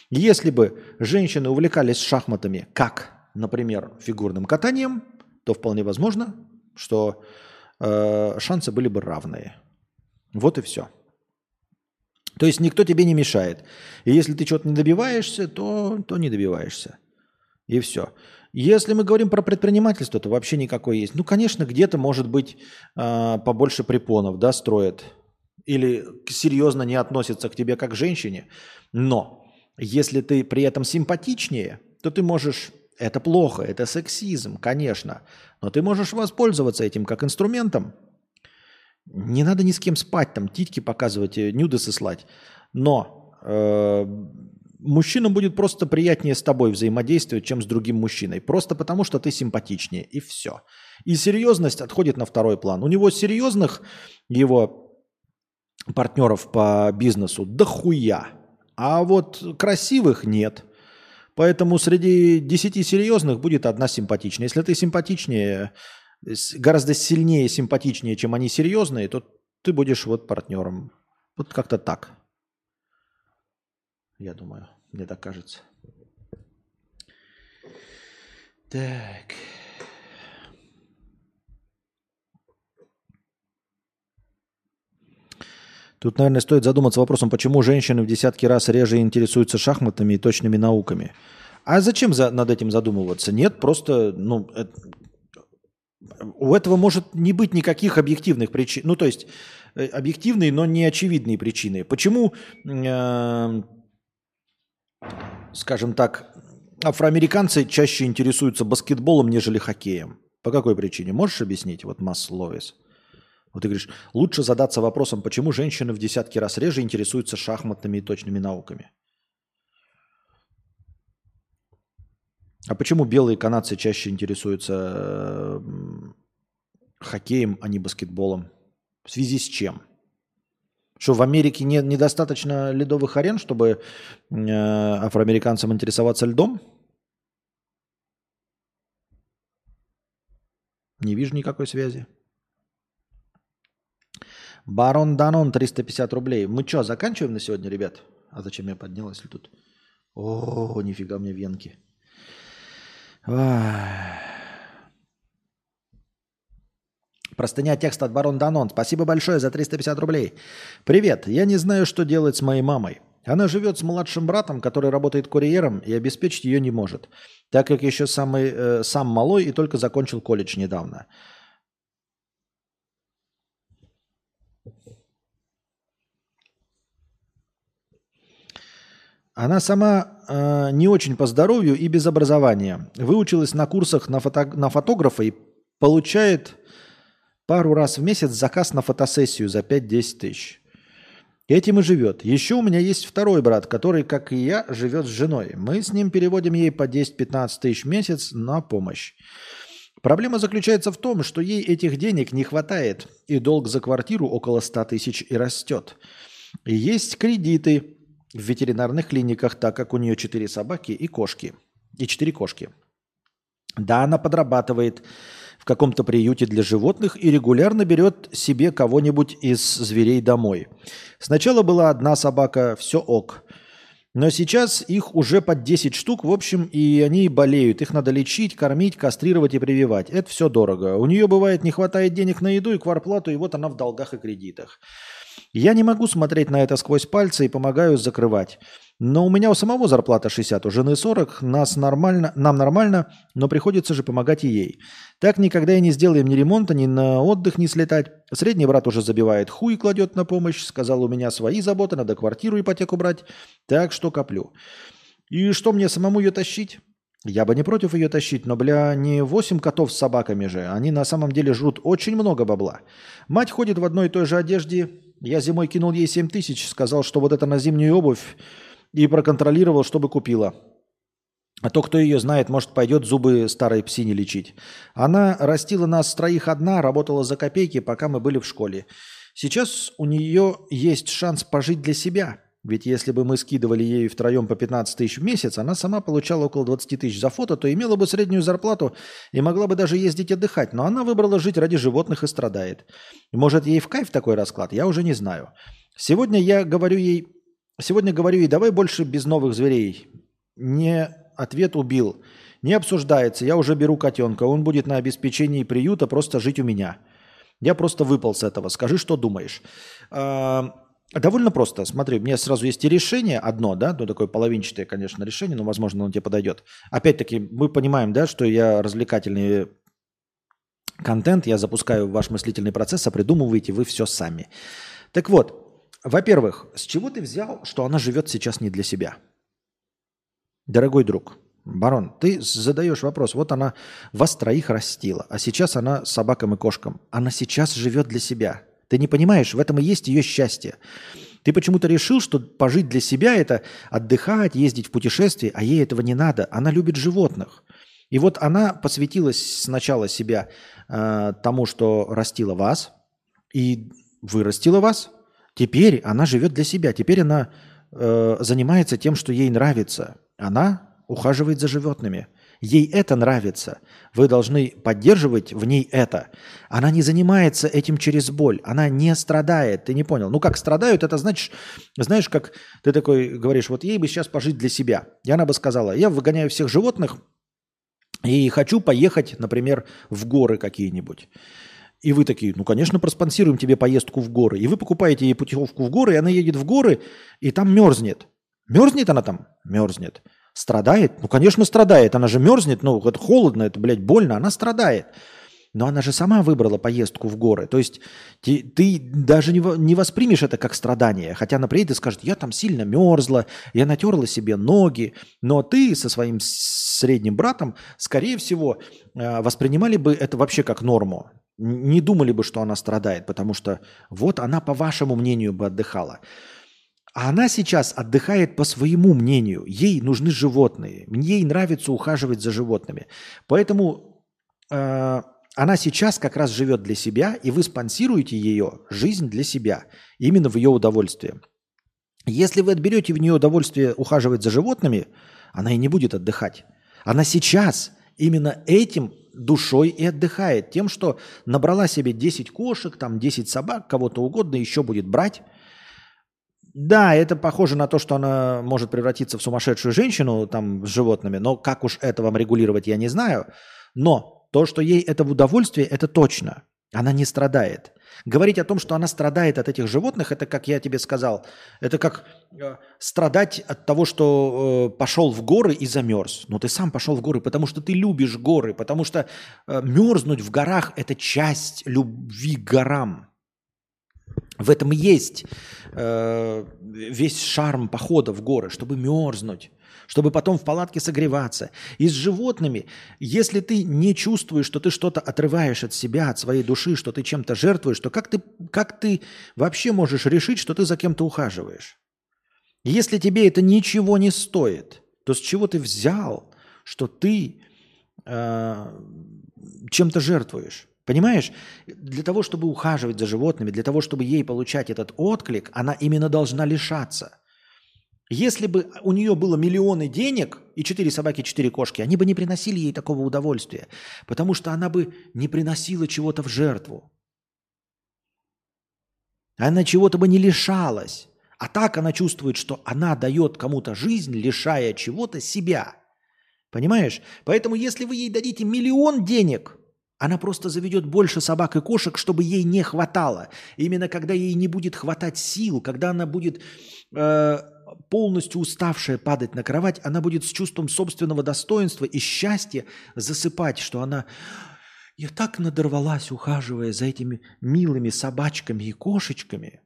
Если бы женщины увлекались шахматами, как, например, фигурным катанием, то вполне возможно, что э, шансы были бы равные. Вот и все. То есть никто тебе не мешает. И если ты что-то не добиваешься, то, то не добиваешься. И все. Если мы говорим про предпринимательство, то вообще никакой есть. Ну, конечно, где-то, может быть, э, побольше препонов, да, строят. Или серьезно не относятся к тебе как к женщине. Но если ты при этом симпатичнее, то ты можешь... Это плохо, это сексизм, конечно. Но ты можешь воспользоваться этим как инструментом не надо ни с кем спать, там, титьки показывать, э, нюдесы слать. Но э, мужчинам будет просто приятнее с тобой взаимодействовать, чем с другим мужчиной. Просто потому, что ты симпатичнее, и все. И серьезность отходит на второй план. У него серьезных его партнеров по бизнесу дохуя. А вот красивых нет. Поэтому среди десяти серьезных будет одна симпатичная. Если ты симпатичнее, гораздо сильнее, симпатичнее, чем они серьезные, то ты будешь вот партнером. Вот как-то так. Я думаю, мне так кажется. Так. Тут, наверное, стоит задуматься вопросом, почему женщины в десятки раз реже интересуются шахматами и точными науками. А зачем за, над этим задумываться? Нет, просто, ну, это, у этого может не быть никаких объективных причин. Ну, то есть э, объективные, но не очевидные причины. Почему, э, скажем так, афроамериканцы чаще интересуются баскетболом, нежели хоккеем? По какой причине? Можешь объяснить? Вот масс ловис. Вот ты говоришь, лучше задаться вопросом, почему женщины в десятки раз реже интересуются шахматными и точными науками. А почему белые канадцы чаще интересуются э, хоккеем, а не баскетболом? В связи с чем? Что в Америке не, недостаточно ледовых арен, чтобы э, афроамериканцам интересоваться льдом? Не вижу никакой связи. Барон Данон 350 рублей. Мы что, заканчиваем на сегодня, ребят? А зачем я поднялась тут? О, нифига мне венки. Простыня текста от Барон Данон. Спасибо большое за 350 рублей. Привет. Я не знаю, что делать с моей мамой. Она живет с младшим братом, который работает курьером и обеспечить ее не может, так как еще самый, э, сам малой и только закончил колледж недавно. Она сама э, не очень по здоровью и без образования. Выучилась на курсах на, фото, на фотографа и получает пару раз в месяц заказ на фотосессию за 5-10 тысяч. Этим и живет. Еще у меня есть второй брат, который, как и я, живет с женой. Мы с ним переводим ей по 10-15 тысяч в месяц на помощь. Проблема заключается в том, что ей этих денег не хватает, и долг за квартиру около 100 тысяч и растет. Есть кредиты, в ветеринарных клиниках, так как у нее четыре собаки и кошки. И четыре кошки. Да, она подрабатывает в каком-то приюте для животных и регулярно берет себе кого-нибудь из зверей домой. Сначала была одна собака, все ок. Но сейчас их уже под 10 штук, в общем, и они болеют. Их надо лечить, кормить, кастрировать и прививать. Это все дорого. У нее бывает не хватает денег на еду и кварплату, и вот она в долгах и кредитах. Я не могу смотреть на это сквозь пальцы и помогаю закрывать. Но у меня у самого зарплата 60, у жены 40, нас нормально, нам нормально, но приходится же помогать и ей. Так никогда и не сделаем ни ремонта, ни на отдых не слетать. Средний брат уже забивает хуй и кладет на помощь. Сказал, у меня свои заботы, надо квартиру ипотеку брать. Так что коплю. И что мне самому ее тащить? Я бы не против ее тащить, но, бля, не 8 котов с собаками же. Они на самом деле жрут очень много бабла. Мать ходит в одной и той же одежде, я зимой кинул ей 7 тысяч, сказал, что вот это на зимнюю обувь, и проконтролировал, чтобы купила. А то, кто ее знает, может, пойдет зубы старой псине лечить. Она растила нас троих одна, работала за копейки, пока мы были в школе. Сейчас у нее есть шанс пожить для себя. Ведь если бы мы скидывали ей втроем по 15 тысяч в месяц, она сама получала около 20 тысяч за фото, то имела бы среднюю зарплату и могла бы даже ездить отдыхать. Но она выбрала жить ради животных и страдает. Может, ей в кайф такой расклад? Я уже не знаю. Сегодня я говорю ей, сегодня говорю ей, давай больше без новых зверей. Не ответ убил. Не обсуждается. Я уже беру котенка. Он будет на обеспечении приюта просто жить у меня. Я просто выпал с этого. Скажи, что думаешь. А, довольно просто. Смотри, у меня сразу есть и решение одно, да, ну такое половинчатое, конечно, решение, но, возможно, оно тебе подойдет. Опять-таки, мы понимаем, да, что я развлекательный контент, я запускаю ваш мыслительный процесс, а придумываете вы все сами. Так вот, во-первых, с чего ты взял, что она живет сейчас не для себя? Дорогой друг, Барон, ты задаешь вопрос. Вот она вас троих растила, а сейчас она собакам и кошкам. Она сейчас живет для себя. Ты не понимаешь, в этом и есть ее счастье. Ты почему-то решил, что пожить для себя – это отдыхать, ездить в путешествие, а ей этого не надо. Она любит животных. И вот она посвятилась сначала себя э, тому, что растила вас, и вырастила вас. Теперь она живет для себя. Теперь она э, занимается тем, что ей нравится. Она ухаживает за животными. Ей это нравится. Вы должны поддерживать в ней это. Она не занимается этим через боль. Она не страдает. Ты не понял? Ну, как страдают, это значит, знаешь, как ты такой говоришь, вот ей бы сейчас пожить для себя. И она бы сказала, я выгоняю всех животных и хочу поехать, например, в горы какие-нибудь. И вы такие, ну, конечно, проспонсируем тебе поездку в горы. И вы покупаете ей путевку в горы, и она едет в горы, и там мерзнет. Мерзнет она там? Мерзнет. Страдает? Ну, конечно, страдает. Она же мерзнет, ну, это холодно, это, блядь, больно. Она страдает. Но она же сама выбрала поездку в горы. То есть ты, ты даже не, не воспримешь это как страдание. Хотя она приедет и скажет, я там сильно мерзла, я натерла себе ноги. Но ты со своим средним братом, скорее всего, э, воспринимали бы это вообще как норму. Не думали бы, что она страдает, потому что вот она, по вашему мнению, бы отдыхала. А она сейчас отдыхает по своему мнению. Ей нужны животные. Ей нравится ухаживать за животными. Поэтому э, она сейчас как раз живет для себя, и вы спонсируете ее жизнь для себя, именно в ее удовольствие. Если вы отберете в нее удовольствие ухаживать за животными, она и не будет отдыхать. Она сейчас именно этим душой и отдыхает. Тем, что набрала себе 10 кошек, там 10 собак, кого-то угодно еще будет брать – да, это похоже на то, что она может превратиться в сумасшедшую женщину там с животными, но как уж это вам регулировать, я не знаю. Но то, что ей это в удовольствие, это точно. Она не страдает. Говорить о том, что она страдает от этих животных, это, как я тебе сказал, это как э, страдать от того, что э, пошел в горы и замерз. Но ты сам пошел в горы, потому что ты любишь горы, потому что э, мерзнуть в горах – это часть любви к горам. В этом и есть э, весь шарм похода в горы, чтобы мерзнуть, чтобы потом в палатке согреваться. И с животными, если ты не чувствуешь, что ты что-то отрываешь от себя, от своей души, что ты чем-то жертвуешь, то как ты, как ты вообще можешь решить, что ты за кем-то ухаживаешь? Если тебе это ничего не стоит, то с чего ты взял, что ты э, чем-то жертвуешь? Понимаешь? Для того, чтобы ухаживать за животными, для того, чтобы ей получать этот отклик, она именно должна лишаться. Если бы у нее было миллионы денег и четыре собаки, четыре кошки, они бы не приносили ей такого удовольствия, потому что она бы не приносила чего-то в жертву. Она чего-то бы не лишалась. А так она чувствует, что она дает кому-то жизнь, лишая чего-то себя. Понимаешь? Поэтому если вы ей дадите миллион денег – она просто заведет больше собак и кошек, чтобы ей не хватало. именно когда ей не будет хватать сил, когда она будет э, полностью уставшая падать на кровать, она будет с чувством собственного достоинства и счастья засыпать, что она... Я так надорвалась, ухаживая за этими милыми собачками и кошечками,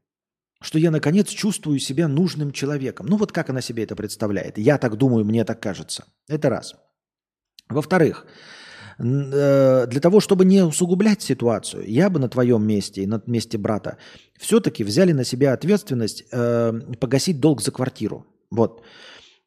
что я, наконец, чувствую себя нужным человеком. Ну вот как она себе это представляет. Я так думаю, мне так кажется. Это раз. Во-вторых, для того, чтобы не усугублять ситуацию, я бы на твоем месте и на месте брата все-таки взяли на себя ответственность э, погасить долг за квартиру. Вот.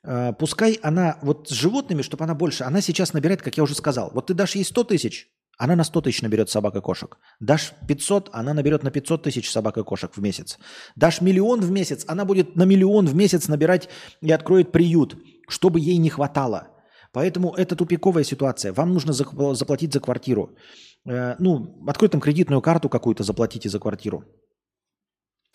Э, пускай она вот с животными, чтобы она больше, она сейчас набирает, как я уже сказал, вот ты дашь ей 100 тысяч, она на 100 тысяч наберет собак и кошек. Дашь 500, она наберет на 500 тысяч собак и кошек в месяц. Дашь миллион в месяц, она будет на миллион в месяц набирать и откроет приют, чтобы ей не хватало. Поэтому это тупиковая ситуация. Вам нужно заплатить за квартиру. Э, ну, открой там кредитную карту какую-то, заплатите за квартиру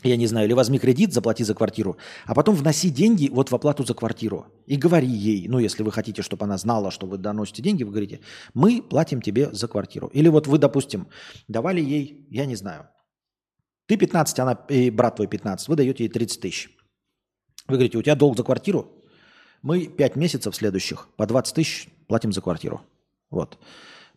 я не знаю, или возьми кредит, заплати за квартиру, а потом вноси деньги вот в оплату за квартиру. И говори ей, ну, если вы хотите, чтобы она знала, что вы доносите деньги, вы говорите, мы платим тебе за квартиру. Или вот вы, допустим, давали ей, я не знаю, ты 15, она, и брат твой 15, вы даете ей 30 тысяч. Вы говорите, у тебя долг за квартиру, мы 5 месяцев следующих по 20 тысяч платим за квартиру. Вот.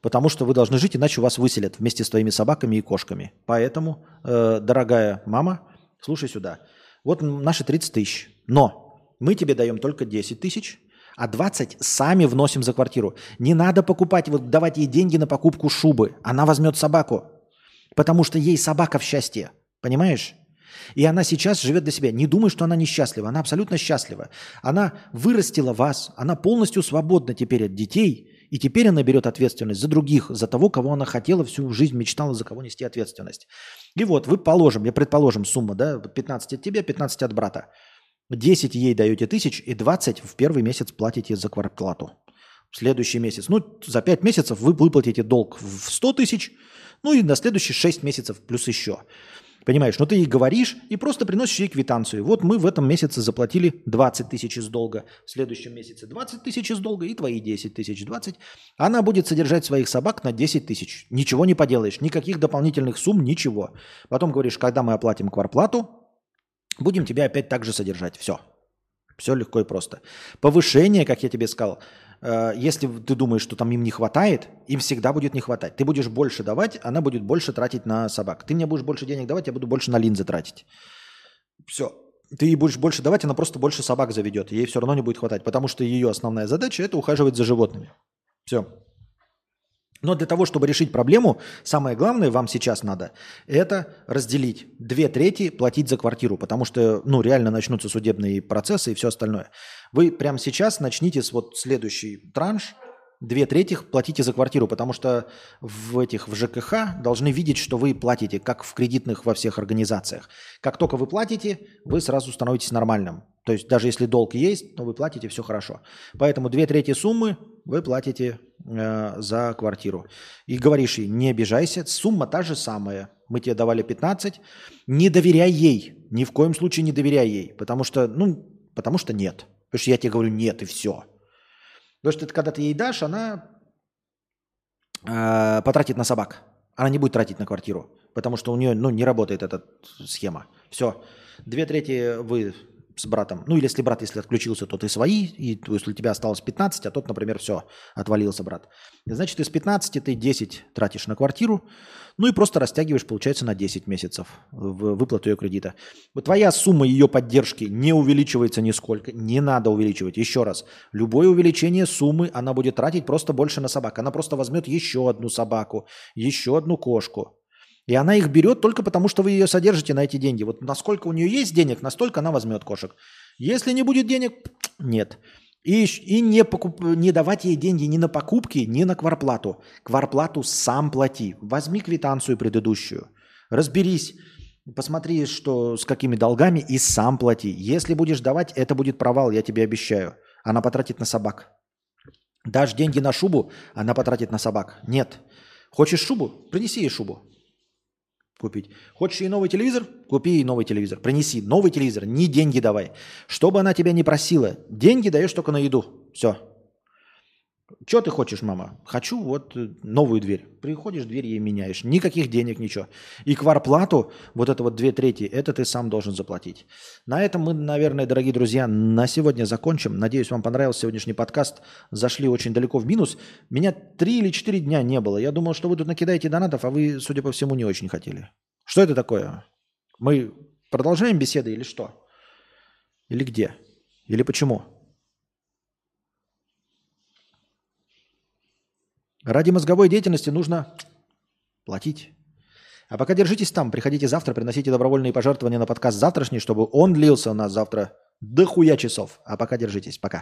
Потому что вы должны жить, иначе вас выселят вместе с твоими собаками и кошками. Поэтому, э, дорогая мама, Слушай сюда. Вот наши 30 тысяч. Но мы тебе даем только 10 тысяч, а 20 сами вносим за квартиру. Не надо покупать, вот давать ей деньги на покупку шубы. Она возьмет собаку. Потому что ей собака в счастье. Понимаешь? И она сейчас живет для себя. Не думай, что она несчастлива. Она абсолютно счастлива. Она вырастила вас. Она полностью свободна теперь от детей. И теперь она берет ответственность за других, за того, кого она хотела всю жизнь, мечтала, за кого нести ответственность. И вот вы положим, я предположим, сумма, да, 15 от тебя, 15 от брата. 10 ей даете тысяч и 20 в первый месяц платите за квартплату. В следующий месяц, ну, за 5 месяцев вы выплатите долг в 100 тысяч, ну и на следующие 6 месяцев плюс еще. Понимаешь, но ты ей говоришь и просто приносишь ей квитанцию. Вот мы в этом месяце заплатили 20 тысяч из долга, в следующем месяце 20 тысяч из долга и твои 10 тысяч, 20. Она будет содержать своих собак на 10 тысяч. Ничего не поделаешь, никаких дополнительных сумм, ничего. Потом говоришь, когда мы оплатим кварплату, будем тебя опять так же содержать. Все. Все легко и просто. Повышение, как я тебе сказал, Э, если ты думаешь, что там им не хватает, им всегда будет не хватать. Ты будешь больше давать, она будет больше тратить на собак. Ты мне будешь больше денег давать, я буду больше на линзы тратить. Все. Ты ей будешь больше давать, она просто больше собак заведет. Ей все равно не будет хватать, потому что ее основная задача – это ухаживать за животными. Все. Но для того, чтобы решить проблему, самое главное вам сейчас надо – это разделить две трети платить за квартиру, потому что ну, реально начнутся судебные процессы и все остальное. Вы прямо сейчас начните с вот следующий транш – две трети платите за квартиру, потому что в этих в ЖКХ должны видеть, что вы платите, как в кредитных во всех организациях. Как только вы платите, вы сразу становитесь нормальным. То есть даже если долг есть, то вы платите, все хорошо. Поэтому две трети суммы вы платите э, за квартиру. И говоришь ей, не обижайся, сумма та же самая. Мы тебе давали 15, не доверяй ей, ни в коем случае не доверяй ей, потому что, ну, потому что нет. Потому что я тебе говорю нет, и все. Потому что когда ты ей дашь, она э, потратит на собак. Она не будет тратить на квартиру, потому что у нее ну, не работает эта схема. Все. Две трети вы с братом. Ну или если брат, если отключился, то ты свои, и если у тебя осталось 15, а тот, например, все, отвалился брат. Значит, из 15 ты 10 тратишь на квартиру, ну и просто растягиваешь, получается, на 10 месяцев в выплату ее кредита. Твоя сумма ее поддержки не увеличивается нисколько, не надо увеличивать. Еще раз, любое увеличение суммы она будет тратить просто больше на собак. Она просто возьмет еще одну собаку, еще одну кошку. И она их берет только потому, что вы ее содержите на эти деньги. Вот насколько у нее есть денег, настолько она возьмет кошек. Если не будет денег, нет. И, и не, покуп, не давать ей деньги ни на покупки, ни на кварплату. Кварплату сам плати. Возьми квитанцию предыдущую. Разберись. Посмотри, что с какими долгами и сам плати. Если будешь давать, это будет провал, я тебе обещаю. Она потратит на собак. Дашь деньги на шубу, она потратит на собак. Нет. Хочешь шубу? Принеси ей шубу купить. Хочешь ей новый телевизор? Купи ей новый телевизор. Принеси новый телевизор, не деньги давай. Что бы она тебя не просила, деньги даешь только на еду. Все. Что ты хочешь, мама? Хочу вот э, новую дверь. Приходишь, дверь ей меняешь. Никаких денег, ничего. И кварплату, вот это вот две трети, это ты сам должен заплатить. На этом мы, наверное, дорогие друзья, на сегодня закончим. Надеюсь, вам понравился сегодняшний подкаст. Зашли очень далеко в минус. Меня три или четыре дня не было. Я думал, что вы тут накидаете донатов, а вы, судя по всему, не очень хотели. Что это такое? Мы продолжаем беседы или что? Или где? Или почему? Ради мозговой деятельности нужно платить. А пока держитесь там, приходите завтра, приносите добровольные пожертвования на подкаст завтрашний, чтобы он длился у нас завтра дохуя часов. А пока держитесь, пока.